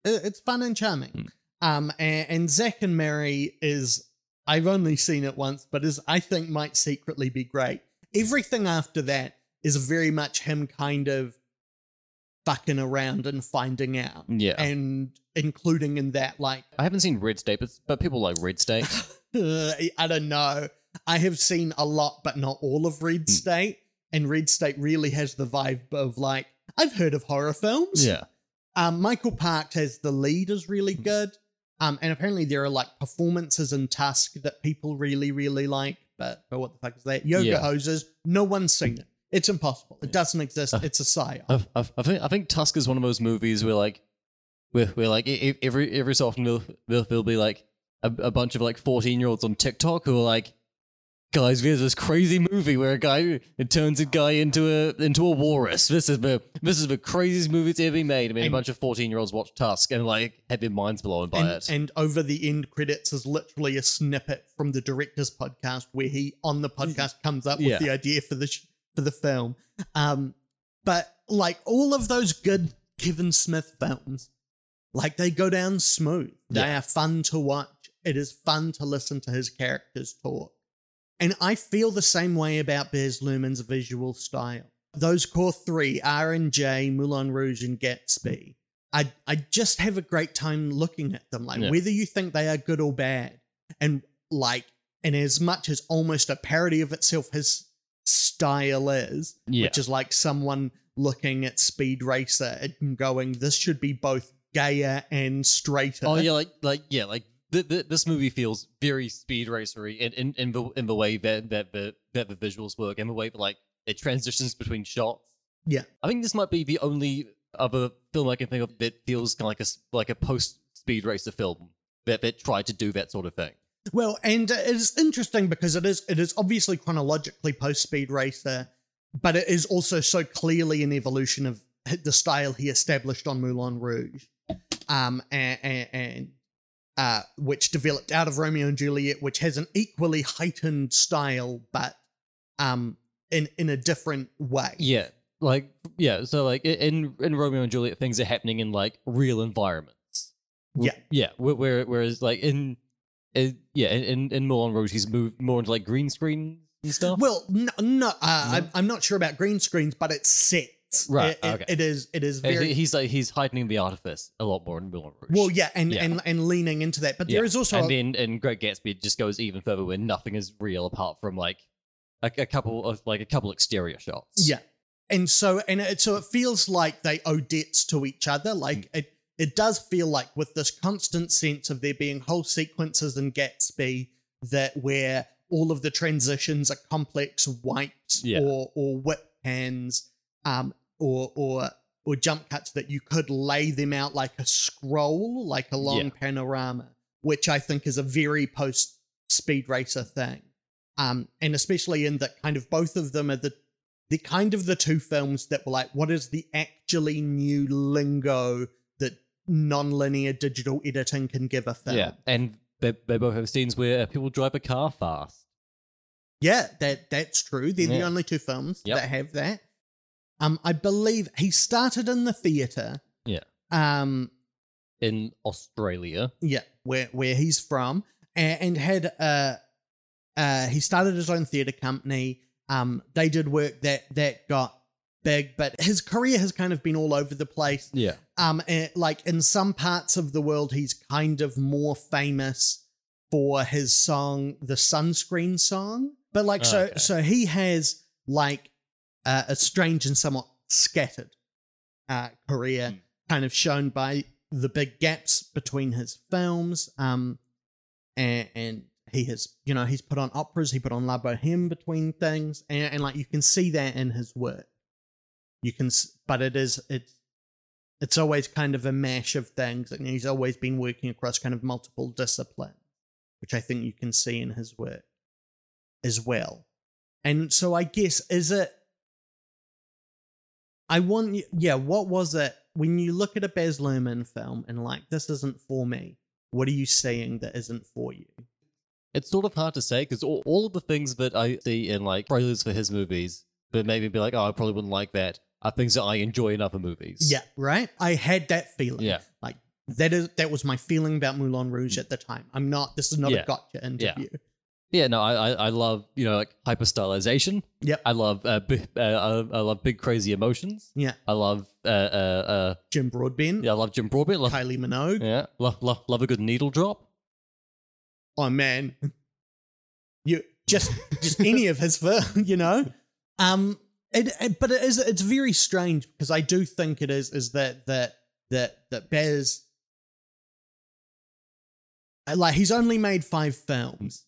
[SPEAKER 1] it- it's fun and charming
[SPEAKER 2] Mm.
[SPEAKER 1] um and, and Zack and Miri is i've only seen it once but is i think might secretly be great everything after that is very much him kind of fucking around and finding out
[SPEAKER 2] yeah.
[SPEAKER 1] and including in that like
[SPEAKER 2] I haven't seen Red State, but, but people like Red State.
[SPEAKER 1] i don't know i have seen a lot but not all of red
[SPEAKER 2] Mm.
[SPEAKER 1] state and red state really has the vibe of like i've heard of horror films
[SPEAKER 2] yeah.
[SPEAKER 1] Um, Michael Park has the lead is really
[SPEAKER 2] Hmm.
[SPEAKER 1] good. Um, and apparently there are like performances in Tusk that people really, really like. But, but what the fuck is that? Yoga
[SPEAKER 2] Yeah.
[SPEAKER 1] Hosers. No one's seen it. It's impossible. It doesn't exist.
[SPEAKER 2] Uh,
[SPEAKER 1] It's a psyop.
[SPEAKER 2] I, I, I think I think Tusk is one of those movies where like where, where like every every so often there'll, there'll, be like a, a bunch of like 14 year olds on TikTok who are like guys there's this crazy movie where a guy it turns a guy into a into a walrus this is the this is the craziest movie that's ever been made I mean
[SPEAKER 1] And-
[SPEAKER 2] a bunch of 14 year olds watch Tusk and like had their minds blown by
[SPEAKER 1] and,
[SPEAKER 2] it
[SPEAKER 1] and over the end credits is literally a snippet from the director's podcast where he on the podcast comes up
[SPEAKER 2] Yeah.
[SPEAKER 1] with the idea for the sh- for the film. Um, but like all of those good Kevin Smith films, like they go down smooth. They
[SPEAKER 2] Yeah.
[SPEAKER 1] are fun to watch. It is fun to listen to his characters talk. And I feel the same way about Baz Luhrmann's visual style. Those core three, R and J, Moulin Rouge, and Gatsby, I I just have a great time looking at them. Like
[SPEAKER 2] Yeah.
[SPEAKER 1] whether you think they are good or bad, and like, and as much as almost a parody of itself, his style is,
[SPEAKER 2] yeah
[SPEAKER 1] which is like someone looking at Speed Racer and going, "This should be both gayer and straighter."
[SPEAKER 2] Oh yeah, like like yeah, like th- th- this movie feels very speed racery in, in, in the in the way that that the that the visuals work and the way that like it transitions between shots.
[SPEAKER 1] Yeah.
[SPEAKER 2] I think this might be the only other film I can think of that feels kind of like a like a post speed racer film that that tried to do that sort of thing.
[SPEAKER 1] Well, and uh, it's interesting because it is it is obviously chronologically post Speed Racer, but it is also so clearly an evolution of the style he established on Moulin Rouge, um, and, and, and uh, which developed out of Romeo and Juliet, which has an equally heightened style, but um, in in a different way.
[SPEAKER 2] Yeah, like yeah, so like in in Romeo and Juliet, things are happening in like real environments.
[SPEAKER 1] Yeah.
[SPEAKER 2] yeah. wh- Where, whereas like in, in yeah, in in, Moulin Rouge, he's moved more into like green screen and stuff.
[SPEAKER 1] Well, no, no, uh,
[SPEAKER 2] No?
[SPEAKER 1] I'm, not sure about green screens, but it's set.
[SPEAKER 2] Right,
[SPEAKER 1] It- it-
[SPEAKER 2] okay.
[SPEAKER 1] it is. It is very.
[SPEAKER 2] he's like he's heightening the artifice a lot more in Moulin Rouge.
[SPEAKER 1] Well, yeah, and,
[SPEAKER 2] Yeah.
[SPEAKER 1] and and leaning into that, but
[SPEAKER 2] Yeah,
[SPEAKER 1] there is also
[SPEAKER 2] and
[SPEAKER 1] a-
[SPEAKER 2] then in Great Gatsby, it just goes even further where nothing is real apart from like a, a couple of like a couple exterior shots.
[SPEAKER 1] Yeah. And so and it, so it feels like they owe debts to each other. Like
[SPEAKER 2] Mm.
[SPEAKER 1] it it does feel like with this constant sense of there being whole sequences in Gatsby that where all of the transitions are complex wipes
[SPEAKER 2] Yeah.
[SPEAKER 1] or or whip pans um or or or jump cuts that you could lay them out like a scroll, like a long
[SPEAKER 2] Yeah.
[SPEAKER 1] panorama, which I think is a very post speed racer thing. Um, and especially in that kind of both of them are the the kind of the two films that were like, what is the actually new lingo non-linear digital editing can give a film?
[SPEAKER 2] yeah, and they they both have scenes where people drive a car fast.
[SPEAKER 1] Yeah, that that's true. They're the only two films
[SPEAKER 2] Yep.
[SPEAKER 1] that have that. Um, I believe he started in the theater.
[SPEAKER 2] Yeah.
[SPEAKER 1] Um,
[SPEAKER 2] in Australia.
[SPEAKER 1] yeah, where where he's from, and, and had uh, uh, he started his own theater company. Um, they did work that that got big, but his career has kind of been all over the place.
[SPEAKER 2] Yeah.
[SPEAKER 1] Um, and, like in some parts of the world, he's kind of more famous for his song, the sunscreen song. But like, so
[SPEAKER 2] Okay.
[SPEAKER 1] so he has like uh, a strange and somewhat scattered uh, career,
[SPEAKER 2] Hmm.
[SPEAKER 1] kind of shown by the big gaps between his films. Um, and, and he has, you know, he's put on operas, he put on La Boheme between things, and, and like you can see that in his work. You can, s- but it is it's it's always kind of a mash of things, and he's always been working across kind of multiple disciplines, which I think you can see in his work as well. And so I guess is it I want you, yeah, what was it when you look at a Baz Luhrmann film and like this isn't for me? What are you seeing that isn't for you?
[SPEAKER 2] It's sort of hard to say because all, all of the things that I see in like trailers for his movies, but maybe be like, oh, I probably wouldn't like that, are things that I enjoy in other movies.
[SPEAKER 1] Yeah, right. I had that feeling.
[SPEAKER 2] Yeah.
[SPEAKER 1] like that is that was my feeling about Moulin Rouge at the time. I'm not. This is not
[SPEAKER 2] Yeah.
[SPEAKER 1] a gotcha interview.
[SPEAKER 2] Yeah, no, I, I, I love, you know, like hyper stylization.
[SPEAKER 1] Yep.
[SPEAKER 2] I love, uh, bi- uh, I, I love big crazy emotions.
[SPEAKER 1] Yeah.
[SPEAKER 2] I love, uh, uh, uh,
[SPEAKER 1] Jim Broadbent,
[SPEAKER 2] yeah, I love Jim Broadbent. Love,
[SPEAKER 1] Kylie Minogue.
[SPEAKER 2] yeah, love, love, love a good needle drop.
[SPEAKER 1] Oh man, you just just any of his film, you know. Um, it, it- but it is it's very strange because I do think it is is that that that that Baz like he's only made five films,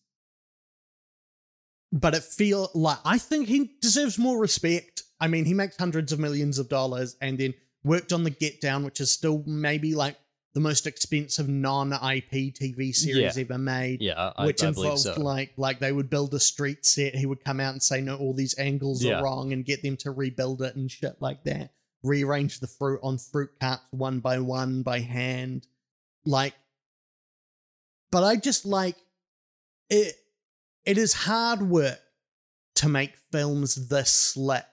[SPEAKER 1] but it feel like I think he deserves more respect. I mean, he makes hundreds of millions of dollars and then worked on the Get Down, which is still maybe like the most expensive non-IP TV series
[SPEAKER 2] Yeah.
[SPEAKER 1] ever made
[SPEAKER 2] Yeah, I,
[SPEAKER 1] which
[SPEAKER 2] I
[SPEAKER 1] involved
[SPEAKER 2] so.
[SPEAKER 1] like like they would build a street set. He would come out and say, "No, all these angles
[SPEAKER 2] Yeah.
[SPEAKER 1] are wrong," and get them to rebuild it and shit like that. Rearrange the fruit on fruit cups one by one by hand, like. But I just like it. It is hard work to make films this slick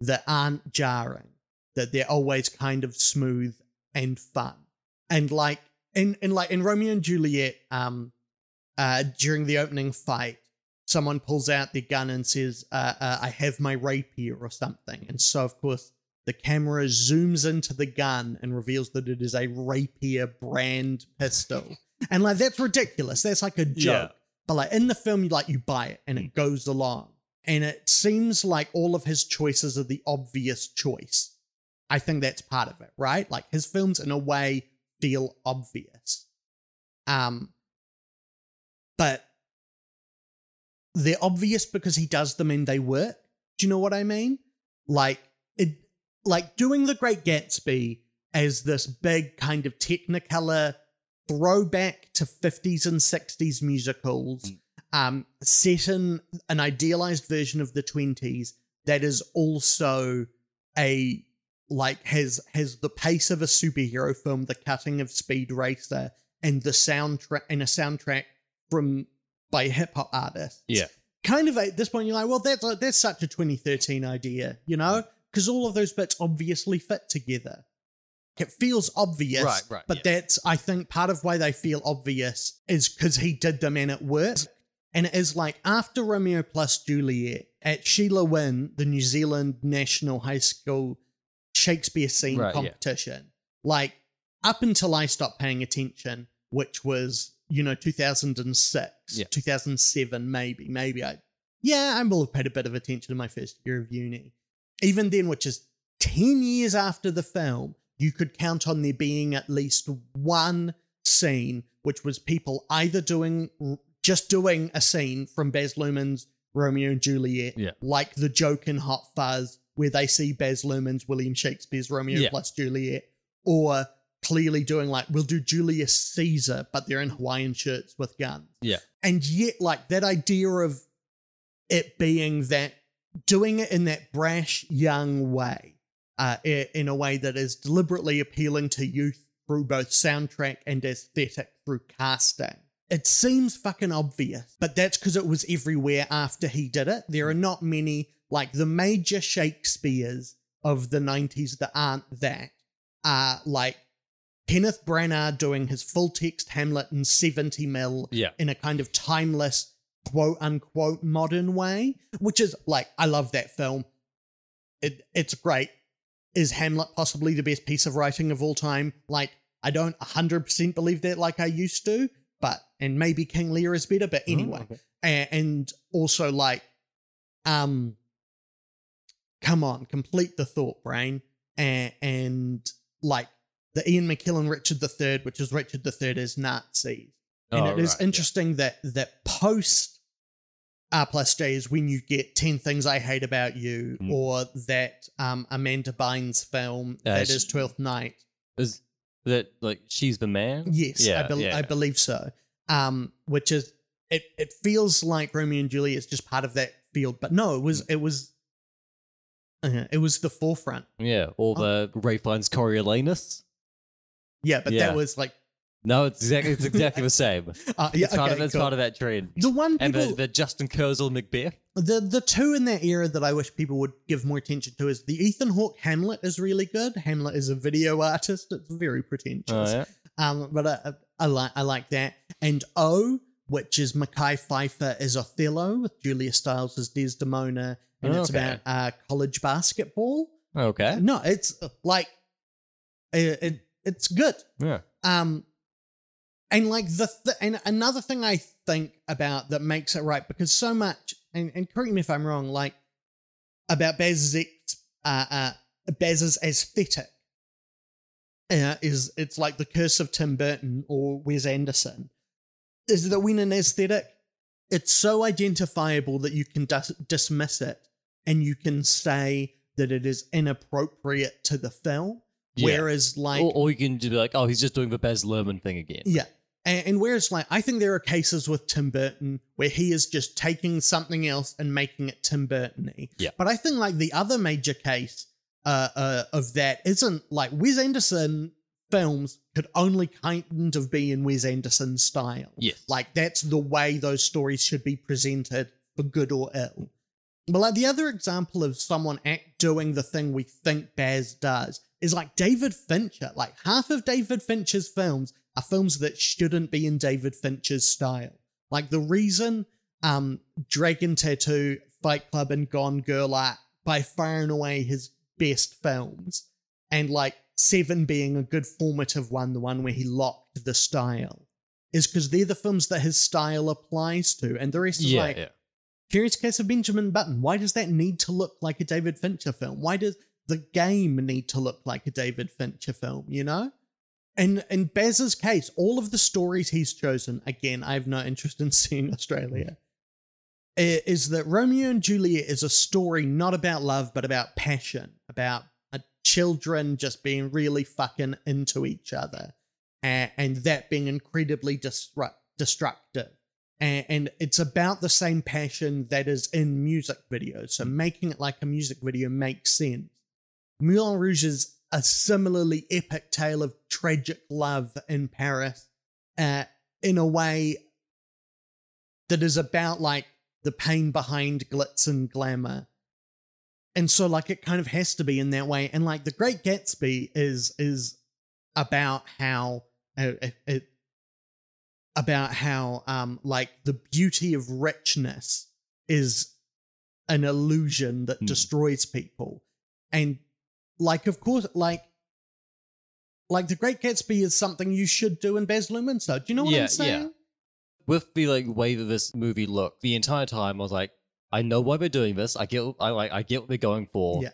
[SPEAKER 1] that aren't jarring, that they're always kind of smooth and fun, and like in in like in Romeo and Juliet, um, uh, during the opening fight, someone pulls out their gun and says, uh, uh, "I have my rapier" or something, and so of course the camera zooms into the gun and reveals that it is a rapier brand pistol, and like that's ridiculous. That's like a joke, but like in the film, you like you buy it and it goes along, and it seems like all of his choices are the obvious choice. I think that's part of it, right? Like his films, in a way, feel obvious. Um, but they're obvious because he does them and they work. Do you know what I mean? Like it, like doing the Great Gatsby as this big kind of Technicolor throwback to 50s and 60s musicals,
[SPEAKER 2] Mm.
[SPEAKER 1] um, set in an idealized version of the 20s that is also a like has has the pace of a superhero film, the cutting of Speed Racer, and the soundtrack and a soundtrack from by hip hop artists.
[SPEAKER 2] Yeah.
[SPEAKER 1] Kind of at this point, you're like, well, that's that's such a 2013 idea, you know, mm. because all of those bits obviously fit together. It feels obvious,
[SPEAKER 2] Right, right,
[SPEAKER 1] But
[SPEAKER 2] yeah.
[SPEAKER 1] that's I think part of why they feel obvious is because he did them and it worked. And it is like after Romeo plus Juliet at Sheilah Winn, the New Zealand National High School Shakespeare scene
[SPEAKER 2] Right, yeah.
[SPEAKER 1] competition. Like up until I stopped paying attention, which was, you know, 2006,
[SPEAKER 2] Yeah.
[SPEAKER 1] 2007, maybe. Maybe I, yeah, I will have paid a bit of attention in my first year of uni. Even then, which is 10 years after the film, you could count on there being at least one scene, which was people either doing, just doing a scene from Baz Luhrmann's Romeo and Juliet,
[SPEAKER 2] Yeah.
[SPEAKER 1] like the joke in Hot Fuzz, where they see Baz Luhrmann's William Shakespeare's Romeo
[SPEAKER 2] Yeah.
[SPEAKER 1] plus Juliet, or clearly doing like, we'll do Julius Caesar, but they're in Hawaiian shirts with guns.
[SPEAKER 2] Yeah.
[SPEAKER 1] And yet, like that idea of it being that doing it in that brash young way, uh, in a way that is deliberately appealing to youth through both soundtrack and aesthetic through casting. It seems fucking obvious, but that's because it was everywhere after he did it. There are not many, like the major Shakespeares of the 90s that aren't that. Are like Kenneth Branagh doing his full text Hamlet in 70 mil
[SPEAKER 2] Yeah.
[SPEAKER 1] in a kind of timeless, quote unquote, modern way, which is like, I love that film. It, it's great. Is Hamlet possibly the best piece of writing of all time? Like, I don't 100% believe that like I used to, and maybe King Lear is better, but anyway.
[SPEAKER 2] Oh, okay.
[SPEAKER 1] A- and also like, um, come on, complete the thought, brain. And, and like, the Ian McKellen Richard III, which is Richard III as Nazis and
[SPEAKER 2] Oh,
[SPEAKER 1] it is
[SPEAKER 2] right, yeah.
[SPEAKER 1] interesting that that post R plus J is when you get 10 Things I Hate About You
[SPEAKER 2] Mm.
[SPEAKER 1] or that um, Amanda Bynes film
[SPEAKER 2] Uh,
[SPEAKER 1] that
[SPEAKER 2] she-
[SPEAKER 1] is Twelfth Night.
[SPEAKER 2] Is that like she's the man?
[SPEAKER 1] Yes,
[SPEAKER 2] Yeah,
[SPEAKER 1] I, bel
[SPEAKER 2] yeah.
[SPEAKER 1] I believe so. Um, which is it it feels like Romeo and Juliet is just part of that field, but no, it was
[SPEAKER 2] Mm.
[SPEAKER 1] it was uh, it was the forefront.
[SPEAKER 2] Yeah. Or the Ralph Fiennes Coriolanus.
[SPEAKER 1] Yeah, but
[SPEAKER 2] Yeah.
[SPEAKER 1] that was like
[SPEAKER 2] No, it's exactly it's exactly the same.
[SPEAKER 1] Uh, yeah,
[SPEAKER 2] it's part of it's
[SPEAKER 1] cool.
[SPEAKER 2] part of that trend.
[SPEAKER 1] the one
[SPEAKER 2] And the, the Justin Kurzel Macbeth.
[SPEAKER 1] the the two in that era that I wish people would give more attention to is the Ethan Hawke Hamlet is really good. Hamlet is a video artist. It's very pretentious.
[SPEAKER 2] Oh, yeah.
[SPEAKER 1] Um, but I, I, like I like that. And O, which is Mekhi Phifer as Othello with Julia Stiles as Desdemona, and it's about uh, college basketball.
[SPEAKER 2] Okay.
[SPEAKER 1] No, it's uh, like it, it it's good.
[SPEAKER 2] Yeah.
[SPEAKER 1] Um, and like the th- and another thing I think about that makes it right because so much and, and correct me if I'm wrong, like about Baz's ex- uh, uh, Baz's aesthetic uh, is it's like the curse of Tim Burton or Wes Anderson is that when an aesthetic it's so identifiable that you can dis- dismiss it and you can say that it is inappropriate to the film.
[SPEAKER 2] Yeah.
[SPEAKER 1] Whereas, like,
[SPEAKER 2] or, or you can just be like, oh, he's just doing the Baz Luhrmann thing again.
[SPEAKER 1] yeah. And, and whereas, like, I think there are cases with Tim Burton where he is just taking something else and making it Tim Burton y.
[SPEAKER 2] Yeah.
[SPEAKER 1] But I think, like, the other major case uh, uh, of that isn't like Wes Anderson films could only kind of be in Wes Anderson style.
[SPEAKER 2] Yes.
[SPEAKER 1] Like, that's the way those stories should be presented for good or ill. But like the other example of someone act doing the thing we think Baz does is like David Fincher. Like half of David Fincher's films are films that shouldn't be in David Fincher's style. Like the reason um Dragon Tattoo, Fight Club, and Gone Girl are by far and away his best films, and like Seven being a good formative one, the one where he locked the style, is because they're the films that his style applies to, and the rest is
[SPEAKER 2] yeah,
[SPEAKER 1] like
[SPEAKER 2] yeah.
[SPEAKER 1] Curious Case of Benjamin Button. Why does that need to look like a David Fincher film? Why does the game need to look like a David Fincher film, you know? And in Baz's case, all of the stories he's chosen, again, I have no interest in seeing Australia, is that Romeo and Juliet is a story not about love, but about passion, about uh, children just being really fucking into each other, and, and that being incredibly disrupt, destructive and, and it's about the same passion that is in music videos. So making it like a music video makes sense. Moulin Rouge is a similarly epic tale of tragic love in Paris, uh, in a way that is about like the pain behind glitz and glamour. And so like it kind of has to be in that way. And like the Great Gatsby is is about how uh, it, it about how um like the beauty of richness is an illusion that
[SPEAKER 2] Hmm.
[SPEAKER 1] destroys people and like of course like like the great gatsby is something you should do in baz luhrmann so do you know what
[SPEAKER 2] Yeah,
[SPEAKER 1] i'm
[SPEAKER 2] yeah.
[SPEAKER 1] saying
[SPEAKER 2] With the like way that this movie looked, the entire time I was like, I know why they're doing this. I get, I like, I get what they're going for.
[SPEAKER 1] Yeah.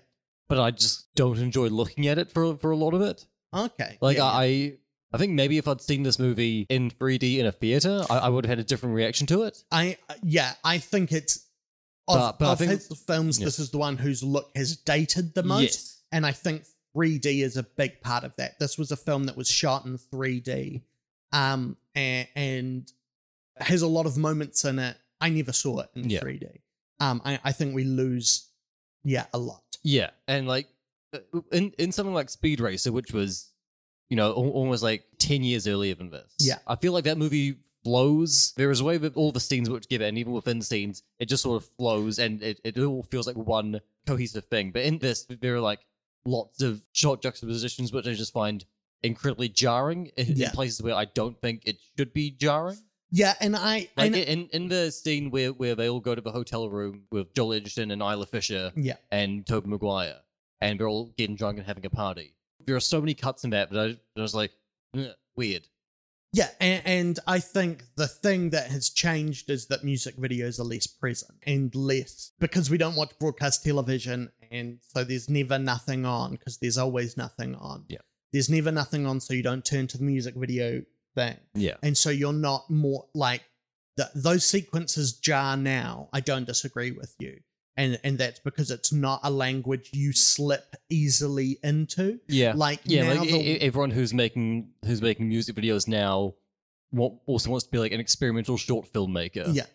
[SPEAKER 2] But I just don't enjoy looking at it for for a lot of it.
[SPEAKER 1] okay
[SPEAKER 2] Like
[SPEAKER 1] yeah,
[SPEAKER 2] I,
[SPEAKER 1] yeah.
[SPEAKER 2] I think maybe if I'd seen this movie in 3D in a theater, I, I would have had a different reaction to it.
[SPEAKER 1] I yeah, I think it's of,
[SPEAKER 2] But- but I
[SPEAKER 1] of
[SPEAKER 2] think-
[SPEAKER 1] his films.
[SPEAKER 2] yeah.
[SPEAKER 1] This is the one whose look has dated the most,
[SPEAKER 2] Yes.
[SPEAKER 1] and I think 3D is a big part of that. This was a film that was shot in 3D, um, and, and has a lot of moments in it. I never saw it in
[SPEAKER 2] Yeah.
[SPEAKER 1] 3D. Um, I, I think we lose, yeah, a lot.
[SPEAKER 2] Yeah, and like uh, in in something like Speed Racer, which was you know almost like ten years earlier than this.
[SPEAKER 1] Yeah.
[SPEAKER 2] I feel like that movie flows. There is a way that all the scenes work together, and even within scenes, it just sort of flows, and it, it all feels like one cohesive thing. But in this, there are like lots of short juxtapositions, which I just find incredibly jarring in, in places where I don't think it should be jarring.
[SPEAKER 1] Yeah, and I,
[SPEAKER 2] Like
[SPEAKER 1] and,
[SPEAKER 2] in in the scene where where they all go to the hotel room with Joel Edgerton and Isla Fisher
[SPEAKER 1] yeah,
[SPEAKER 2] and Tobey Maguire, and they're all getting drunk and having a party. There are so many cuts in that, but I, I was like, weird.
[SPEAKER 1] Yeah, and, and I think the thing that has changed is that music videos are less present and less because we don't watch broadcast television, and so there's never nothing on because there's always nothing on.
[SPEAKER 2] Yeah.
[SPEAKER 1] There's never nothing on, so you don't turn to the music video thing.
[SPEAKER 2] Yeah,
[SPEAKER 1] And so you're not more like the, those sequences jar now. I don't disagree with you. And, and that's because it's not a language you slip easily into.
[SPEAKER 2] yeah,
[SPEAKER 1] Like
[SPEAKER 2] yeah.
[SPEAKER 1] now
[SPEAKER 2] Like
[SPEAKER 1] the-
[SPEAKER 2] everyone who's making who's making music videos now, wa- also wants to be like an experimental short filmmaker.
[SPEAKER 1] Yeah.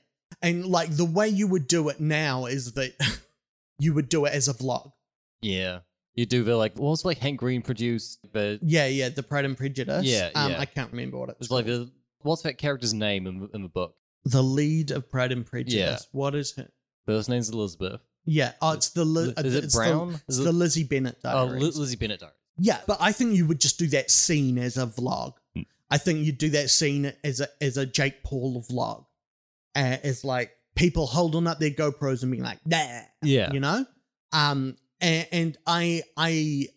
[SPEAKER 1] And like the way you would do it now is that you would do it as a vlog.
[SPEAKER 2] yeah, You do the like what was it, like Hank Green produced the
[SPEAKER 1] Yeah, yeah, the Pride and Prejudice.
[SPEAKER 2] Yeah,
[SPEAKER 1] um,
[SPEAKER 2] yeah.
[SPEAKER 1] I can't remember what it was.
[SPEAKER 2] it's like the what's that character's name in, the- in the book?
[SPEAKER 1] the lead of Pride and Prejudice. Yeah. What is her?
[SPEAKER 2] First name's Elizabeth.
[SPEAKER 1] Yeah, oh, it's the Li-
[SPEAKER 2] Is it
[SPEAKER 1] it's
[SPEAKER 2] Brown?
[SPEAKER 1] it's
[SPEAKER 2] Is
[SPEAKER 1] the
[SPEAKER 2] it-
[SPEAKER 1] Lizzie Bennet
[SPEAKER 2] Oh,
[SPEAKER 1] diaries.
[SPEAKER 2] Li- Lizzie Bennet diary.
[SPEAKER 1] Yeah, but I think you would just do that scene as a vlog.
[SPEAKER 2] Hmm.
[SPEAKER 1] I think you'd do that scene as a as a Jake Paul vlog, uh, as like people holding up their GoPros and being like, "Nah,"
[SPEAKER 2] Yeah.
[SPEAKER 1] you know. Um, and, and I I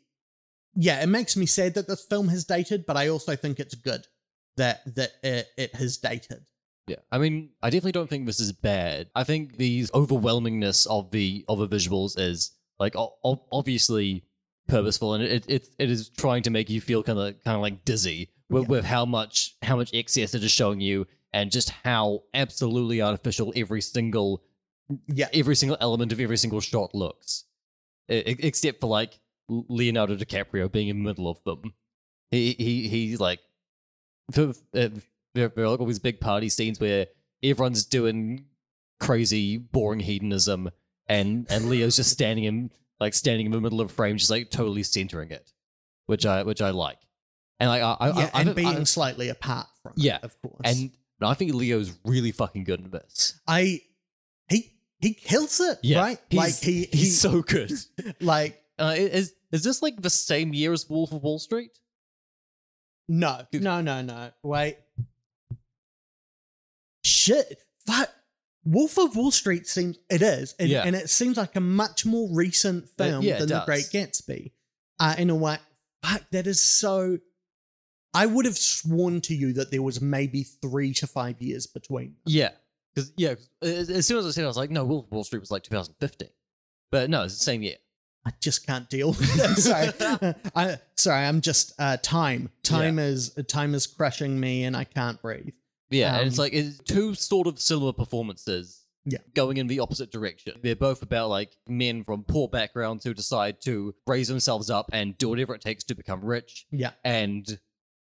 [SPEAKER 1] yeah, it makes me sad that this film has dated, but I also think it's good that that it, it has dated.
[SPEAKER 2] Yeah, I mean, I definitely don't think this is bad. I think the overwhelmingness of the of the visuals is like o- obviously purposeful, and it it it is trying to make you feel kind of kind of like dizzy with,
[SPEAKER 1] Yeah.
[SPEAKER 2] with how much how much excess it is showing you, and just how absolutely artificial every single
[SPEAKER 1] Yeah,
[SPEAKER 2] every single element of every single shot looks, except for like Leonardo DiCaprio being in the middle of them. He he he like uh, there, there are like all these big party scenes where everyone's doing crazy, boring hedonism, and and Leo's just standing in like standing in the middle of the frame, just like totally centering it, which I which I like, and like I, I,
[SPEAKER 1] yeah,
[SPEAKER 2] I,
[SPEAKER 1] and
[SPEAKER 2] I,
[SPEAKER 1] being slightly apart from it,
[SPEAKER 2] Yeah,
[SPEAKER 1] of course.
[SPEAKER 2] and I think Leo's really fucking good in this.
[SPEAKER 1] I he kills it,
[SPEAKER 2] Yeah,
[SPEAKER 1] right?
[SPEAKER 2] he's-
[SPEAKER 1] Like he
[SPEAKER 2] He's
[SPEAKER 1] he
[SPEAKER 2] so good.
[SPEAKER 1] like
[SPEAKER 2] Uh, is is this like the same year as Wolf of Wall Street?
[SPEAKER 1] no no no no wait shit fuck. Wolf of Wall Street seems it is, and,
[SPEAKER 2] Yeah.
[SPEAKER 1] and it seems like a much more recent film
[SPEAKER 2] yeah,
[SPEAKER 1] than The. Great Gatsby. Uh, in a way, fuck, that is so. I would have sworn to you that there was maybe three to five years between.
[SPEAKER 2] Yeah, because yeah, as, soon as I said, it, I was like, no, Wolf of Wall Street was like 2015, but no, it's the same year.
[SPEAKER 1] I just can't deal with it. sorry, I sorry. I'm just uh, time. Time is time is crushing me, and I can't breathe.
[SPEAKER 2] Yeah, and it's
[SPEAKER 1] Um,
[SPEAKER 2] like it's two sort of similar performances.
[SPEAKER 1] Yeah.
[SPEAKER 2] Going in the opposite direction. They're both about like men from poor backgrounds who decide to raise themselves up and do whatever it takes to become rich.
[SPEAKER 1] Yeah.
[SPEAKER 2] And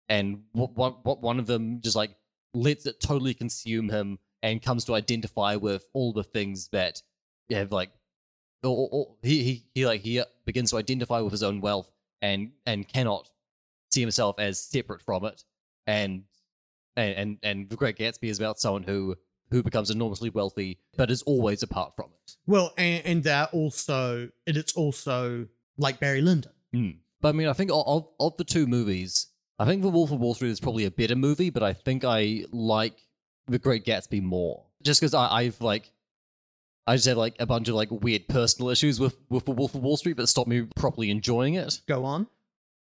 [SPEAKER 2] and what what what one of them just like lets it totally consume him and comes to identify with all the things that have like or, or, he, he he like he begins to identify with his own wealth and and cannot see himself as separate from it and and and, and the Great Gatsby is about someone who who becomes enormously wealthy but is always apart from it.
[SPEAKER 1] Well, and, and that also, and it's also like Barry Lyndon. Hmm.
[SPEAKER 2] But I mean, I think of, of of the two movies, I think The Wolf of Wall Street is probably a better movie, but I think I like The Great Gatsby more, just because I've like. I just have like a bunch of like weird personal issues with with The Wolf of Wall Street that stop me properly enjoying it.
[SPEAKER 1] Go on.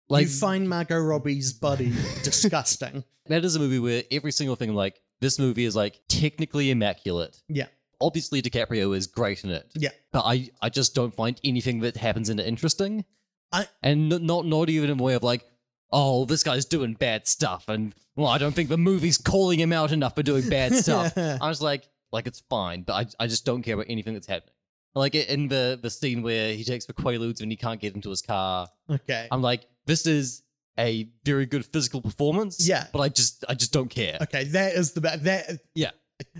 [SPEAKER 2] Like
[SPEAKER 1] you find Margot Robbie's body disgusting.
[SPEAKER 2] that is a movie where every single thing like this movie is like technically immaculate.
[SPEAKER 1] Yeah.
[SPEAKER 2] Obviously DiCaprio is great in it.
[SPEAKER 1] Yeah.
[SPEAKER 2] But I I just don't find anything that happens in it interesting.
[SPEAKER 1] I-
[SPEAKER 2] and not not even in a way of like oh this guy's doing bad stuff and well I don't think the movie's calling him out enough for doing bad stuff. I was like like it's fine, but I I just don't care about anything that's happening. Like in the the scene where he takes the quaaludes and he can't get into his car.
[SPEAKER 1] okay.
[SPEAKER 2] I'm like, this is a very good physical performance.
[SPEAKER 1] Yeah.
[SPEAKER 2] But I just I just don't care.
[SPEAKER 1] Okay, that is the best. That
[SPEAKER 2] I-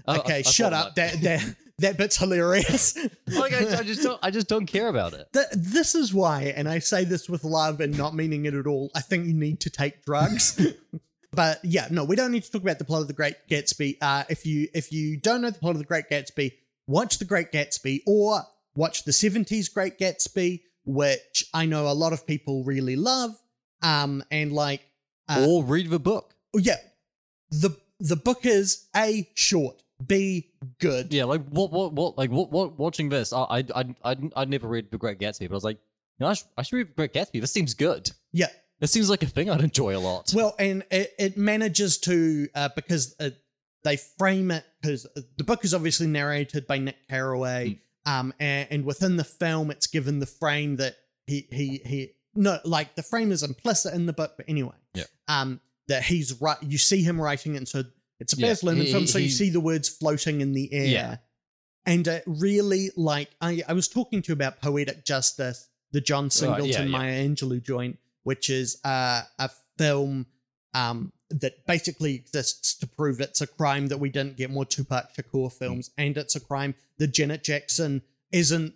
[SPEAKER 2] uh,
[SPEAKER 1] okay.
[SPEAKER 2] I- I
[SPEAKER 1] shut up. That that that bit's hilarious.
[SPEAKER 2] like I, I just don't I just don't care about it.
[SPEAKER 1] Th- this is why, and I say this with love and not meaning it at all. I think you need to take drugs. but yeah, no, we don't need to talk about the plot of the Great Gatsby. Uh, if you if you don't know the plot of the Great Gatsby, watch the Great Gatsby or watch the '70s Great Gatsby, which I know a lot of people really love. Um, and like, uh,
[SPEAKER 2] or read the book.
[SPEAKER 1] oh, yeah, the the book is a short, b good.
[SPEAKER 2] Yeah, like what what what like what what watching this? I I I I'd, I'd never read The Great Gatsby, but I was like, you know, I should, I should read The Great Gatsby. This seems good.
[SPEAKER 1] Yeah.
[SPEAKER 2] it seems like a thing I'd enjoy a lot.
[SPEAKER 1] Well, and it, it manages to uh, because uh, they frame it because the book is obviously narrated by Nick Carraway, um, and, and within the film, it's given the frame that he he he no like the frame is implicit in the book, but anyway,
[SPEAKER 2] Yeah.
[SPEAKER 1] um, that he's right. You see him writing it, and so it's a
[SPEAKER 2] Yeah,
[SPEAKER 1] Baz Luhrmann
[SPEAKER 2] he-
[SPEAKER 1] film, so you
[SPEAKER 2] he-
[SPEAKER 1] see the words floating in the air.
[SPEAKER 2] Yeah.
[SPEAKER 1] And it really like I, I was talking to you about poetic justice, the John Singleton
[SPEAKER 2] yeah, yeah.
[SPEAKER 1] Maya Angelou joint, which is uh, a film um, that basically exists to prove it's a crime that we didn't get more Tupac Shakur films, and it's a crime that Janet Jackson isn't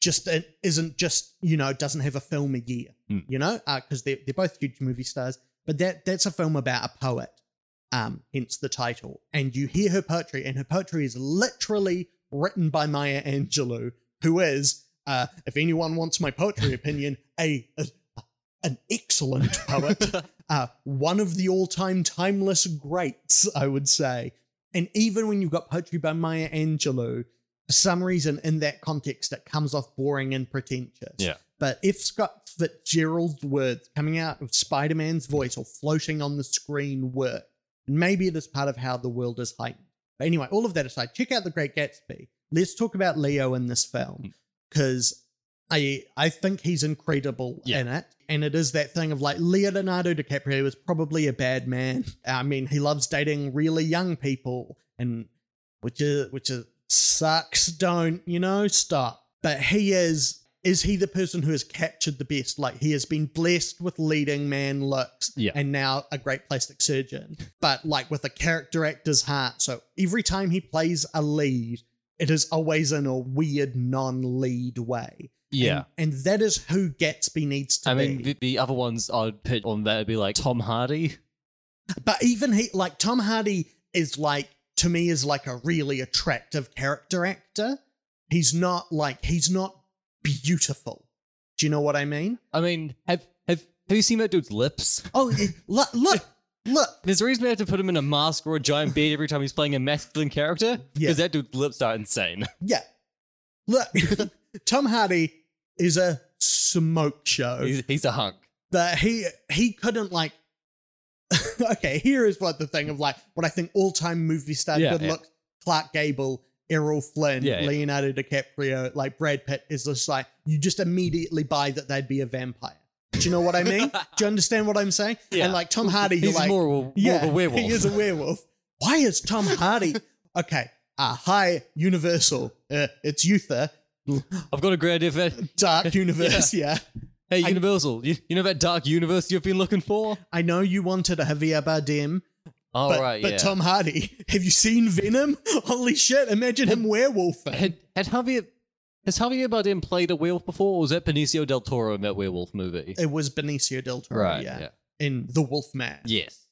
[SPEAKER 1] just uh, isn't just you know doesn't have a film a year,
[SPEAKER 2] Hmm.
[SPEAKER 1] you know, because they're they're both huge movie stars. But that that's a film about a poet, um, hence the title. And you hear her poetry, and her poetry is literally written by Maya Angelou, who is, uh, if anyone wants my poetry opinion, a, a an excellent poet, uh, one of the all-time timeless greats, I would say. And even when you've got poetry by Maya Angelou, for some reason in that context it comes off boring and pretentious.
[SPEAKER 2] Yeah.
[SPEAKER 1] But if Scott Fitzgerald's words coming out of Spider-Man's voice or floating on the screen work, maybe it is part of how the world is heightened. But anyway, all of that aside, check out The Great Gatsby. Let's talk about Leo in this
[SPEAKER 2] Hmm.
[SPEAKER 1] film because I I think he's incredible
[SPEAKER 2] Yeah.
[SPEAKER 1] in it. And it is that thing of like Leonardo DiCaprio was probably a bad man. I mean, he loves dating really young people, and which is which is sucks. Don't you know? Stop. But he is. Is he the person who has captured the best? Like he has been blessed with leading man looks,
[SPEAKER 2] Yeah.
[SPEAKER 1] and now a great plastic surgeon, but like with a character actor's heart. So every time he plays a lead, it is always in a weird non-lead way.
[SPEAKER 2] Yeah.
[SPEAKER 1] And, and that is who Gatsby needs to be.
[SPEAKER 2] I mean, the, the other ones I'd put on that would be like Tom Hardy.
[SPEAKER 1] but even he, like Tom Hardy, is like to me is like a really attractive character actor. He's not like he's not beautiful. Do you know what I mean?
[SPEAKER 2] I mean, have have have you seen that dude's lips?
[SPEAKER 1] Oh, it- look, look, look.
[SPEAKER 2] There's a reason we have to put him in a mask or a giant beard every time he's playing a masculine character. Because
[SPEAKER 1] Yeah.
[SPEAKER 2] that dude's lips are insane.
[SPEAKER 1] Yeah, look. Tom Hardy is a smoke show.
[SPEAKER 2] He's, he's a hunk.
[SPEAKER 1] but he he couldn't like okay here is what the thing of like what i think all-time movie star
[SPEAKER 2] Yeah,
[SPEAKER 1] good
[SPEAKER 2] yeah.
[SPEAKER 1] look clark gable errol flynn
[SPEAKER 2] Yeah, yeah.
[SPEAKER 1] leonardo dicaprio like brad pitt is just like you just immediately buy that they'd be a vampire do you know what i mean do you understand what i'm saying
[SPEAKER 2] Yeah.
[SPEAKER 1] and like tom hardy
[SPEAKER 2] He's
[SPEAKER 1] like
[SPEAKER 2] more, more
[SPEAKER 1] yeah
[SPEAKER 2] of a werewolf.
[SPEAKER 1] he is a werewolf why is tom hardy okay uh hi universal uh, it's uther
[SPEAKER 2] I've got a great idea for that.
[SPEAKER 1] dark universe yeah.
[SPEAKER 2] Hey,
[SPEAKER 1] I-
[SPEAKER 2] Universal, you, you know that dark universe you've been looking for?
[SPEAKER 1] i know you wanted a javier bardem
[SPEAKER 2] All
[SPEAKER 1] but,
[SPEAKER 2] right,
[SPEAKER 1] but
[SPEAKER 2] yeah.
[SPEAKER 1] Tom Hardy, have you seen Venom? Holy shit! Imagine him werewolfing.
[SPEAKER 2] had, had Javier, has Javier Bardem played a werewolf before, or was that Benicio del Toro in that werewolf movie?
[SPEAKER 1] It was Benicio del Toro,
[SPEAKER 2] right,
[SPEAKER 1] yeah,
[SPEAKER 2] yeah.
[SPEAKER 1] in The Wolf Man.
[SPEAKER 2] Yes.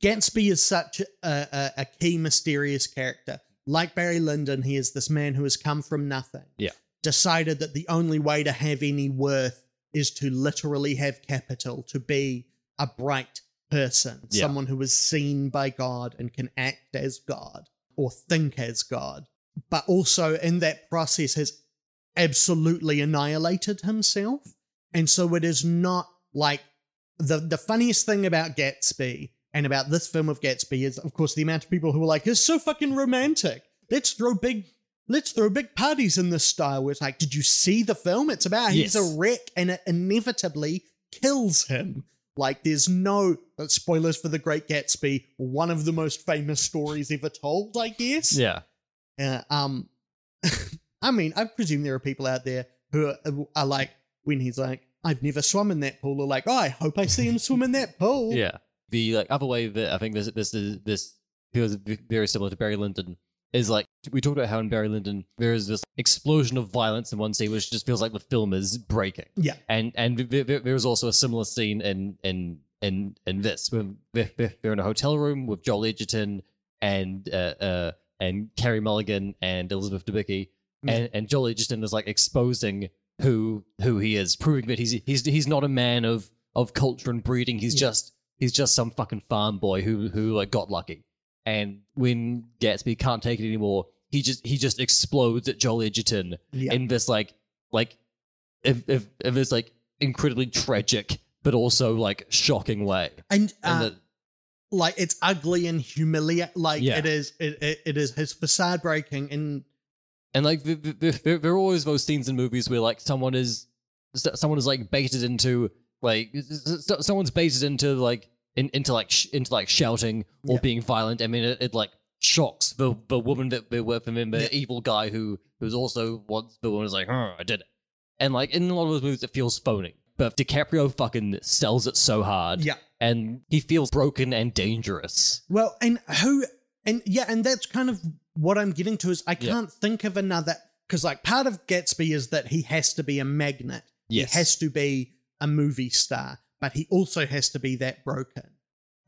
[SPEAKER 1] Gatsby is such a, a, a key mysterious character. Like Barry Lyndon, he is this man who has come from nothing.
[SPEAKER 2] Yeah.
[SPEAKER 1] Decided that the only way to have any worth is to literally have capital, to be a bright person,
[SPEAKER 2] Yeah.
[SPEAKER 1] someone who is seen by God and can act as God or think as God, but also in that process has absolutely annihilated himself. And so it is not like the the funniest thing about Gatsby and about this film of Gatsby is, of course, the amount of people who are like, "It's so fucking romantic. Let's throw big, let's throw big parties in this style." Where it's like, did you see the film? It's about he's a wreck, and it inevitably kills him. Like, there's no uh, spoilers for The Great Gatsby, one of the most famous stories ever told, I guess.
[SPEAKER 2] Yeah.
[SPEAKER 1] Uh, um, I mean, I presume there are people out there who are, are like, when he's like, I've never swum in that pool, or like, oh, I hope I see him swim in that pool.
[SPEAKER 2] Yeah. The like other way that I think this this is this feels very similar to Barry Lyndon is like we talked about how in Barry Lyndon there is this explosion of violence in one scene which just feels like the film is breaking.
[SPEAKER 1] Yeah.
[SPEAKER 2] And and th- th- there was also a similar scene in in in in this when they're, in a hotel room with Joel Edgerton and uh, uh and Carey Mulligan and Elizabeth Debicki
[SPEAKER 1] Yeah.
[SPEAKER 2] and and Joel Edgerton is like exposing who who he is, proving that he's he's he's not a man of of culture and breeding. He's
[SPEAKER 1] Yeah.
[SPEAKER 2] just he's just some fucking farm boy who who like got lucky. And when Gatsby can't take it anymore, he just he just explodes at Joel Edgerton
[SPEAKER 1] Yeah.
[SPEAKER 2] in this like like if if, if this like incredibly tragic but also like shocking way.
[SPEAKER 1] and
[SPEAKER 2] And
[SPEAKER 1] uh,
[SPEAKER 2] the,
[SPEAKER 1] like it's ugly and humiliating. Like
[SPEAKER 2] Yeah.
[SPEAKER 1] it is, it, it, it is his facade breaking, and
[SPEAKER 2] and like the, the, the, there, there are always those scenes in movies where like someone is someone is like baited into like someone's baited into like in, into like sh- into like shouting or
[SPEAKER 1] Yeah.
[SPEAKER 2] being violent. I mean, it, it like shocks the the woman that with, and then the
[SPEAKER 1] Yeah.
[SPEAKER 2] evil guy who who's also wants the woman is like, I did it. And like in a lot of those movies, it feels phony. But DiCaprio fucking sells it so hard,
[SPEAKER 1] yeah.
[SPEAKER 2] and he feels broken and dangerous.
[SPEAKER 1] Well, and who, and yeah, and that's kind of what I'm getting to is I can't think of another because like part of Gatsby is that he has to be a magnet.
[SPEAKER 2] Yes.
[SPEAKER 1] He has to be a movie star, but he also has to be that broken.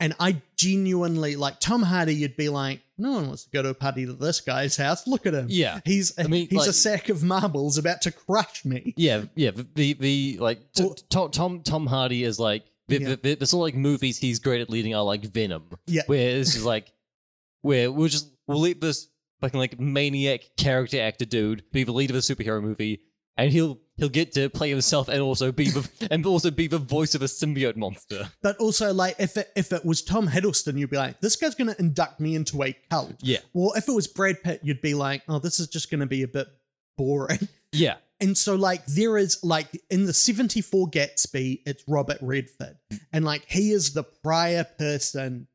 [SPEAKER 1] And I genuinely like Tom Hardy. You'd be like, no one wants to go to a party to this guy's house. Look at him.
[SPEAKER 2] Yeah.
[SPEAKER 1] He's
[SPEAKER 2] I mean,
[SPEAKER 1] he's a sack of marbles about to crush me.
[SPEAKER 2] Yeah, yeah. The the like t- Tom Tom Tom Hardy is like the,
[SPEAKER 1] Yeah.
[SPEAKER 2] the, the, the sort of like movies he's great at leading are like Venom.
[SPEAKER 1] Yeah.
[SPEAKER 2] where it's just like where we'll just we'll let this fucking like maniac character actor dude be the lead of a superhero movie, and he'll he'll get to play himself and also be the and also be the voice of a symbiote monster.
[SPEAKER 1] But also, like, if it, if it was Tom Hiddleston, you'd be like, this guy's going to induct me into a cult.
[SPEAKER 2] Yeah,
[SPEAKER 1] Well, if it was Brad Pitt, you'd be like, oh, this is just going to be a bit boring.
[SPEAKER 2] yeah,
[SPEAKER 1] And so, like, there is, like, in the 74 Gatsby, it's Robert Redford. And, like, he is the prior person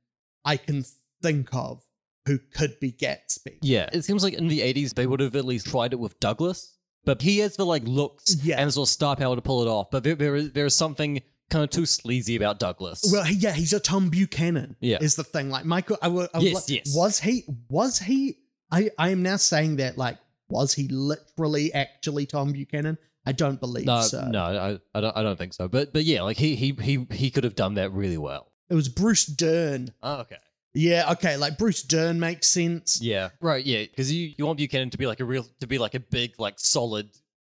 [SPEAKER 1] I can think of who could be Gatsby.
[SPEAKER 2] yeah. It seems like in the eighties they would have at least tried it with Douglas, but he has the like looks
[SPEAKER 1] Yeah.
[SPEAKER 2] and sort of star power to pull it off. But there there is there is something kind of too sleazy about Douglas.
[SPEAKER 1] Well, he, yeah, he's a Tom Buchanan.
[SPEAKER 2] Yeah.
[SPEAKER 1] is the thing. Like Michael, I would, I
[SPEAKER 2] Yes,
[SPEAKER 1] like-
[SPEAKER 2] yes.
[SPEAKER 1] Was he? Was he? I I am now saying that like was he literally actually Tom Buchanan? I don't believe
[SPEAKER 2] No,
[SPEAKER 1] so.
[SPEAKER 2] no, I, I don't. I don't think so. But but yeah, like he he he he could have done that really well.
[SPEAKER 1] It was Bruce Dern.
[SPEAKER 2] Oh, okay.
[SPEAKER 1] Yeah, okay, like Bruce Dern makes sense.
[SPEAKER 2] Yeah. Right. Yeah. Because you you want Buchanan to be like a real to be like a big like solid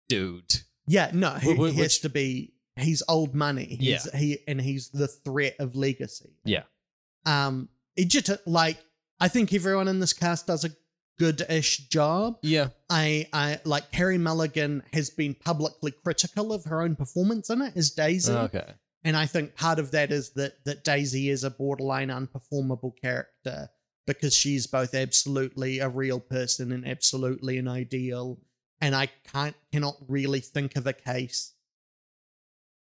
[SPEAKER 2] dude.
[SPEAKER 1] Yeah, no, he,
[SPEAKER 2] Wh- wh-
[SPEAKER 1] he has
[SPEAKER 2] which-
[SPEAKER 1] to be. He's old money. He's, he and he's the threat of legacy.
[SPEAKER 2] Yeah.
[SPEAKER 1] Um, it just like I think everyone in this cast does a good-ish job.
[SPEAKER 2] Yeah.
[SPEAKER 1] I, I like Carey Mulligan has been publicly critical of her own performance in it as Daisy,
[SPEAKER 2] Okay.
[SPEAKER 1] And I think part of that is that that Daisy is a borderline unperformable character because she's both absolutely a real person and absolutely an ideal, and I can't cannot really think of a case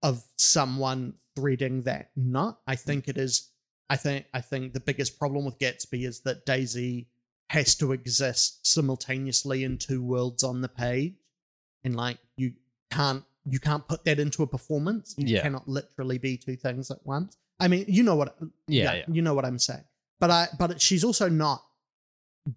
[SPEAKER 1] of someone threading that not. I hmm. think it is. I think I think the biggest problem with Gatsby is that Daisy has to exist simultaneously in two worlds on the page, and like you can't you can't put that into a performance. You
[SPEAKER 2] Yeah.
[SPEAKER 1] cannot literally be two things at once. I mean, you know what?
[SPEAKER 2] Yeah. Yeah.
[SPEAKER 1] you know what I'm saying. But I but she's also not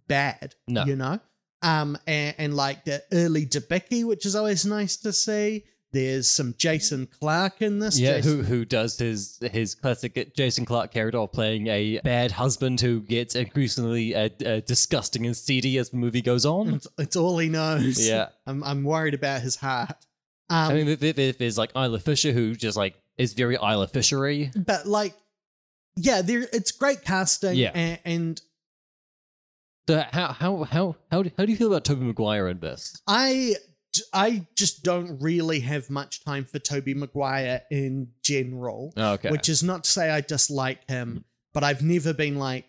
[SPEAKER 1] bad.
[SPEAKER 2] No.
[SPEAKER 1] you know. Um, and, and like the early Debicki, which is always nice to see. There's some Jason Clarke in this.
[SPEAKER 2] Yeah.
[SPEAKER 1] Jason-
[SPEAKER 2] Who who does his his classic Jason Clarke character of playing a bad husband who gets increasingly uh, uh, disgusting and seedy as the movie goes on.
[SPEAKER 1] It's, it's all he knows.
[SPEAKER 2] Yeah.
[SPEAKER 1] I'm I'm worried about his heart. Um,
[SPEAKER 2] I mean, there- there- there's like Isla Fisher who just like is very Isla Fishery.
[SPEAKER 1] but like, yeah, there it's great casting.
[SPEAKER 2] Yeah.
[SPEAKER 1] and, and
[SPEAKER 2] So how how how how do, how do you feel about Tobey Maguire in this?
[SPEAKER 1] I I just don't really have much time for Tobey Maguire in general.
[SPEAKER 2] Oh, okay.
[SPEAKER 1] Which is not to say I dislike him, but I've never been like,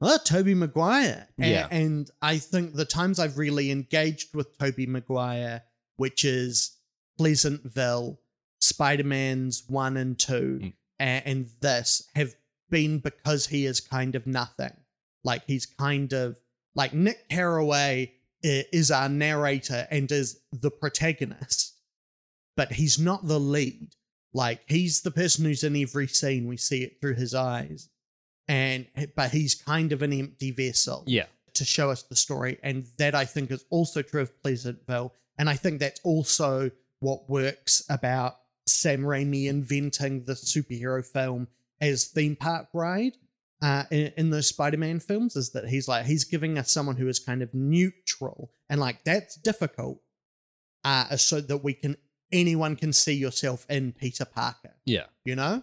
[SPEAKER 1] oh, Tobey Maguire.
[SPEAKER 2] Yeah.
[SPEAKER 1] And I think the times I've really engaged with Tobey Maguire, which is Pleasantville, Spider Man's one and two,
[SPEAKER 2] Mm.
[SPEAKER 1] a- and this, have been because he is kind of nothing. Like he's kind of like Nick Carraway is our narrator and is the protagonist, but he's not the lead. Like he's the person who's in every scene. We see it through his eyes, and but he's kind of an empty vessel
[SPEAKER 2] yeah.
[SPEAKER 1] to show us the story, and that I think is also true of Pleasantville, and I think that's also what works about Sam Raimi inventing the superhero film as theme park ride uh, in, in those Spider-Man films is that he's like he's giving us someone who is kind of neutral, and like that's difficult, uh, so that we can anyone can see yourself in Peter Parker.
[SPEAKER 2] Yeah.
[SPEAKER 1] You know,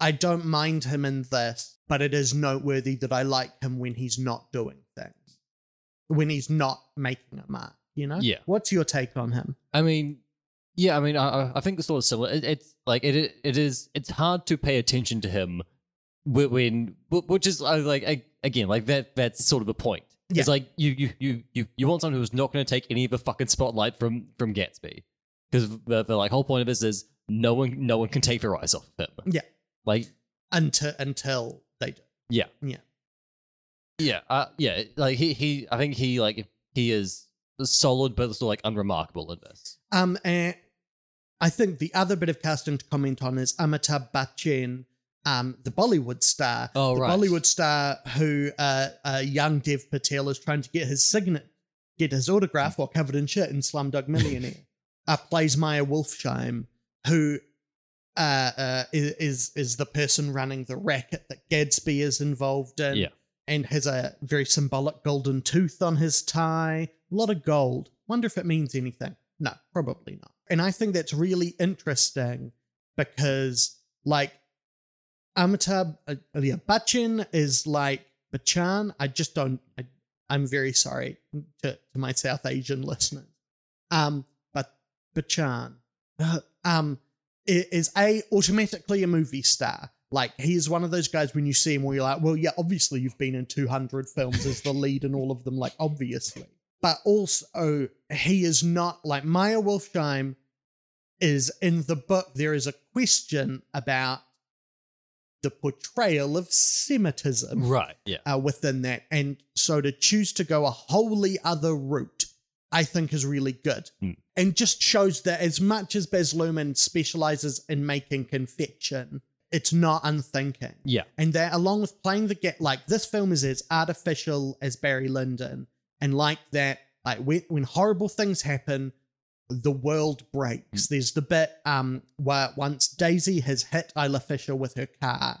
[SPEAKER 1] I don't mind him in this, but it is noteworthy that I like him when he's not doing things, when he's not making a mark. You know,
[SPEAKER 2] Yeah.
[SPEAKER 1] What's your take on him?
[SPEAKER 2] I mean, yeah. I mean, I I- think it's sort of similar. It, it's like it it is. It's hard to pay attention to him when, which is like again like that. That's sort of the point.
[SPEAKER 1] Yeah.
[SPEAKER 2] It's like you you you you you want someone who's not going to take any of the fucking spotlight from from Gatsby because the, the like whole point of this is no one no one can take their eyes off of him.
[SPEAKER 1] Yeah.
[SPEAKER 2] Like
[SPEAKER 1] Until until they do.
[SPEAKER 2] yeah.
[SPEAKER 1] Yeah.
[SPEAKER 2] Yeah. Uh, yeah. Like he he I think he like he is solid but still like unremarkable in this.
[SPEAKER 1] Um, and I think the other bit of casting to comment on is Amitabh Bachchan, um, the Bollywood star.
[SPEAKER 2] Oh,
[SPEAKER 1] the
[SPEAKER 2] right.
[SPEAKER 1] Bollywood star who uh, uh, young Dev Patel is trying to get his signet get his autograph while covered in shit in Slumdog Millionaire. uh, plays Meyer Wolfsheim, who uh, uh, is is the person running the racket that Gatsby is involved in,
[SPEAKER 2] Yeah.
[SPEAKER 1] and has a very symbolic golden tooth on his tie. A lot of gold. Wonder if it means anything. No, probably not. And I think that's really interesting because, like, Amitabh uh, yeah, Bachchan is like Bachchan. I just don't. I, I'm very sorry to, to my South Asian listeners. Um, but Bachchan, uh, um, is a automatically a movie star. Like he is one of those guys when you see him where you're like, well, yeah, obviously you've been in 200 films as the lead in all of them, like obviously. But also he is not like Meyer Wolfsheim is in the book. There is a question about the portrayal of Semitism
[SPEAKER 2] Right. Yeah.
[SPEAKER 1] uh, within that. And so to choose to go a wholly other route, I think is really good.
[SPEAKER 2] Hmm.
[SPEAKER 1] And just shows that as much as Baz Luhrmann specializes in making confection, it's not unthinking.
[SPEAKER 2] Yeah.
[SPEAKER 1] And that along with playing the get like this film is as artificial as Barry Lyndon. And like that, like when, when horrible things happen, the world breaks. There's the bit um where once Daisy has hit Isla Fisher with her car,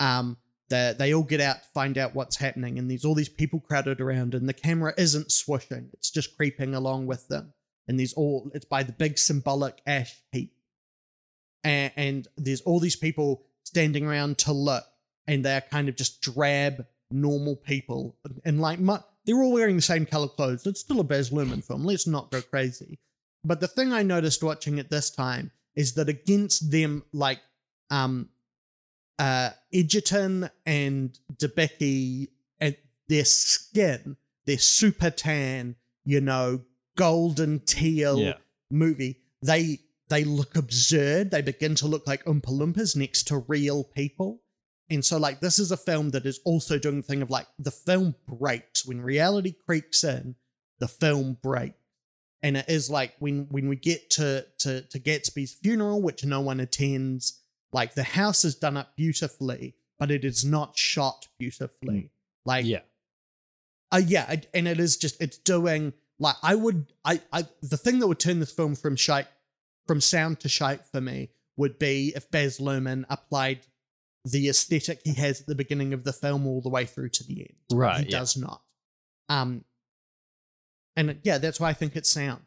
[SPEAKER 1] um, the, they all get out to find out what's happening, and there's all these people crowded around, and the camera isn't swishing, it's just creeping along with them. And there's all it's by the big symbolic ash heap. And, and there's all these people standing around to look, and they're kind of just drab, normal people. And like, mu- they're all wearing the same color clothes. It's still a Baz Luhrmann film. Let's not go crazy. But the thing I noticed watching it this time is that against them, like, um, uh, Edgerton and Debicki, and their skin, their super tan, you know, golden teal
[SPEAKER 2] Yeah.
[SPEAKER 1] movie, they they look absurd. They begin to look like Oompa Loompas next to real people. And so, like, this is a film that is also doing the thing of like the film breaks when reality creeps in. The film breaks, and it is like when when we get to to to Gatsby's funeral, which no one attends. Like the house is done up beautifully, but it is not shot beautifully. Like
[SPEAKER 2] Yeah.
[SPEAKER 1] uh, yeah, it- and it is just it's doing like I would I I the thing that would turn this film from shite from sound to shite for me would be if Baz Luhrmann applied the aesthetic he has at the beginning of the film all the way through to the end.
[SPEAKER 2] Right,
[SPEAKER 1] he
[SPEAKER 2] yeah.
[SPEAKER 1] does not. Um, and yeah, that's why I think it's sound.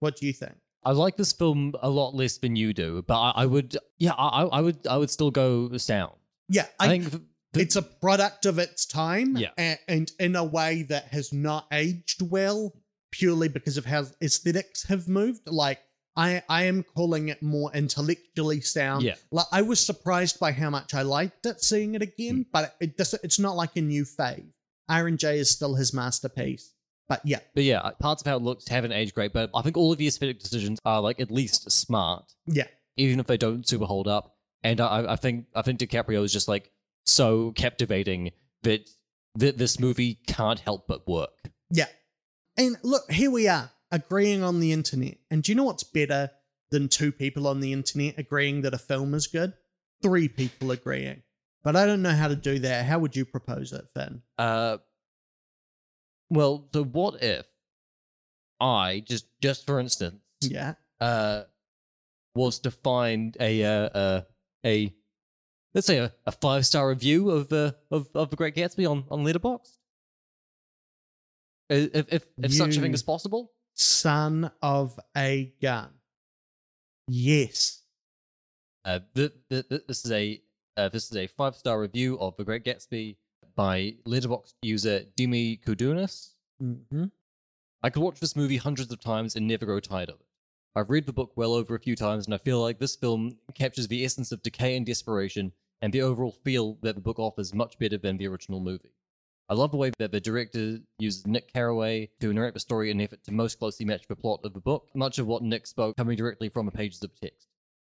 [SPEAKER 1] What do you think?
[SPEAKER 2] I like this film a lot less than you do, but I, I would, yeah, I, I would, I would still go sound.
[SPEAKER 1] Yeah,
[SPEAKER 2] I,
[SPEAKER 1] I,
[SPEAKER 2] think th- th-
[SPEAKER 1] it's a product of its time
[SPEAKER 2] Yeah.
[SPEAKER 1] a- and, in a way that has not aged well purely because of how aesthetics have moved like i i am calling it more intellectually sound
[SPEAKER 2] Yeah.
[SPEAKER 1] like i was surprised by how much i liked it seeing it again mm. but it, does it's not like a new fave iron j is still his masterpiece but yeah
[SPEAKER 2] but yeah, parts of how it looks haven't aged great, but I think all of the aesthetic decisions are like at least smart,
[SPEAKER 1] yeah
[SPEAKER 2] even if they don't super hold up. And I, I think, I think DiCaprio is just like so captivating that that this movie can't help but work.
[SPEAKER 1] Yeah. And look, here we are agreeing on the internet. And do you know what's better than two people on the internet agreeing that a film is good? Three people agreeing. But I don't know how to do that. How would you propose it, Finn?
[SPEAKER 2] Uh, well, so what if I just, just for instance,
[SPEAKER 1] Yeah.
[SPEAKER 2] uh, was to find a uh, uh, a let's say a, a five star review of uh, of of the Great Gatsby on on Letterboxd. If if, if such a thing is possible,
[SPEAKER 1] Son of a gun. Yes.
[SPEAKER 2] uh, th- th- th- this is a uh, this is a five star review of the Great Gatsby by Letterboxd user Demi Kudunas.
[SPEAKER 1] hmm
[SPEAKER 2] I could watch this movie hundreds of times and never grow tired of it. I've read the book well over a few times, and I feel like this film captures the essence of decay and desperation, and the overall feel that the book offers much better than the original movie. I love the way that the director uses Nick Carraway to narrate the story in an effort to most closely match the plot of the book, much of what Nick spoke coming directly from the pages of the text.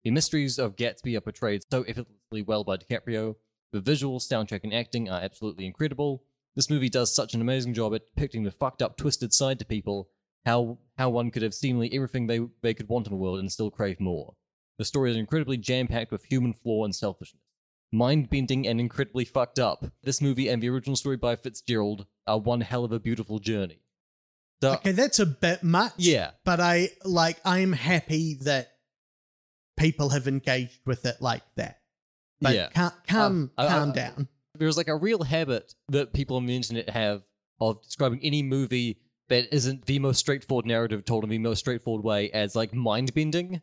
[SPEAKER 2] The mysteries of Gatsby are portrayed so effortlessly well by DiCaprio. The visuals, soundtrack, and acting are absolutely incredible. This movie does such an amazing job at depicting the fucked up, twisted side to people, how how one could have seemingly everything they they could want in the world and still crave more. The story is incredibly jam packed with human flaw and selfishness. Mind bending and incredibly fucked up. This movie and the original story by Fitzgerald are one hell of a beautiful journey. So
[SPEAKER 1] Okay, that's a bit much.
[SPEAKER 2] yeah,
[SPEAKER 1] But I like I am happy that people have engaged with it like that. But
[SPEAKER 2] yeah.
[SPEAKER 1] calm calm,
[SPEAKER 2] I- I-
[SPEAKER 1] calm
[SPEAKER 2] I-
[SPEAKER 1] down.
[SPEAKER 2] There's like a real habit that people on the internet have of describing any movie that isn't the most straightforward narrative told in the most straightforward way as like mind bending,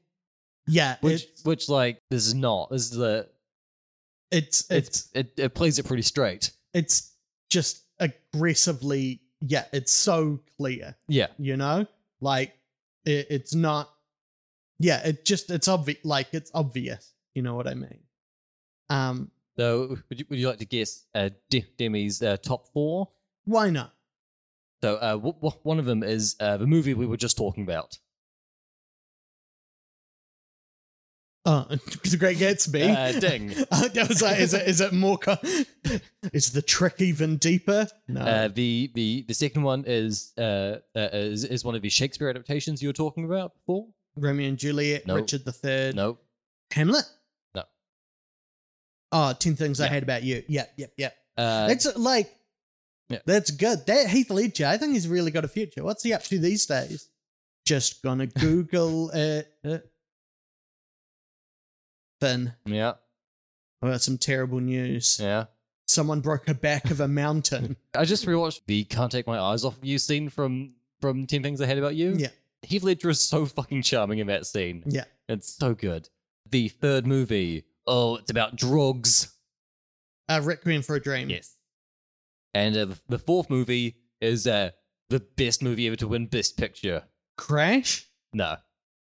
[SPEAKER 1] Yeah,
[SPEAKER 2] which which like this is not. This is the
[SPEAKER 1] it's it's
[SPEAKER 2] it's it, it plays it pretty straight.
[SPEAKER 1] it's just aggressively yeah, it's so clear,
[SPEAKER 2] Yeah,
[SPEAKER 1] you know? Like it, it's not yeah, it just it's obvious like it's obvious, you know what I mean? Um
[SPEAKER 2] So, would you, would you like to guess uh, De- Demi's uh, top four?
[SPEAKER 1] why not?
[SPEAKER 2] So, uh, w- w- one of them is uh, the movie we were just talking about.
[SPEAKER 1] Oh, The Great Gatsby.
[SPEAKER 2] Uh, ding.
[SPEAKER 1] Uh, that was like, is it is it more? Co- is the trick even deeper? No.
[SPEAKER 2] Uh, the the the second one is uh, uh, is, is one of the Shakespeare adaptations you were talking about before.
[SPEAKER 1] Romeo and Juliet,
[SPEAKER 2] No.
[SPEAKER 1] Richard the Third,
[SPEAKER 2] No,
[SPEAKER 1] Hamlet.
[SPEAKER 2] No.
[SPEAKER 1] Oh, 10 things I hate about you. Yep, yep, yep.
[SPEAKER 2] uh,
[SPEAKER 1] It's like
[SPEAKER 2] Yeah.
[SPEAKER 1] that's good. That Heath Ledger, I think he's really got a future. What's he up to these days? Just gonna Google it. Finn,
[SPEAKER 2] yeah,
[SPEAKER 1] got some terrible news.
[SPEAKER 2] yeah.
[SPEAKER 1] Someone broke the back of a mountain.
[SPEAKER 2] I just rewatched the "Can't Take My Eyes Off of You" scene from from Ten Things I Hate About You.
[SPEAKER 1] yeah,
[SPEAKER 2] Heath Ledger is so fucking charming in that scene.
[SPEAKER 1] yeah.
[SPEAKER 2] It's so good. The third movie, oh, it's about drugs.
[SPEAKER 1] Uh, Requiem for a Dream.
[SPEAKER 2] Yes. And uh, the- the fourth movie is uh, the best movie ever to win Best Picture.
[SPEAKER 1] Crash.
[SPEAKER 2] No.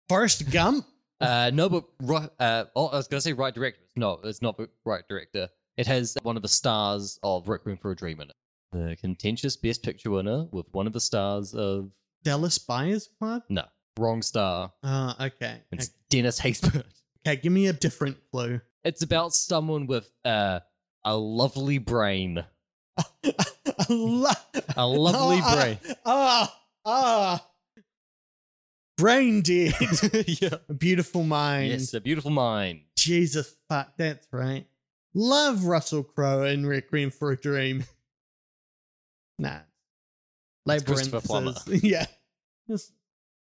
[SPEAKER 1] Forrest Gump.
[SPEAKER 2] Uh, no, but right, uh, oh, I was going to say right director. No, it's not the right director. It has one of the stars of Requiem for a Dream in it. The contentious Best Picture winner with one of the stars of.
[SPEAKER 1] Dallas Buyers Club.
[SPEAKER 2] No, wrong star.
[SPEAKER 1] Oh, okay.
[SPEAKER 2] It's Dennis Haysbert.
[SPEAKER 1] Okay, give me a different clue.
[SPEAKER 2] It's about someone with uh, a lovely brain.
[SPEAKER 1] a lo-
[SPEAKER 2] A lovely
[SPEAKER 1] Ah,
[SPEAKER 2] brain.
[SPEAKER 1] Ah, ah. Brain dead.
[SPEAKER 2] yeah.
[SPEAKER 1] a beautiful mind.
[SPEAKER 2] Yes, a beautiful mind.
[SPEAKER 1] Jesus fuck, that's right. Love Russell Crowe in Requiem for a Dream. nah. Labyrinth. Yeah. It's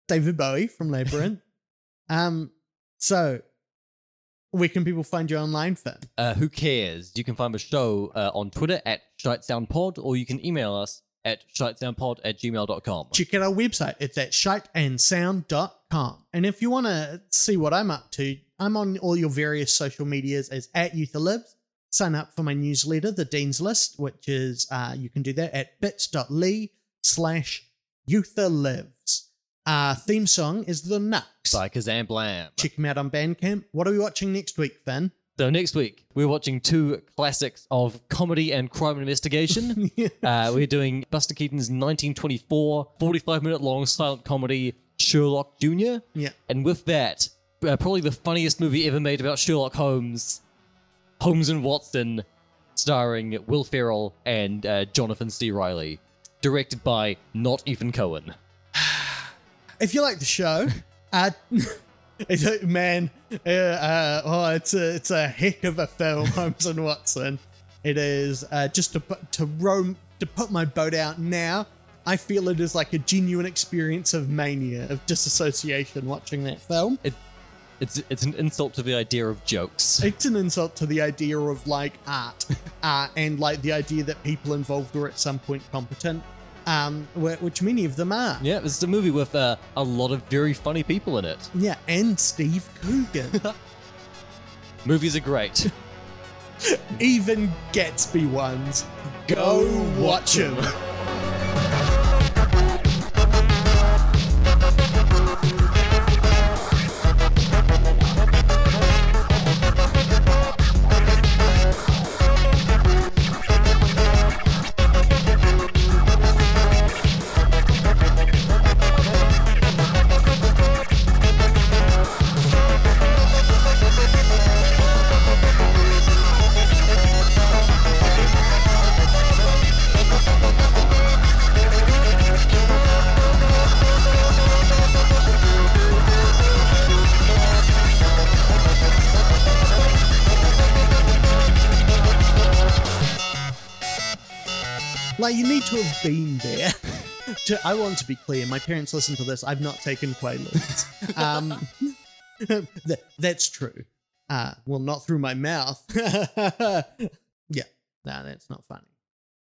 [SPEAKER 1] David Bowie from Labyrinth. um, so where can people find you online, Finn?
[SPEAKER 2] Uh, who cares? You can find the show uh, on Twitter at ShiteSoundPod, or you can email us at shitesoundpod at gmail.com.
[SPEAKER 1] check out our website. It's at shiteandsound.com. And if you want to see what I'm up to, I'm on all your various social medias as at YouthaLives. Sign up for my newsletter, The Dean's List, which is, uh, you can do that at bits.ly slash YouthaLives. Our theme song is The Nux.
[SPEAKER 2] By Kazam Blam.
[SPEAKER 1] Check them out on Bandcamp. What are we watching next week, Finn?
[SPEAKER 2] So next week, we're watching two classics of comedy and crime investigation. uh, we're doing Buster Keaton's 1924 45 minute long silent comedy Sherlock Jr.
[SPEAKER 1] yeah.
[SPEAKER 2] And with that, uh, probably the funniest movie ever made about Sherlock Holmes, Holmes and Watson, starring Will Ferrell and uh, Jonathan C. Reilly, directed by not Ethan Cohen.
[SPEAKER 1] if you like the show, uh, it's a, man, uh, uh, oh, it's a it's a heck of a film, Holmes and Watson. It is uh, just to put to roam to put my boat out now. I feel it is like a genuine experience of mania, of disassociation watching that film.
[SPEAKER 2] It, It's it's an insult to the idea of jokes.
[SPEAKER 1] It's an insult to the idea of like art, uh, and like the idea that people involved were at some point competent, um, which many of them are.
[SPEAKER 2] Yeah, this is a movie with uh, a lot of very funny people in it.
[SPEAKER 1] Yeah, and Steve Coogan.
[SPEAKER 2] Movies are great.
[SPEAKER 1] even Gatsby ones. Go watch them. Like you need to have been there. to, I want to be clear. My parents listen to this. I've not taken Quaaludes. Um, th- that's true. Uh, well, not through my mouth. yeah, no, that's not funny.